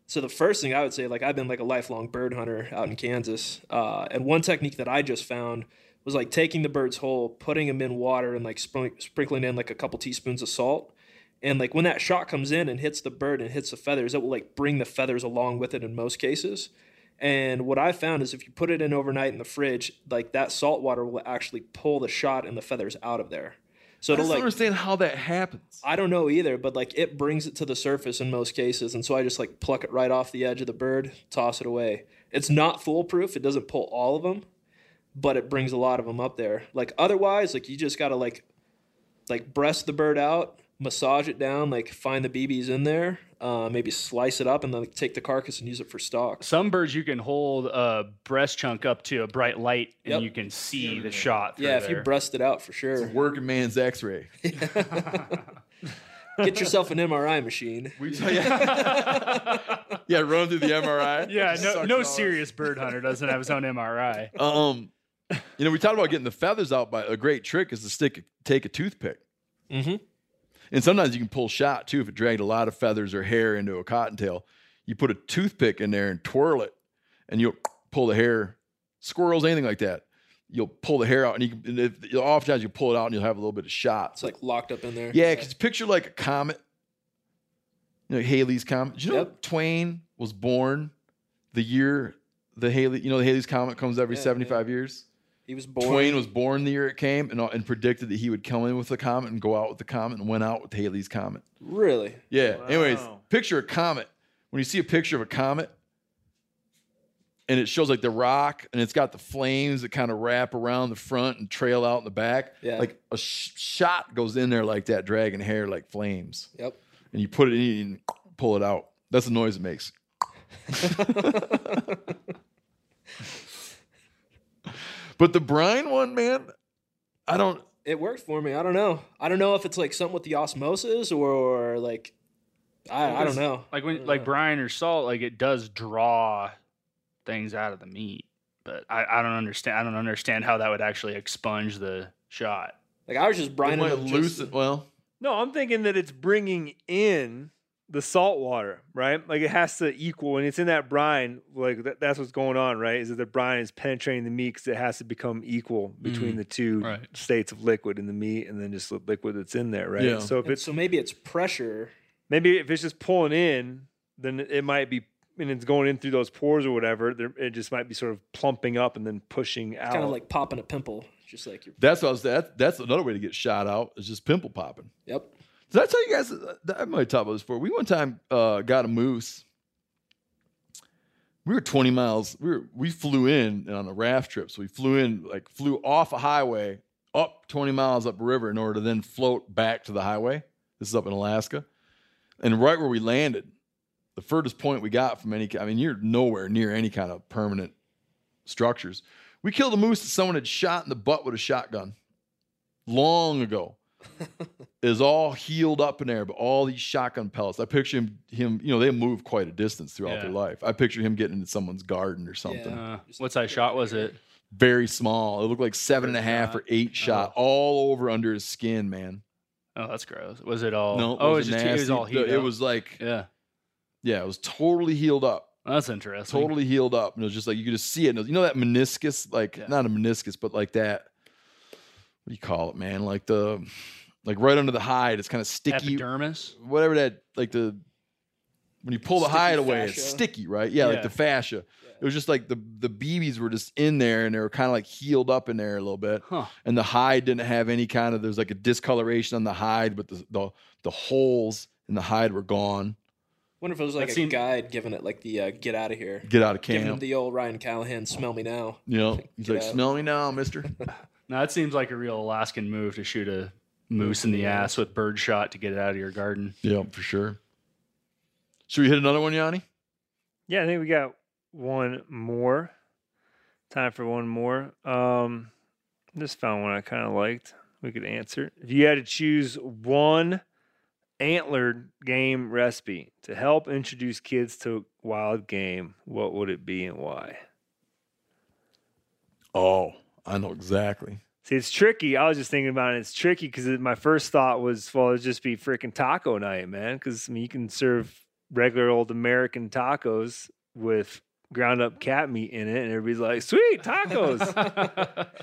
So the first thing I would say, like I've been like a lifelong bird hunter out in Kansas, uh, and one technique that I just found was like taking the birds whole, putting them in water, and like sprin- sprinkling in like a couple teaspoons of salt. And like when that shot comes in and hits the bird and hits the feathers, it will like bring the feathers along with it in most cases. And what I found is if you put it in overnight in the fridge, like that salt water will actually pull the shot and the feathers out of there. So I don't like understand how that happens. I don't know either, but like it brings it to the surface in most cases, and so I just like pluck it right off the edge of the bird, toss it away. It's not foolproof; it doesn't pull all of them, but it brings a lot of them up there. Like otherwise, like you just gotta like, like breast the bird out, massage it down, like find the BBs in there, uh, maybe slice it up, and then take the carcass and use it for stock. Some birds you can hold a breast chunk up to a bright light and Yep. you can see the shot. Yeah, if you breast it out for sure. It's Working man's X-ray. Get yourself an MRI machine. We yeah, yeah, run through the MRI. yeah, no, no serious bird hunter doesn't have his own MRI. Um, you know, we talked about getting the feathers out. By a great trick is to stick, take a toothpick, Mm-hmm. And sometimes you can pull shot too if it dragged a lot of feathers or hair into a cottontail. You put a toothpick in there and twirl it, and you'll pull the hair. Squirrels, anything like that. You'll pull the hair out, and you can. And if, oftentimes you pull it out, and you'll have a little bit of shot. It's like locked up in there. Yeah, because picture like a comet. You know, Halley's comet. Did you know Yep. Twain was born the year the Halley, you know, the Halley's comet comes every Yeah, 75 years? He was born. Twain was born the year it came and, uh, and predicted that he would come in with the comet and go out with the comet and went out with Halley's comet. really. Yeah. Anyways, picture a comet. When you see a picture of a comet and it shows like the rock and it's got the flames that kind of wrap around the front and trail out in the back. Yeah. Like a sh- shot goes in there like that, dragon hair like flames. Yep. And you put it in and pull it out. That's the noise it makes. but the brine one, man, I don't. it worked for me. I don't know. I don't know if it's like something with the osmosis or like I, I don't know. Like when, like brine or salt, like it does draw things out of the meat, but I, I don't understand. I don't understand how that would actually expunge the shot. Like I was just It brining it just- loosen. Well, No, I'm thinking that it's bringing in the salt water, right? Like it has to equal, and it's in that brine. Like that, that's what's going on, right? Is that the brine is penetrating the meat because it has to become equal between Mhm. the two Right. states of liquid in the meat, and then just the liquid that's in there, right? Yeah. So if And it's so maybe it's pressure. maybe if it's just pulling in, then it might be. And it's going in through those pores or whatever. There, it just might be sort of plumping up and then pushing out. Kind of like popping a pimple. Just like you're that's what I was. That, that's another way to get shot out is just pimple popping. Yep. Did I tell you guys? I might talked about this before. We one time uh, got a moose. We were 20 miles. We were we flew in on a raft trip. So we flew in, like flew off a highway up 20 miles up river in order to then float back to the highway. This is up in Alaska. And right where we landed, the furthest point we got from any I mean, you're nowhere near any kind of permanent structures. We killed a moose that someone had shot in the butt with a shotgun long ago is all healed up in there, but all these shotgun pellets. I picture him, him, you know, they move quite a distance throughout Yeah. their life. I picture him getting into someone's garden or something. Yeah. Uh, what size shot was it? Very small. It looked like seven and a half or eight shot Oh. all over under his skin, man. Oh, that's gross. Was it all? No, it oh, it was just it was all heat. It was like, Yeah, yeah, it was totally healed up. that's interesting. Totally healed up. And it was just like, you could just see it was- you know that meniscus, like, Yeah. not a meniscus, but like that, what do you call it, man? Like the, like right under the hide. It's kind of sticky, Epidermis. whatever that like the when you pull the Sticky hide away, it's sticky, right? Yeah, like the fascia. It was just like the the BBs were just in there and they were kind of like healed up in there a little bit. Huh. And the hide didn't have any kind of there's like a discoloration on the hide, but the the, the holes in the hide were gone. Wonder if it was like That a seemed- guide giving it like the uh, get out of here. Get out of camp, Giving him camp. the old Ryan Callaghan, smell me now. You know, he's like, out. smell me now, mister. Now that seems like a real Alaskan move to shoot a moose in the ass with birdshot to get it out of your garden. yeah, for sure. Should we hit another one, Yanni? Yeah, I think we got one more. Time for one more. Um, just found one I kind of liked. We could answer. If you had to choose one antlered game recipe to help introduce kids to wild game, what would it be and why? Oh, I know exactly. See, it's tricky. I was just thinking about it. It's tricky because my first thought was, well, it'd just be freaking taco night, man. Because I mean, you can serve regular old American tacos with ground up cat meat in it, and everybody's like, sweet tacos.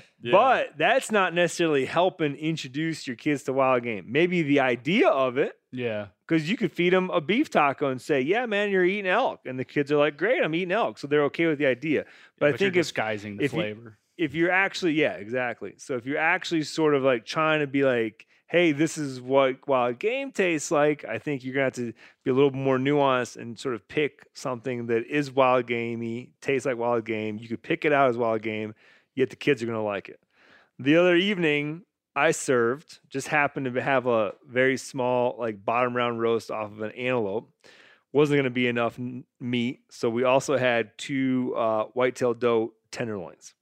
But that's not necessarily helping introduce your kids to wild game. Maybe the idea of it, Yeah. because you could feed them a beef taco and say, yeah, man, you're eating elk. And the kids are like, great, I'm eating elk. So they're okay with the idea. But I you're think if disguising the if you- flavor. If you're actually yeah exactly. So if you're actually sort of like trying to be like hey this is what wild game tastes like i think you're gonna have to be a little more nuanced and sort of pick something that is wild gamey tastes like wild game. You could pick it out as wild game yet the kids are gonna like it. The other evening i served just happened to have a very small like bottom round roast off of an antelope. Wasn't going to be enough meat so we also had two uh, whitetail doe tenderloins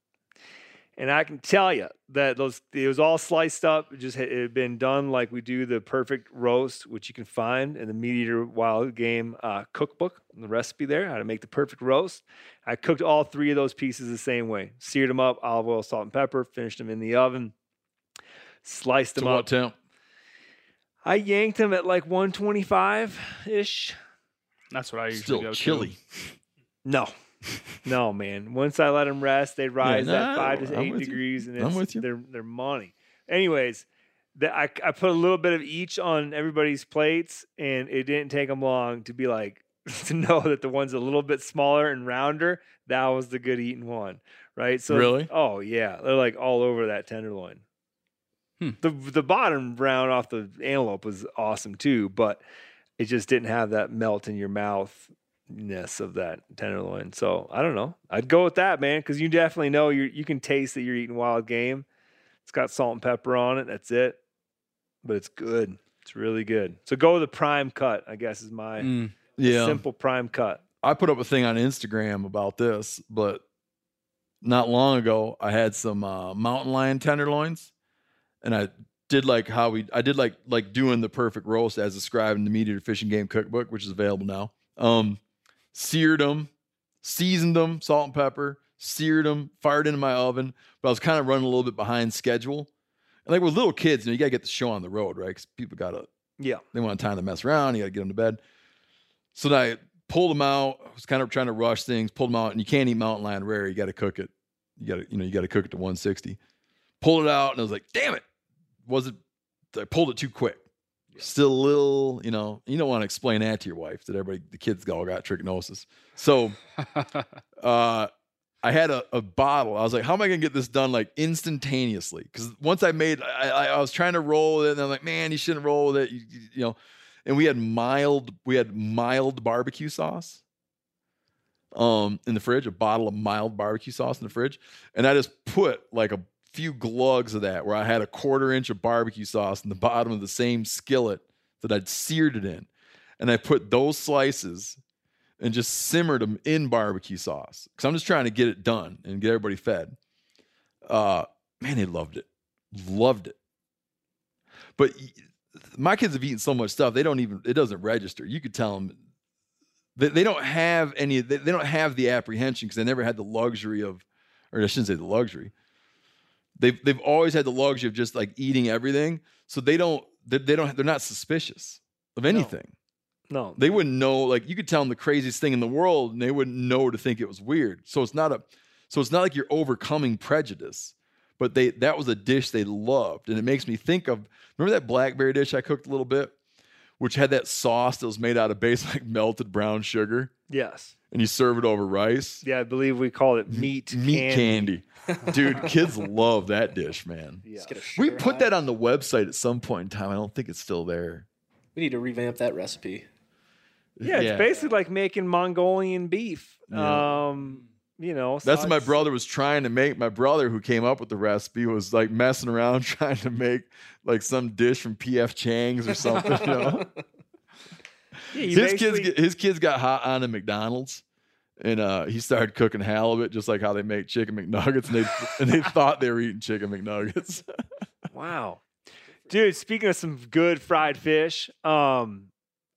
and I can tell you that those it was all sliced up. It just had, it had been done like we do the perfect roast, which you can find in the MeatEater Wild Game uh, cookbook. The recipe there, how to make the perfect roast. I cooked all three of those pieces the same way. Seared them up, olive oil, salt, and pepper. Finished them in the oven. Sliced To them what up. temp? I yanked them at like 125 ish. That's what I usually Still go chilly. No, no, man. Once I let them rest, they rise no, at five to I'm eight with you. degrees, and I'm with you. they're they're money. Anyways, the, I I put a little bit of each on everybody's plates, and it didn't take them long to be like to know that the one's a little bit smaller and rounder. That was the good eating one, right? So Really? oh yeah, they're like all over that tenderloin. Hmm. The the bottom round off the antelope was awesome too, but it just didn't have that melt in your mouth ness of that tenderloin. So I don't know. I'd go with that, man, because you definitely know you you can taste that you're eating wild game. It's got salt and pepper on it. That's it. But it's good. It's really good. So go with the prime cut. I guess is my Mm. Yeah. simple prime cut. I put up a thing on Instagram about this, but not long ago I had some uh, mountain lion tenderloins, and I did like how we I did like like doing the perfect roast as described in the MeatEater Fish and Game Cookbook, which is available now. Um, seared them, seasoned them, salt and pepper, seared them, fired into my oven. But I was kind of running a little bit behind schedule. And like with little kids, you know, you gotta get the show on the road, right? Because people gotta Yeah. they want time to mess around. You got to get them to bed. So then I pulled them out. I was kind of trying to rush things. Pulled them out, and you can't eat mountain lion rare. You got to cook it. You got to, you know, you got to cook it to 160. Pulled it out, and I was like, "Damn it!" Was it? I pulled it too quick. Still a little, you know. You don't want to explain that to your wife that everybody, the kids, all got trichinosis. So uh, I had a, a bottle. I was like, how am I gonna get this done like instantaneously? Because once I made, I, I, I was trying to roll with it, and I'm like, man, you shouldn't roll with it. You, you- you know, and we had mild, we had mild barbecue sauce um in the fridge, a bottle of mild barbecue sauce in the fridge, and I just put like a few glugs of that where I had a quarter inch of barbecue sauce in the bottom of the same skillet that I'd seared it in, and I put those slices and just simmered them in barbecue sauce because I'm just trying to get it done and get everybody fed. Uh, man, they loved it, loved it. But my kids have eaten so much stuff they don't even it doesn't register. You could tell them they, they don't have any they, they don't have the apprehension because they never had the luxury of, or I shouldn't say the luxury. They've they've always had the luxury of just like eating everything, so they don't they, they don't they're not suspicious of anything No. they wouldn't know like you could tell them the craziest thing in the world and they wouldn't know to think it was weird so it's not a so it's not like you're overcoming prejudice but they that was a dish they loved, and it makes me think of remember that blackberry dish I cooked a little bit, which had that sauce that was made out of basically like melted brown sugar, Yes. and you serve it over rice. Yeah, I believe we called it meat Meat candy. candy. Dude, kids love that dish, man. Yeah. We put high. that on the website at some point in time. I don't think it's still there. We need to revamp that recipe. Yeah, it's basically like making Mongolian beef. Yeah. Um, you know, That's what my brother was trying to make. My brother, who came up with the recipe, was like messing around trying to make like some dish from PF Chang's or something. You know? Yeah, you his kids, his kids got hot on at McDonald's, and uh, he started cooking halibut just like how they make chicken McNuggets, and they and they thought they were eating chicken McNuggets. Wow. Dude, speaking of some good fried fish, um,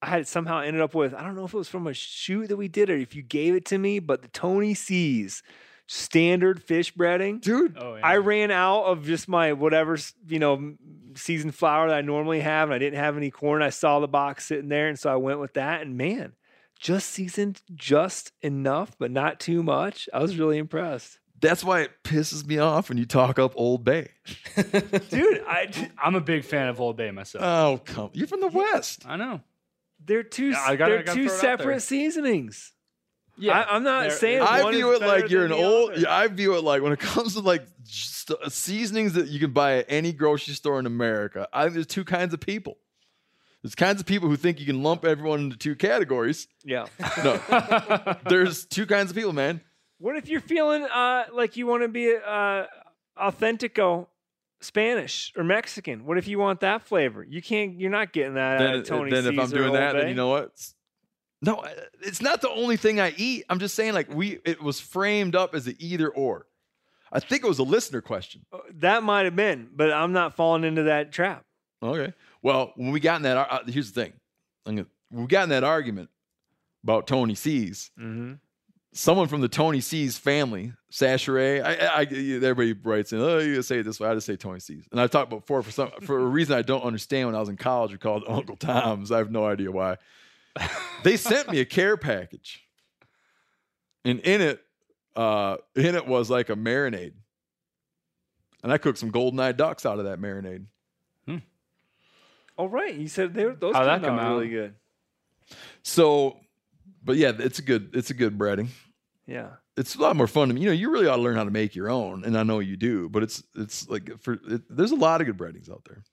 I had somehow ended up with, I don't know if it was from a shoot that we did or if you gave it to me, but the Tony C's standard fish breading. Dude, Oh, yeah. I ran out of just my whatever, you know, seasoned flour that I normally have, and I didn't have any corn. I saw the box sitting there, and so I went with that. And man, just seasoned just enough, but not too much. I was really impressed. that's why it pisses me off when you talk up Old Bay. Dude, I, I'm a big fan of Old Bay myself. Oh, come! You're from the West. I know. they're two, Yeah, gotta- they're two throw it out there. separate seasonings. Yeah, I, I'm not saying I one view is it like you're an old. yeah, I view it like when it comes to like just uh, seasonings that you can buy at any grocery store in America. I think there's two kinds of people. There's kinds of people who think you can lump everyone into two categories. Yeah. No, there's two kinds of people, man. What if you're feeling uh, like you want to be uh, authentico Spanish or Mexican? What if you want that flavor? You can't. You're not getting that Then, out of Tony then if I'm doing that, then you know what? No, it's not the only thing I eat. I'm just saying, like we, it was framed up as an either or. I think it was a listener question. Uh, that might have been, but I'm not falling into that trap. Okay. Well, when we got in that, uh, here's the thing. I'm gonna, we got in that argument about Tony C's. Mm-hmm. Someone from the Tony C's family, Sasheray, I, I, I, everybody writes in, oh, you say it this way. I just say Tony C's. And I've talked before for some for a reason I don't understand. When I was in college, we called Uncle Tom's. I have no idea why. they sent me a care package, and in it, uh, in it was like a marinade, and I cooked some golden eye ducks out of that marinade. All right, you said they were, those How'd that come come out out? really good. So, but yeah, it's a good it's a good breading. Yeah. It's a lot more fun to me. You know, you really ought to learn how to make your own, and I know you do. But it's it's like for it, there's a lot of good breadings out there.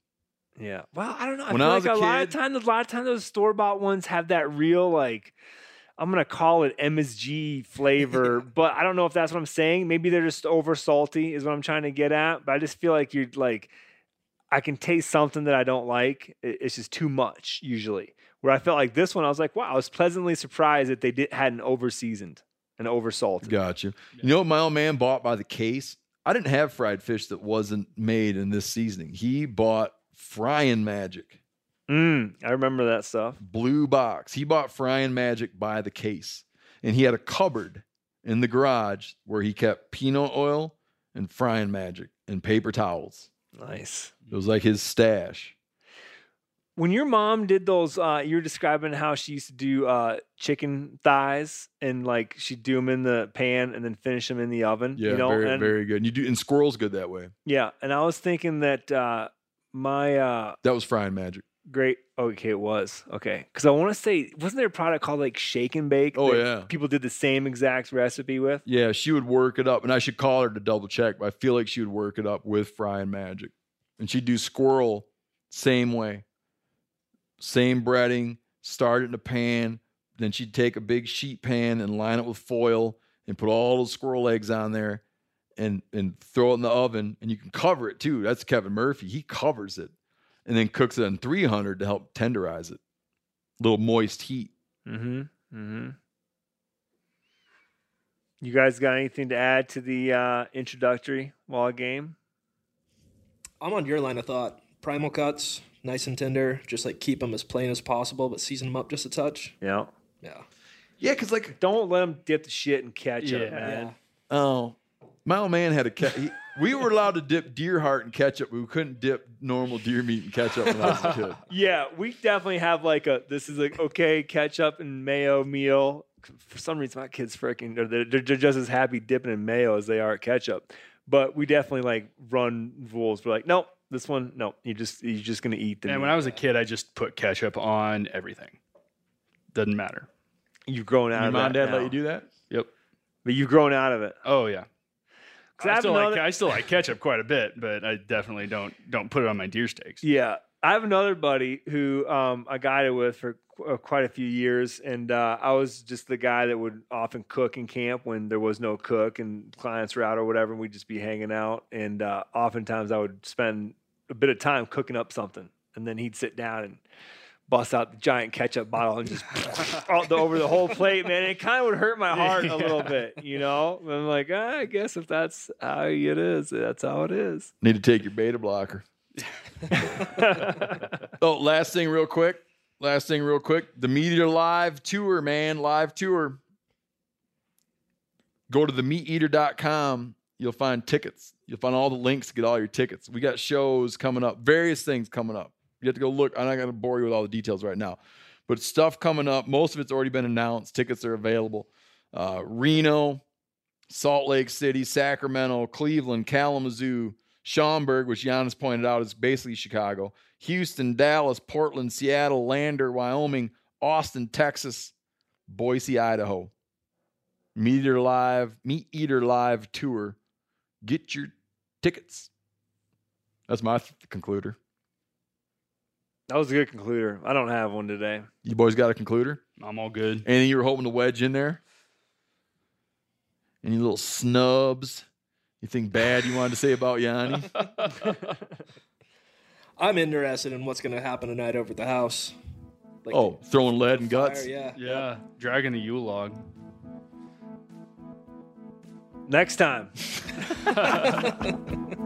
Yeah. Well, I don't know. I When feel I was like a a, lot of kid- times, a lot of times those store bought ones have that real like. I'm gonna call it MSG flavor, but I don't know if that's what I'm saying. Maybe they're just over salty, is what I'm trying to get at. But I just feel like you're like, I can taste something that I don't like. It's just too much usually. Where I felt like this one, I was like, wow, I was pleasantly surprised that they did hadn't over seasoned and over salted. Got you. You know what my old man bought by the case? I didn't have fried fish that wasn't made in this seasoning. He bought frying magic, Mm, I remember that stuff. blue box. He bought frying magic by the case, and he had a cupboard in the garage where he kept peanut oil and frying magic and paper towels. Nice. It was like his stash. when your mom did those uh you were describing how she used to do uh chicken thighs and like she'd do them in the pan and then finish them in the oven Yeah, you know very and very good. And you do and squirrel's good that way. yeah and i was thinking that uh my uh That was frying magic. Great okay it was okay because i want to say wasn't there a product called like shake and bake Oh, that yeah. people did the same exact recipe with Yeah, she would work it up, and I should call her to double check. But I feel like she would work it up with frying magic, and she'd do squirrel same way, same breading. Start it in a pan, then she'd take a big sheet pan and line it with foil, and put all the squirrel eggs on there, and and throw it in the oven. And you can cover it too. That's Kevin Murphy. He covers it, and then cooks it on 300 to help tenderize it. A Little moist heat. mm-hmm mm-hmm you guys got anything to add to the uh introductory wall game I'm on your line of thought. Primal cuts, nice and tender. Just like keep them as plain as possible, but season them up just a touch. yeah Yeah. Yeah, because like don't let them dip the shit in ketchup Yeah. man Yeah. Oh, my old man had a cat. He- We were allowed to dip deer heart in ketchup. but We couldn't dip normal deer meat in ketchup when I was a kid. Yeah, we definitely have like a this is like okay ketchup and mayo meal. For some reason, my kids freaking they're, they're, they're just as happy dipping in mayo as they are at ketchup. but we definitely like run rules. We're like, nope, this one, no, you just you're just gonna eat the. And meat. when I was a kid, I just put ketchup on everything. Doesn't matter. you've grown out Your of mom that dad now. let you do that? Yep. but you've grown out of it. Oh yeah. I still, like, I still like ketchup quite a bit, but I definitely don't don't put it on my deer steaks. Yeah, I have another buddy who um, I guided with for qu- uh, quite a few years, and uh, I was just the guy that would often cook in camp when there was no cook and clients were out or whatever, and we'd just be hanging out. And uh, oftentimes I would spend a bit of time cooking up something, and then he'd sit down and bust out the giant ketchup bottle and just all the, over the whole plate, man. It kind of would hurt my heart a little bit, you know. I'm like, ah, I guess if that's how it is, that's how it is. Need to take your beta blocker. oh, last thing, real quick. Last thing, real quick. The MeatEater Live Tour, man. Live tour. Go to themeateater.com. You'll find tickets. You'll find all the links to get all your tickets. We got shows coming up, various things coming up. You have to go look. I'm not going to bore you with all the details right now, but stuff coming up. Most of it's already been announced. Tickets are available. Uh, Reno, Salt Lake City, Sacramento, Cleveland, Kalamazoo, Schaumburg, which Janis pointed out is basically Chicago, Houston, Dallas, Portland, Seattle, Lander, Wyoming, Austin, Texas, Boise, Idaho. MeatEater Live, MeatEater Live Tour. Get your tickets. That's my th- concluder. That was a good concluder. I don't have one today. You boys got a concluder? I'm all good. Anything you were hoping to wedge in there? Any little snubs? Anything bad you wanted to say about Jani? I'm interested in what's going to happen tonight over at the house. Like oh, throwing lead and fire, guts? yeah. Yeah, dragging the Yule log. Next time.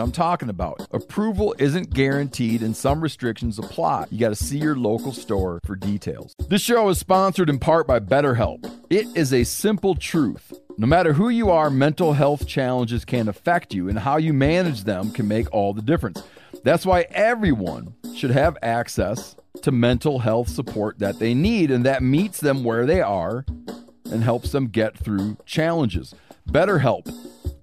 what I'm talking about. Approval isn't guaranteed and some restrictions apply. You got to see your local store for details. This show is sponsored in part by BetterHelp. It is a simple truth. No matter who you are, mental health challenges can affect you, and how you manage them can make all the difference. That's why everyone should have access to mental health support that they need and that meets them where they are and helps them get through challenges. BetterHelp